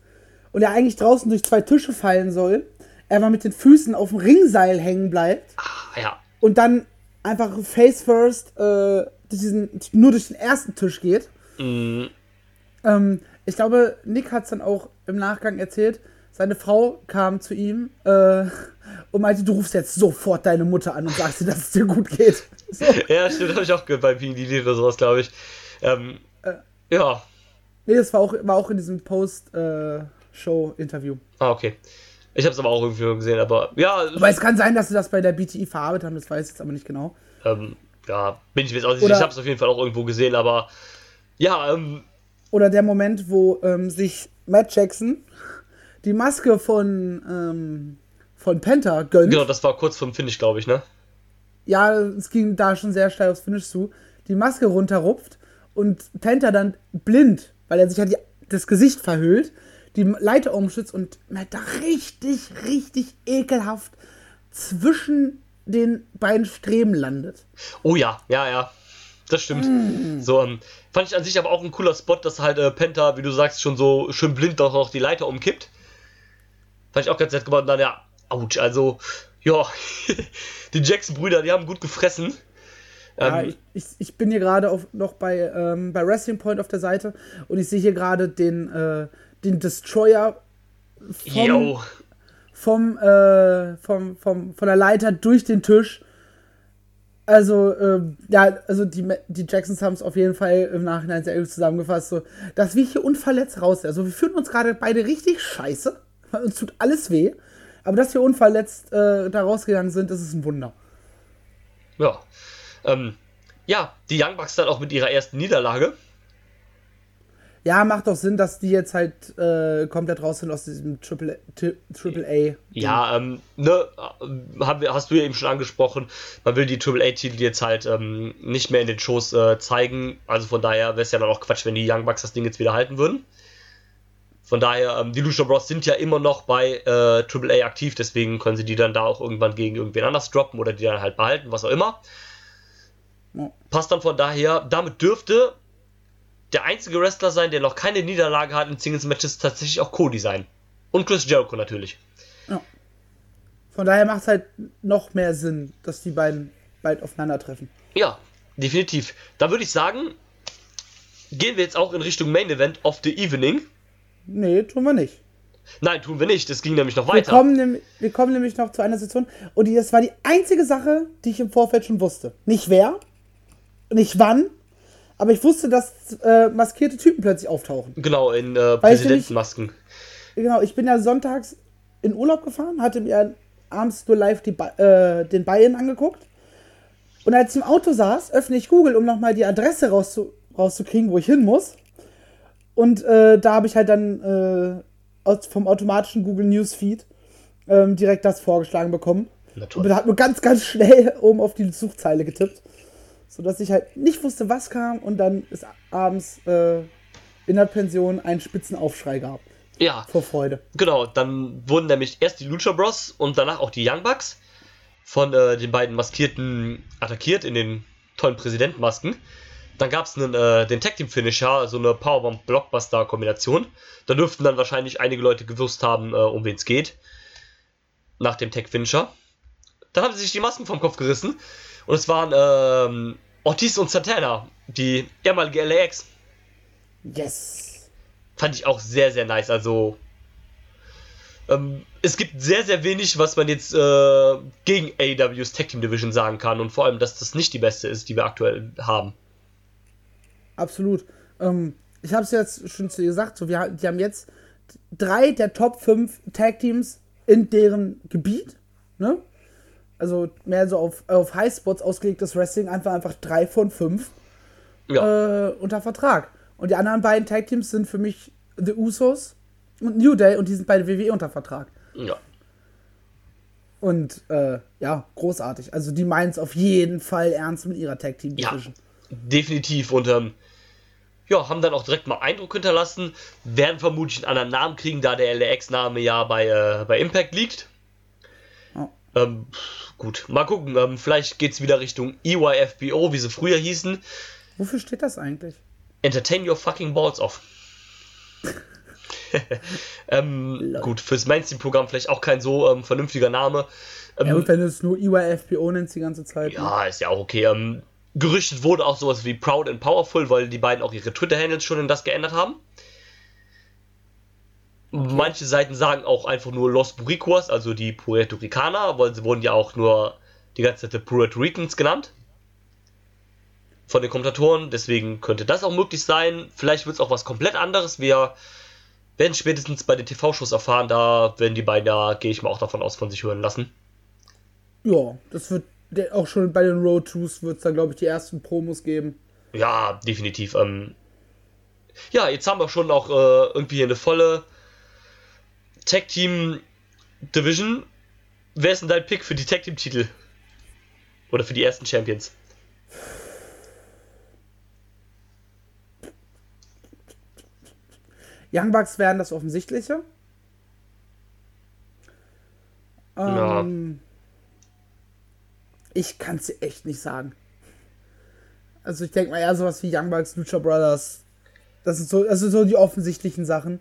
und er eigentlich draußen durch zwei Tische fallen soll. Er mal mit den Füßen auf dem Ringseil hängen bleibt. Ach, ja. Und dann einfach face first äh, diesen, nur durch den ersten Tisch geht. Mhm. Ähm, ich glaube, Nick hat es dann auch im Nachgang erzählt. Seine Frau kam zu ihm äh, und meinte, du rufst jetzt sofort deine Mutter an und sagst ihr, dass es dir gut geht. So. Ja, stimmt, habe ich auch gehört bei PDD oder sowas, glaube ich. Ähm, äh, ja. Nee, das war auch, war auch in diesem Post-Show-Interview. Äh, ah, okay. Ich habe es aber auch irgendwie gesehen, aber ja. Aber es kann sein, dass sie das bei der BTI verarbeitet haben, das weiß ich jetzt aber nicht genau. Ähm, ja, bin ich mir jetzt auch nicht sicher. Ich habe es auf jeden Fall auch irgendwo gesehen, aber ja. Ähm, oder der Moment, wo ähm, sich Matt Jackson die Maske von, ähm, von Penta gönnt. Genau, das war kurz vorm Finish, glaube ich, ne? Ja, es ging da schon sehr steil aufs Finish zu. Die Maske runterrupft und Penta dann blind, weil er sich ja die, das Gesicht verhüllt, die Leiter umschützt und da richtig, richtig ekelhaft zwischen den beiden Streben landet. Oh ja, ja, ja. Das stimmt. Mm. So, ähm, fand ich an sich aber auch ein cooler Spot, dass halt äh, Penta, wie du sagst, schon so schön blind doch noch die Leiter umkippt. Fand ich auch ganz nett gemacht. Und dann, ja, ouch, also, ja, die Jackson-Brüder, die haben gut gefressen. Ja, ähm, ich, ich, bin hier gerade noch bei, ähm, bei Wrestling Point auf der Seite und ich sehe hier gerade den, äh, den Destroyer vom, vom, äh, vom, vom, von der Leiter durch den Tisch. Also, äh, ja, also die, die Jacksons haben es auf jeden Fall im Nachhinein sehr gut zusammengefasst, so, dass wir hier unverletzt raus sind. Also, wir fühlen uns gerade beide richtig scheiße. Uns tut alles weh. Aber dass wir unverletzt äh, da rausgegangen sind, das ist ein Wunder. Ja. Ähm, ja, die Young Bucks dann auch mit ihrer ersten Niederlage. Ja, macht doch Sinn, dass die jetzt halt äh, komplett raus sind aus diesem Triple, Triple A. Ja, ähm, ne, äh, haben wir, hast du ja eben schon angesprochen, man will die Triple A-Titel jetzt halt ähm, nicht mehr in den Shows äh, zeigen. Also von daher wäre es ja dann auch Quatsch, wenn die Young Bucks das Ding jetzt wieder halten würden. Von daher, ähm, die Lucha Bros sind ja immer noch bei äh, AAA aktiv, deswegen können sie die dann da auch irgendwann gegen irgendwen anders droppen oder die dann halt behalten, was auch immer. Ja. Passt dann von daher, damit dürfte der einzige Wrestler sein, der noch keine Niederlage hat in Singles-Matches, tatsächlich auch Cody sein. Und Chris Jericho natürlich. Ja. Von daher macht es halt noch mehr Sinn, dass die beiden bald aufeinandertreffen. Ja, definitiv. Da würde ich sagen, gehen wir jetzt auch in Richtung Main Event of the Evening. Nee, tun wir nicht. Nein, tun wir nicht. Das ging nämlich noch weiter. Wir kommen, wir kommen nämlich noch zu einer Situation. Und die, das war die einzige Sache, die ich im Vorfeld schon wusste. Nicht wer, nicht wann, aber ich wusste, dass äh, maskierte Typen plötzlich auftauchen. Genau, in äh, Präsidentenmasken. Genau, ich bin ja sonntags in Urlaub gefahren, hatte mir abends nur live die, äh, den Buy-In angeguckt. Und als ich im Auto saß, öffne ich Google, um nochmal die Adresse rauszu rauszukriegen, wo ich hin muss. Und äh, da habe ich halt dann äh, vom automatischen Google Newsfeed ähm, direkt das vorgeschlagen bekommen. Und hat nur ganz, ganz schnell oben auf die Suchzeile getippt sodass ich halt nicht wusste, was kam und dann ist abends äh, in der Pension ein Spitzenaufschrei gab. Ja. Vor Freude. Genau, dann wurden nämlich erst die Lucha Bros und danach auch die Young Bucks von äh, den beiden Maskierten attackiert in den tollen Präsidentenmasken. Dann gab es äh, den Tag Team Finisher, so eine Powerbomb Blockbuster Kombination. Da dürften dann wahrscheinlich einige Leute gewusst haben, äh, um wen es geht. Nach dem Tag Finisher. Dann haben sie sich die Masken vom Kopf gerissen und es waren ähm, Ortiz und Santana, die ehemalige LAX. Yes. Fand ich auch sehr, sehr nice. Also, ähm, es gibt sehr, sehr wenig, was man jetzt äh, gegen AEWs Tag Team Division sagen kann. Und vor allem, dass das nicht die beste ist, die wir aktuell haben. Absolut. Ähm, ich habe es jetzt schon zu dir gesagt, so, wir, die haben jetzt drei der Top 5 Tag Teams in deren Gebiet. Ne? also mehr so auf, auf Highspots ausgelegtes Wrestling, einfach einfach drei von fünf ja. äh, unter Vertrag. Und die anderen beiden Tag Teams sind für mich The Usos und New Day und die sind bei der WWE unter Vertrag. Ja. Und äh, ja, großartig. Also die meinen es auf jeden Fall ernst mit ihrer Tag Team Division. Ja, definitiv. Und ähm, ja, haben dann auch direkt mal Eindruck hinterlassen. Werden vermutlich einen anderen Namen kriegen, da der LAX-Name ja bei, äh, bei Impact liegt. Ähm, Gut, mal gucken. Ähm, vielleicht geht es wieder Richtung EYFBO, wie sie früher hießen. Wofür steht das eigentlich? Entertain your fucking balls off. ähm, gut, fürs Mainstream-Programm vielleicht auch kein so ähm, vernünftiger Name. Ähm, ja, und wenn du es nur EYFBO nennst die ganze Zeit. Ja, ne? ist ja auch okay. Gerüchtet wurde auch sowas wie Proud and Powerful, weil die beiden auch ihre Twitter-Handles schon in das geändert haben. Manche Seiten sagen auch einfach nur Los Boricuas, also die Puerto Ricaner, weil sie wurden ja auch nur die ganze Zeit Puerto Ricans genannt. Von den Kommentatoren, deswegen könnte das auch möglich sein. Vielleicht wird es auch was komplett anderes. Wir werden spätestens bei den TV-Shows erfahren, da werden die beiden ja, gehe ich mal auch davon aus, von sich hören lassen. Ja, das wird auch schon bei den Road Tours wird es da, glaube ich, die ersten Promos geben. Ja, definitiv. Ähm, ja, jetzt haben wir schon auch äh, irgendwie eine volle Tag Team Division. Wer ist denn dein Pick für die Tag Team Titel? Oder für die ersten Champions? Young Bucks wären das Offensichtliche. Ja. Ich kann es echt nicht sagen. Also ich denke mal eher sowas wie Young Bucks, Lucha Brothers. Das sind so, also so die offensichtlichen Sachen.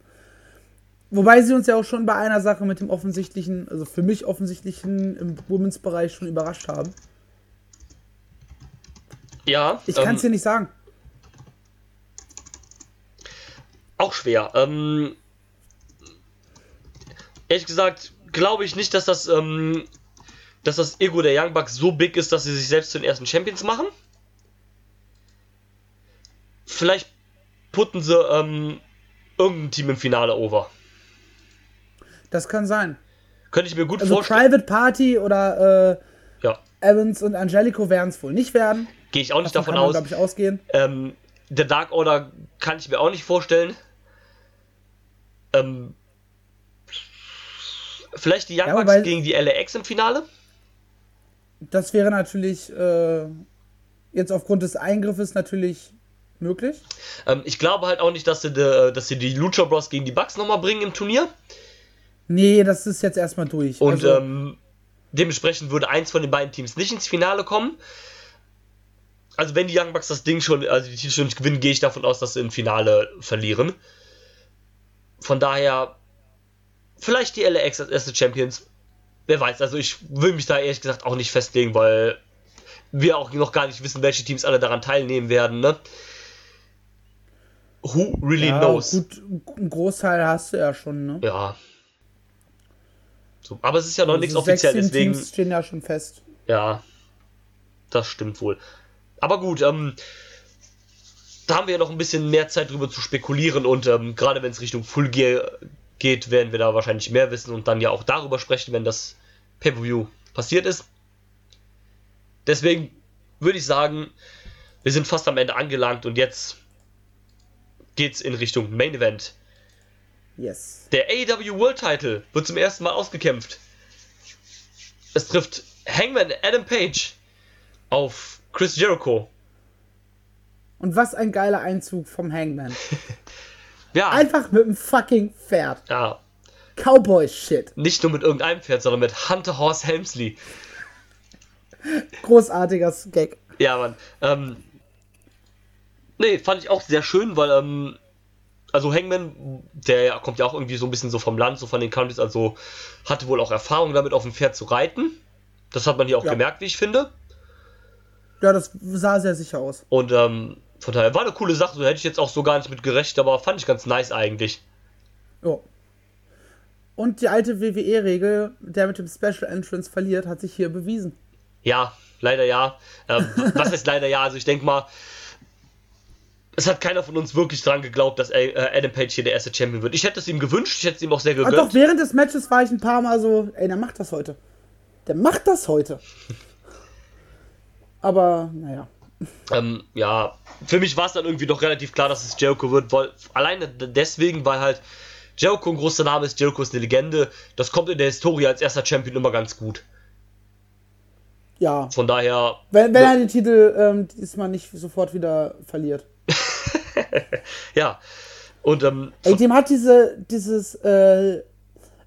Wobei sie uns ja auch schon bei einer Sache mit dem offensichtlichen, also für mich offensichtlichen im Women's-Bereich schon überrascht haben. Ja. Ich kann es ähm, dir nicht sagen. Auch schwer. Ähm, ehrlich gesagt, glaube ich nicht, dass das, ähm, dass das Ego der Young Bucks so big ist, dass sie sich selbst zu den ersten Champions machen. Vielleicht putten sie ähm, irgendein Team im Finale over. Das kann sein. Könnte ich mir gut also vorstellen. Private Party oder äh, ja. Evans und Angelico werden es wohl nicht werden. Gehe ich auch nicht davon, davon aus. glaube ich, ausgehen. Ähm, der Dark Order kann ich mir auch nicht vorstellen. Ähm, vielleicht die Young Ja, Bucks gegen die LAX im Finale? Das wäre natürlich äh, jetzt aufgrund des Eingriffes natürlich möglich. Ähm, ich glaube halt auch nicht, dass sie, de, dass sie die Lucha Bros gegen die Bucks nochmal bringen im Turnier. Nee, das ist jetzt erstmal durch. Und also, ähm, dementsprechend würde eins von den beiden Teams nicht ins Finale kommen. Also wenn die Young Bucks das Ding schon, also die Titel schon nicht gewinnen, gehe ich davon aus, dass sie im Finale verlieren. Von daher, vielleicht die LAX als erste Champions. Wer weiß, also ich will mich da ehrlich gesagt auch nicht festlegen, weil wir auch noch gar nicht wissen, welche Teams alle daran teilnehmen werden, ne? Who really ja, knows? gut, einen Großteil hast du ja schon, ne? Ja. So, aber es ist ja noch nichts Also offiziell, 16 deswegen. Teams stehen ja schon fest. Ja, das stimmt wohl. Aber gut, ähm, da haben wir ja noch ein bisschen mehr Zeit drüber zu spekulieren und ähm, gerade wenn es Richtung Full Gear geht, werden wir da wahrscheinlich mehr wissen und dann ja auch darüber sprechen, wenn das Pay-Per-View passiert ist. Deswegen würde ich sagen, wir sind fast am Ende angelangt und jetzt geht's in Richtung Main Event. Yes. Der AEW World Title wird zum ersten Mal ausgekämpft. Es trifft Hangman Adam Page auf Chris Jericho. Und was ein geiler Einzug vom Hangman. Ja, Einfach mit einem fucking Pferd. ja, Cowboy-Shit. nicht nur mit irgendeinem Pferd, sondern mit Hunter Horse Helmsley. Großartiger Gag. Ja, Mann. Ähm, nee, fand ich auch sehr schön, weil, ähm, also Hangman, der kommt ja auch irgendwie so ein bisschen so vom Land, so von den Countries, also hatte wohl auch Erfahrung damit, auf dem Pferd zu reiten. Das hat man hier auch Ja. gemerkt, wie ich finde. Ja, das sah sehr sicher aus. Und ähm, von daher war eine coole Sache, so hätte ich jetzt auch so gar nicht mit gerechnet, aber fand ich ganz nice eigentlich. Ja. Und die alte WWE-Regel, der mit dem Special Entrance verliert, hat sich hier bewiesen. Ja, leider ja. Ähm, was ist leider ja? Also ich denke mal, es hat keiner von uns wirklich dran geglaubt, dass äh, Adam Page hier der erste Champion wird. Ich hätte es ihm gewünscht, ich hätte es ihm auch sehr Aber gegönnt. doch während des Matches war ich ein paar Mal so, ey, der macht das heute. Der macht das heute. Aber, naja. Ähm, ja, für mich war es dann irgendwie doch relativ klar, dass es Jericho wird, weil alleine deswegen, weil halt Jericho ein großer Name ist, Jericho ist eine Legende. Das kommt in der Historie als erster Champion immer ganz gut. Ja. Von daher, Wenn, wenn er den Titel ähm, diesmal nicht sofort wieder verliert. ja. Und ähm, Ey, dem hat diese, dieses äh,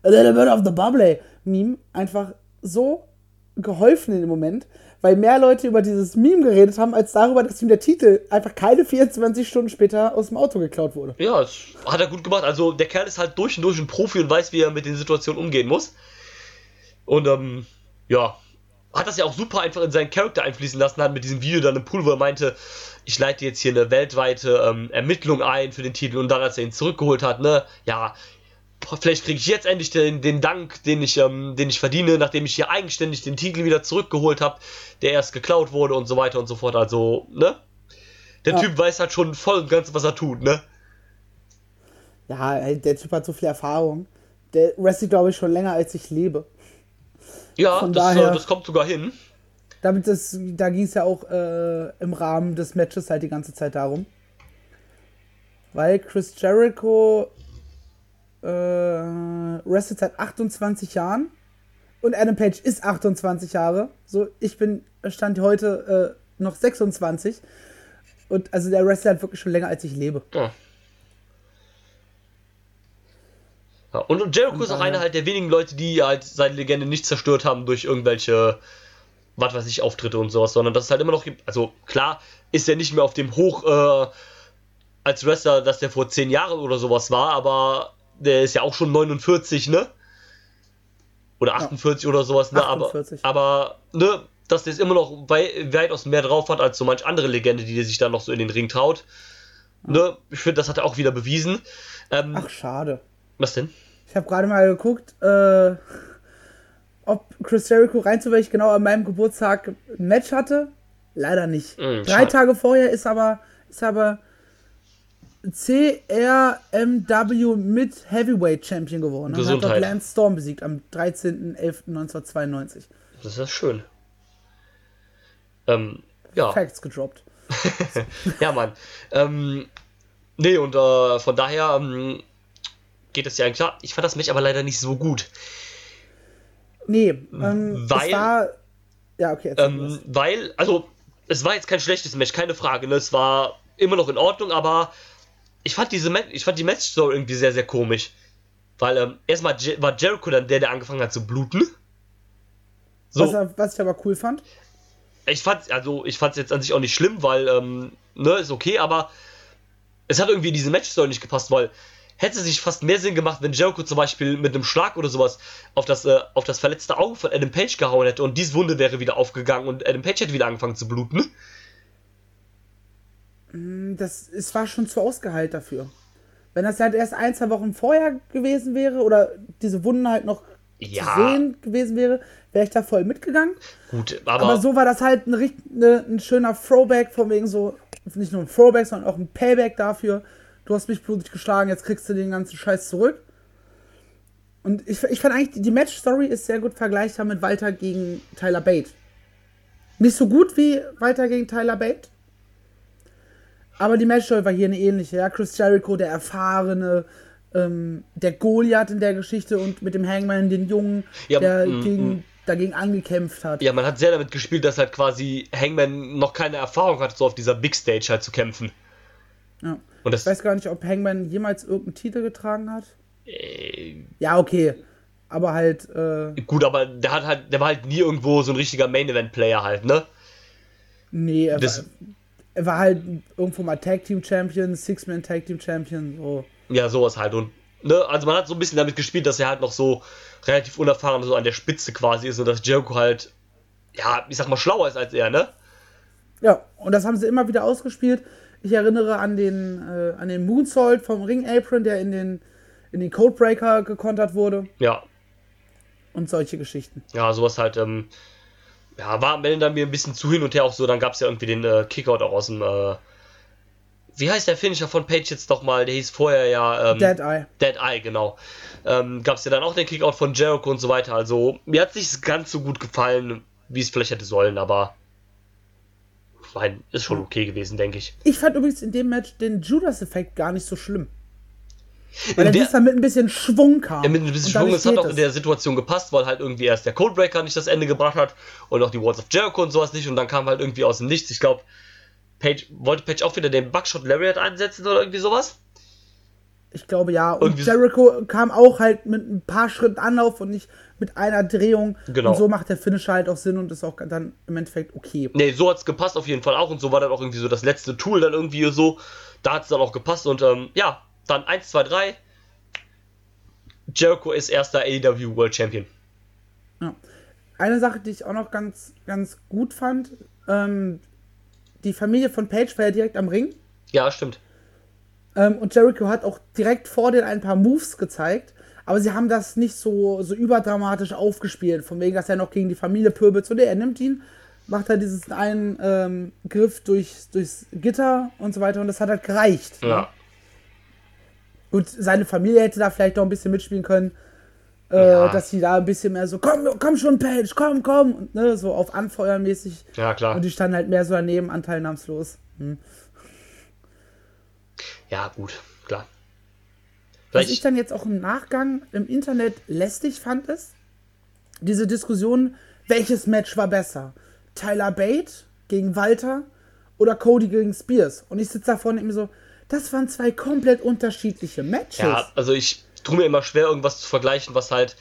A little bit of the bubbly Meme einfach so geholfen in dem Moment, weil mehr Leute über dieses Meme geredet haben, als darüber, dass ihm der Titel einfach keine 24 Stunden später aus dem Auto geklaut wurde. Ja, das hat er gut gemacht. Also der Kerl ist halt durch und durch ein Profi und weiß, wie er mit den Situationen umgehen muss. Und ähm, ja, hat das ja auch super einfach in seinen Charakter einfließen lassen, hat mit diesem Video dann im Pool, wo er meinte, ich leite jetzt hier eine weltweite ähm, Ermittlung ein für den Titel und dann, als er ihn zurückgeholt hat, ne, ja, vielleicht kriege ich jetzt endlich den, den Dank, den ich, ähm, den ich verdiene, nachdem ich hier eigenständig den Titel wieder zurückgeholt habe, der erst geklaut wurde und so weiter und so fort. Also, ne? Der Ja. Typ weiß halt schon voll und ganz, was er tut, ne? Ja, ey, der Typ hat so viel Erfahrung. Der wrestelt, glaube ich, schon länger, als ich lebe. Ja, Von das, daher- äh, das kommt sogar hin. Damit das, da ging es ja auch äh, im Rahmen des Matches halt die ganze Zeit darum. Weil Chris Jericho äh, wrestelt seit 28 Jahren und Adam Page ist 28 Jahre. So, ich bin, stand heute äh, noch 26. Und also der wrestelt halt wirklich schon länger, als ich lebe. Ja. Ja, und, und Jericho ist auch einer halt der wenigen Leute, die halt seine Legende nicht zerstört haben durch irgendwelche, was weiß ich, Auftritte und sowas, sondern das ist halt immer noch, also klar ist er nicht mehr auf dem Hoch äh, als Wrestler, dass der vor 10 Jahren oder sowas war, aber der ist ja auch schon 49, ne? Oder 48 oder sowas, ne? 48. Aber, aber, ne, dass der es immer noch wei weitaus mehr drauf hat als so manch andere Legende, die sich dann noch so in den Ring traut. Ne? Ich finde, das hat er auch wieder bewiesen. Ähm, Ach, schade. was denn? Ich habe gerade mal geguckt, äh, ob Chris Jericho rein zufällig genau an meinem Geburtstag ein Match hatte. Leider nicht. Mm, Drei. Tage vorher ist aber, ist aber CRMW mit Heavyweight Champion geworden. Und hat Gesundheit. dort Lance Storm besiegt am 13.11.1992. Das ist ja schön. Ähm, ja. Facts gedroppt. ja, Mann. Ähm, nee, und äh, von daher ähm, geht es ja eigentlich klar. Ich fand das Match aber leider nicht so gut. Nee, ähm, Weil- es war. Ja, okay, ähm, weil, also, es war jetzt kein schlechtes Match, keine Frage. Ne? Es war immer noch in Ordnung, aber ich fand diese Ma ich fand die Match-Story irgendwie sehr, sehr komisch. Weil ähm, erstmal Je war Jericho dann der, der angefangen hat zu bluten. So, was, was ich aber cool fand. ich fand also ich fand es jetzt an sich auch nicht schlimm, weil ähm, ne ist okay, aber es hat irgendwie in diese Matchstory nicht gepasst, weil hätte sich fast mehr Sinn gemacht, wenn Jericho zum Beispiel mit einem Schlag oder sowas auf das äh, auf das verletzte Auge von Adam Page gehauen hätte und diese Wunde wäre wieder aufgegangen und Adam Page hätte wieder angefangen zu bluten. Das, es war schon zu ausgeheilt dafür. Wenn das halt erst ein, zwei Wochen vorher gewesen wäre oder diese Wunden halt noch Ja. zu sehen gewesen wäre, wäre ich da voll mitgegangen. Gut, aber, Aber so war das halt ein, ne, ein schöner Throwback, von wegen so, nicht nur ein Throwback, sondern auch ein Payback dafür. Du hast mich blutig geschlagen, jetzt kriegst du den ganzen Scheiß zurück. Und ich, ich fand eigentlich, die Match-Story ist sehr gut vergleichbar mit Walter gegen Tyler Bate. Nicht so gut wie Walter gegen Tyler Bate. Aber die Match-Story war hier eine ähnliche. Ja? Chris Jericho, der Erfahrene, ähm, der Goliath in der Geschichte und mit dem Hangman, den Jungen, Ja, der mm, gegen, mm. dagegen angekämpft hat. ja, man hat sehr damit gespielt, dass halt quasi Hangman noch keine Erfahrung hat, so auf dieser Big Stage halt zu kämpfen. Ja. Und das Ich weiß gar nicht, ob Hangman jemals irgendeinen Titel getragen hat. äh, Ja, okay. Aber halt, äh, gut, aber der hat halt, der war halt nie irgendwo so ein richtiger Main Event Player halt, ne? nee, er, Das- war, er war halt irgendwo mal Tag Team Champion, Six-Man Tag Team Champion, so. Ja, sowas halt. Und, ne, also man hat so ein bisschen damit gespielt, dass er halt noch so relativ unerfahren so an der Spitze quasi ist und dass Jericho halt, ja, ich sag mal, schlauer ist als er, ne? Ja, und das haben sie immer wieder ausgespielt. Ich erinnere an den, äh, an den Moonsault vom Ring Apron, der in den, in den Codebreaker gekontert wurde Ja, und solche Geschichten. ja, sowas halt, ähm, ja, war am Ende dann mir ein bisschen zu hin und her auch so, dann gab es ja irgendwie den äh, Kickout auch aus dem, äh, wie heißt der Finisher von Page jetzt nochmal? Der hieß vorher ja, ähm, Dead Eye. Dead Eye, genau. Ähm, gab es ja dann auch den Kickout von Jericho und so weiter. Also, mir hat es nicht ganz so gut gefallen, wie es vielleicht hätte sollen, aber mein, ist schon okay gewesen, denke ich. Ich fand übrigens in dem Match den Judas-Effekt gar nicht so schlimm. Weil In er der- diesmal mit ein bisschen Schwung kam. Ja, mit ein bisschen Schwung, es hat auch in der Situation gepasst, weil halt irgendwie erst der Codebreaker nicht das Ende gebracht hat und auch die Walls of Jericho und sowas nicht und dann kam halt irgendwie aus dem Nichts. Ich glaube, Page, wollte Page auch wieder den Buckshot Lariat einsetzen oder irgendwie sowas? Ich glaube ja. Und Irgendwie so- Jericho kam auch halt mit ein paar Schritten Anlauf und nicht mit einer Drehung. Genau. Und so macht der Finisher halt auch Sinn und ist auch dann im Endeffekt okay. Nee, so hat's gepasst auf jeden Fall auch und so war dann auch irgendwie so das letzte Tool dann irgendwie so. Da hat's dann auch gepasst und ähm, ja, dann 1, 2, 3. Jericho ist erster AEW World Champion. Ja. Eine Sache, die ich auch noch ganz, ganz gut fand, ähm, die Familie von Page war ja direkt am Ring. Ja, stimmt. Ähm, und Jericho hat auch direkt vor denen ein paar Moves gezeigt. Aber sie haben das nicht so, so überdramatisch aufgespielt. Von wegen, dass er noch gegen die Familie pöbelt. So, nee, er nimmt ihn, macht halt diesen einen ähm, Griff durch, durchs Gitter und so weiter. Und das hat halt gereicht. Ja. Gut, seine Familie hätte da vielleicht noch ein bisschen mitspielen können. Äh, Ja. Dass sie da ein bisschen mehr so, komm, komm schon, Page, komm, komm. Ne, so auf Anfeuern mäßig. Ja, klar. Und die standen halt mehr so daneben, anteilnahmslos. Hm. Ja, gut, klar. Was ich Vielleicht, dann jetzt auch im Nachgang im Internet lästig fand, ist diese Diskussion, welches Match war besser? Tyler Bate gegen Walter oder Cody gegen Spears? Und ich sitze da vorne mir so, das waren zwei komplett unterschiedliche Matches. ja, also ich tue mir immer schwer, irgendwas zu vergleichen, was halt.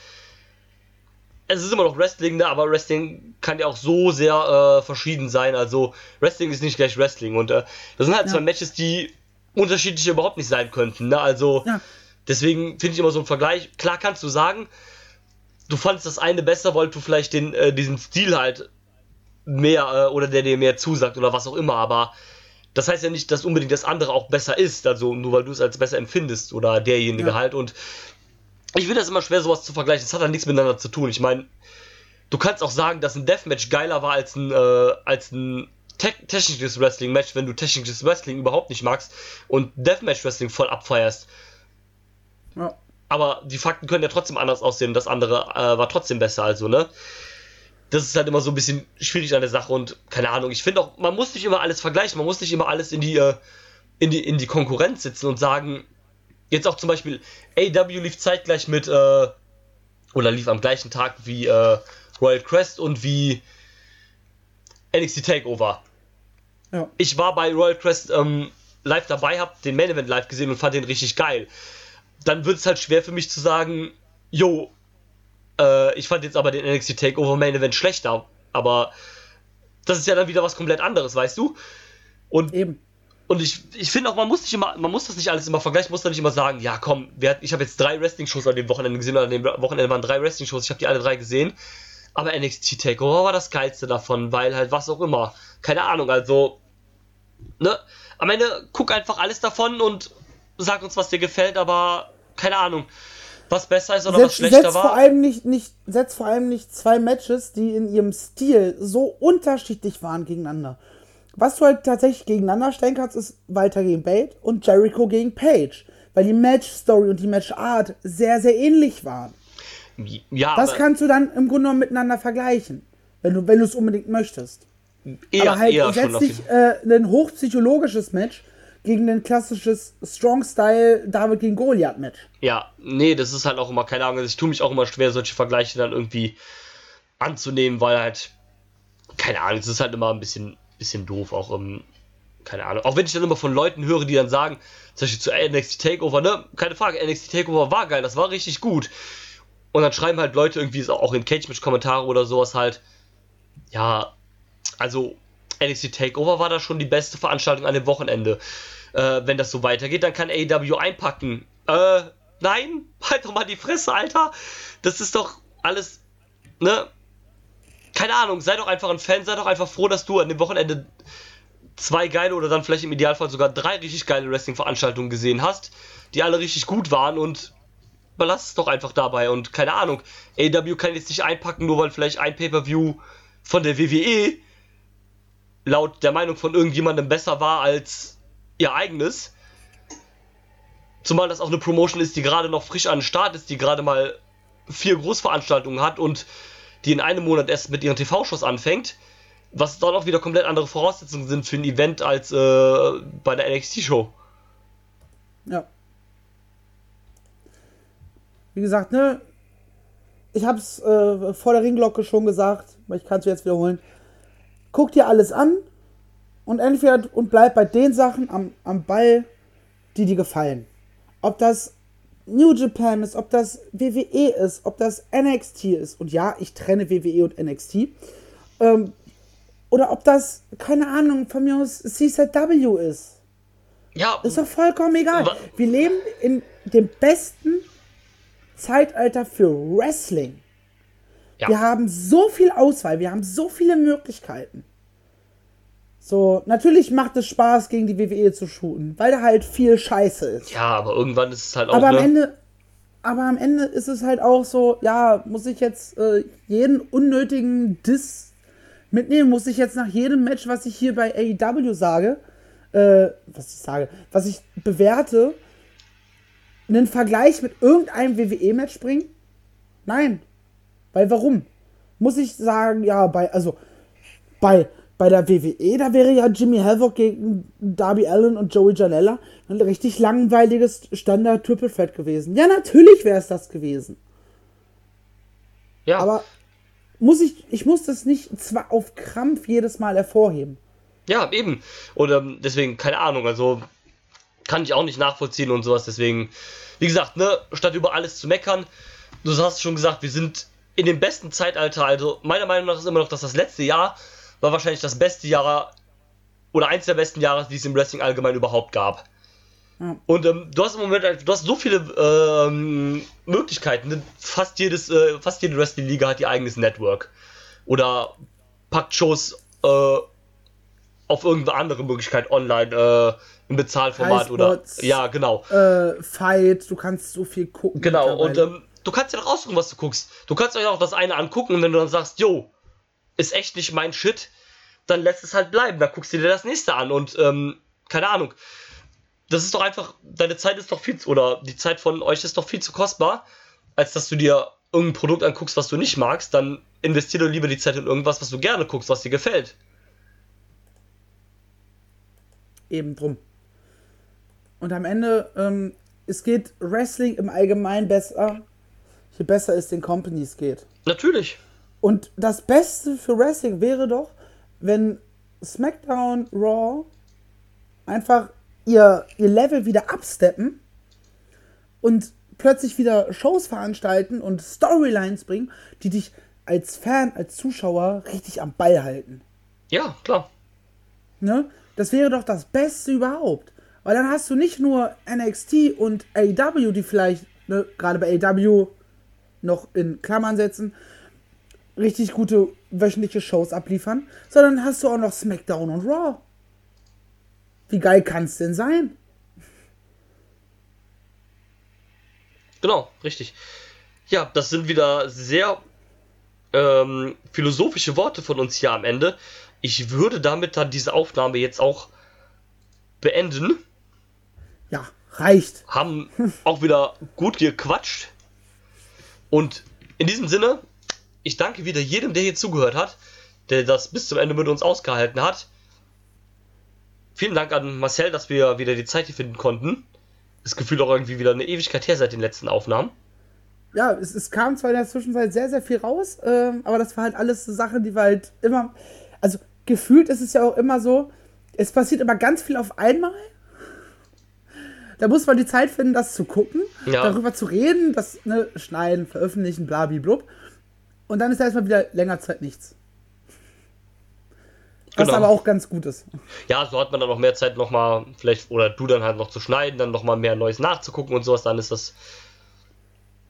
Es ist immer noch Wrestling, ne, aber Wrestling kann ja auch so sehr äh, verschieden sein. Also, Wrestling ist nicht gleich Wrestling. Und äh, das sind halt Ja. zwei Matches, die unterschiedlich überhaupt nicht sein könnten. Ne? Also, Ja. deswegen finde ich immer so einen Vergleich. Klar kannst du sagen, du fandest das eine besser, weil du vielleicht den, äh, diesen Stil halt mehr äh, oder der dir mehr zusagt oder was auch immer, aber das heißt ja nicht, dass unbedingt das andere auch besser ist, also nur weil du es als besser empfindest oder derjenige Ja. halt und ich finde das immer schwer, sowas zu vergleichen. Das hat halt nichts miteinander zu tun. Ich meine, du kannst auch sagen, dass ein Deathmatch geiler war als ein, äh, als ein te technisches Wrestling-Match, wenn du technisches Wrestling überhaupt nicht magst und Deathmatch-Wrestling voll abfeierst. Ja. Aber die Fakten können ja trotzdem anders aussehen. Das andere äh, war trotzdem besser, also, ne? Das ist halt immer so ein bisschen schwierig an der Sache und keine Ahnung. Ich finde auch, man muss nicht immer alles vergleichen, man muss nicht immer alles in die, äh, in die, in die Konkurrenz sitzen und sagen, jetzt auch zum Beispiel, AW lief zeitgleich mit, äh, oder lief am gleichen Tag wie äh, Royal Crest und wie NXT Takeover. Ja. Ich war bei Royal Crest ähm, live dabei, hab den Main Event live gesehen und fand den richtig geil. Dann wird es halt schwer für mich zu sagen, yo, äh, ich fand jetzt aber den NXT Takeover Main Event schlechter, aber das ist ja dann wieder was komplett anderes, weißt du? Und eben. Und ich, ich finde auch, man muss nicht immer, man muss das nicht alles immer vergleichen, muss da nicht immer sagen, ja komm, wer, ich habe jetzt drei Wrestling-Shows an dem Wochenende gesehen, oder an dem Wochenende waren drei Wrestling-Shows, ich habe die alle drei gesehen. Aber NXT Takeover war das geilste davon, weil halt was auch immer. Keine Ahnung, also, ne? Am Ende guck einfach alles davon und sag uns, was dir gefällt, aber keine Ahnung was besser ist oder setz, was schlechter setz war. Vor allem nicht, nicht, setz vor allem nicht zwei Matches, die in ihrem Stil so unterschiedlich waren gegeneinander. Was du halt tatsächlich gegeneinander stellen kannst, ist Walter gegen Bate und Jericho gegen Page. Weil die Match-Story und die Match-Art sehr, sehr ähnlich waren. Ja, das kannst du dann im Grunde genommen miteinander vergleichen. Wenn du, wenn es unbedingt möchtest. Eher, aber halt eher setz dich äh, ein hochpsychologisches Match gegen ein klassisches Strong-Style David gegen Goliath-Match. Ja, nee, das ist halt auch immer, keine Ahnung, also ich tue mich auch immer schwer, solche Vergleiche dann irgendwie anzunehmen, weil halt, keine Ahnung, es ist halt immer ein bisschen, bisschen doof, auch im, ähm, keine Ahnung, auch wenn ich dann immer von Leuten höre, die dann sagen, zum Beispiel zu NXT Takeover, ne, keine Frage, NXT Takeover war geil, das war richtig gut. Und dann schreiben halt Leute irgendwie auch in Cage-Match-Kommentare oder sowas halt, ja, also NXT Takeover war da schon die beste Veranstaltung an dem Wochenende. Äh, wenn das so weitergeht, dann kann AEW einpacken. Äh, nein, halt doch mal die Fresse, Alter. Das ist doch alles, ne? Keine Ahnung, sei doch einfach ein Fan, sei doch einfach froh, dass du an dem Wochenende zwei geile oder dann vielleicht im Idealfall sogar drei richtig geile Wrestling-Veranstaltungen gesehen hast, die alle richtig gut waren und belass es doch einfach dabei und keine Ahnung, AEW kann jetzt nicht einpacken, nur weil vielleicht ein Pay-Per-View von der WWE laut der Meinung von irgendjemandem besser war als ihr eigenes. Zumal das auch eine Promotion ist, die gerade noch frisch an den Start ist, die gerade mal vier Großveranstaltungen hat und die in einem Monat erst mit ihren TV-Shows anfängt. Was dann auch wieder komplett andere Voraussetzungen sind für ein Event als äh, bei der NXT-Show. Ja. Wie gesagt, ne? Ich hab's äh, vor der Ringglocke schon gesagt, aber ich kann es jetzt wiederholen guck dir alles an und entweder und bleib bei den Sachen am, am Ball, die dir gefallen. Ob das New Japan ist, ob das WWE ist, ob das NXT ist. Und ja, ich trenne WWE und NXT. Ähm, oder ob das, keine Ahnung, von mir aus CZW ist. Ja. Ist doch vollkommen egal. Wir leben in dem besten Zeitalter für Wrestling. Ja. Wir haben so viel Auswahl, wir haben so viele Möglichkeiten. So, natürlich macht es Spaß, gegen die WWE zu shooten, weil da halt viel Scheiße ist. Ja, aber irgendwann ist es halt auch. Aber am ne? Ende, aber am Ende ist es halt auch so, ja, muss ich jetzt äh, jeden unnötigen Diss mitnehmen? Muss ich jetzt nach jedem Match, was ich hier bei AEW sage, äh, was ich sage, was ich bewerte, einen Vergleich mit irgendeinem WWE-Match bringen? Nein. Weil warum? Muss ich sagen, ja, bei, also, bei, bei der WWE, da wäre ja Jimmy Havoc gegen Darby Allen und Joey Janella ein richtig langweiliges Standard Triple Threat gewesen. Ja, natürlich wäre es das gewesen. Ja. Aber muss ich, ich muss das nicht zwar auf Krampf jedes Mal hervorheben. Ja, eben. Und ähm, deswegen, keine Ahnung, also kann ich auch nicht nachvollziehen und sowas. Deswegen, wie gesagt, ne, statt über alles zu meckern, du hast schon gesagt, wir sind in dem besten Zeitalter, also meiner Meinung nach ist immer noch, dass das letzte Jahr war wahrscheinlich das beste Jahr oder eins der besten Jahre, die es im Wrestling allgemein überhaupt gab. Ja. Und ähm, du hast im Moment, du hast so viele ähm, Möglichkeiten. Fast jedes, äh, fast jede Wrestling-Liga hat ihr eigenes Network. Oder packt Shows äh, auf irgendeine andere Möglichkeit online äh, im Bezahlformat oder ja genau. Äh, Fight, du kannst so viel gucken. Genau und ähm, du kannst ja auch aussuchen, was du guckst. Du kannst euch auch das eine angucken und wenn du dann sagst, yo, ist echt nicht mein Shit, dann lässt es halt bleiben. Dann guckst du dir das nächste an und ähm, keine Ahnung. Das ist doch einfach, deine Zeit ist doch viel, oder die Zeit von euch ist doch viel zu kostbar, als dass du dir irgendein Produkt anguckst, was du nicht magst, dann investier doch lieber die Zeit in irgendwas, was du gerne guckst, was dir gefällt. Eben drum. Und am Ende, ähm, es geht Wrestling im Allgemeinen besser, je besser es den Companies geht. Natürlich. Und das Beste für Wrestling wäre doch, wenn SmackDown, Raw einfach ihr, ihr Level wieder absteppen und plötzlich wieder Shows veranstalten und Storylines bringen, die dich als Fan, als Zuschauer richtig am Ball halten. Ja, klar. Ne? Das wäre doch das Beste überhaupt. Weil dann hast du nicht nur NXT und AEW, die vielleicht, ne, gerade bei AEW noch in Klammern setzen, richtig gute wöchentliche Shows abliefern, sondern hast du auch noch SmackDown und Raw. Wie geil kann es denn sein? Genau, richtig. Ja, das sind wieder sehr ähm, philosophische Worte von uns hier am Ende. Ich würde damit dann diese Aufnahme jetzt auch beenden. Ja, reicht. Haben auch wieder gut gequatscht. Und in diesem Sinne, ich danke wieder jedem, der hier zugehört hat, der das bis zum Ende mit uns ausgehalten hat. Vielen Dank an Marcel, dass wir wieder die Zeit hier finden konnten. Das Gefühl auch irgendwie wieder eine Ewigkeit her seit den letzten Aufnahmen. Ja, es, es kam zwar in der Zwischenzeit sehr, sehr viel raus, ähm, aber das war halt alles so Sachen, die wir halt immer. Also gefühlt ist es ja auch immer so, es passiert immer ganz viel auf einmal. Da muss man die Zeit finden, das zu gucken, Ja. darüber zu reden, das ne, schneiden, veröffentlichen, blabiblub. Und dann ist erstmal wieder länger Zeit nichts. Was Genau. aber auch ganz gut ist. Ja, so hat man dann noch mehr Zeit nochmal, vielleicht, oder du dann halt noch zu schneiden, dann nochmal mehr Neues nachzugucken und sowas, dann ist das.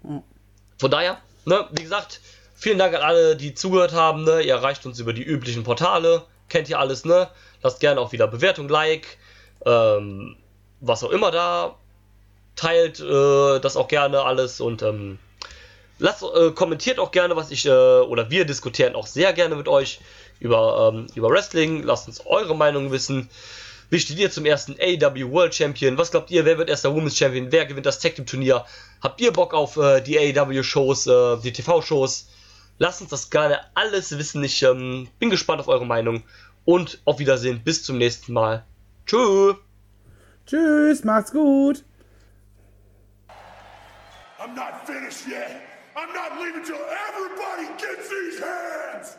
Von daher, ne, wie gesagt, vielen Dank an alle, die zugehört haben, ne, ihr erreicht uns über die üblichen Portale, kennt ihr alles, ne, lasst gerne auch wieder Bewertung, Like, ähm, was auch immer da, teilt äh, das auch gerne alles und, ähm, lasst, äh, kommentiert auch gerne, was ich, äh, oder wir diskutieren auch sehr gerne mit euch über, ähm, über Wrestling. Lasst uns eure Meinung wissen. Wie steht ihr zum ersten AW World Champion? Was glaubt ihr, wer wird erster Women's Champion? Wer gewinnt das Tag Team Turnier? Habt ihr Bock auf äh, die AW Shows, äh, die TV Shows? Lasst uns das gerne alles wissen. Ich ähm, bin gespannt auf eure Meinung und auf Wiedersehen. Bis zum nächsten Mal. Tschüss. Tschüss, macht's gut. I'm not finished yet. I'm not leaving till everybody gets these hands.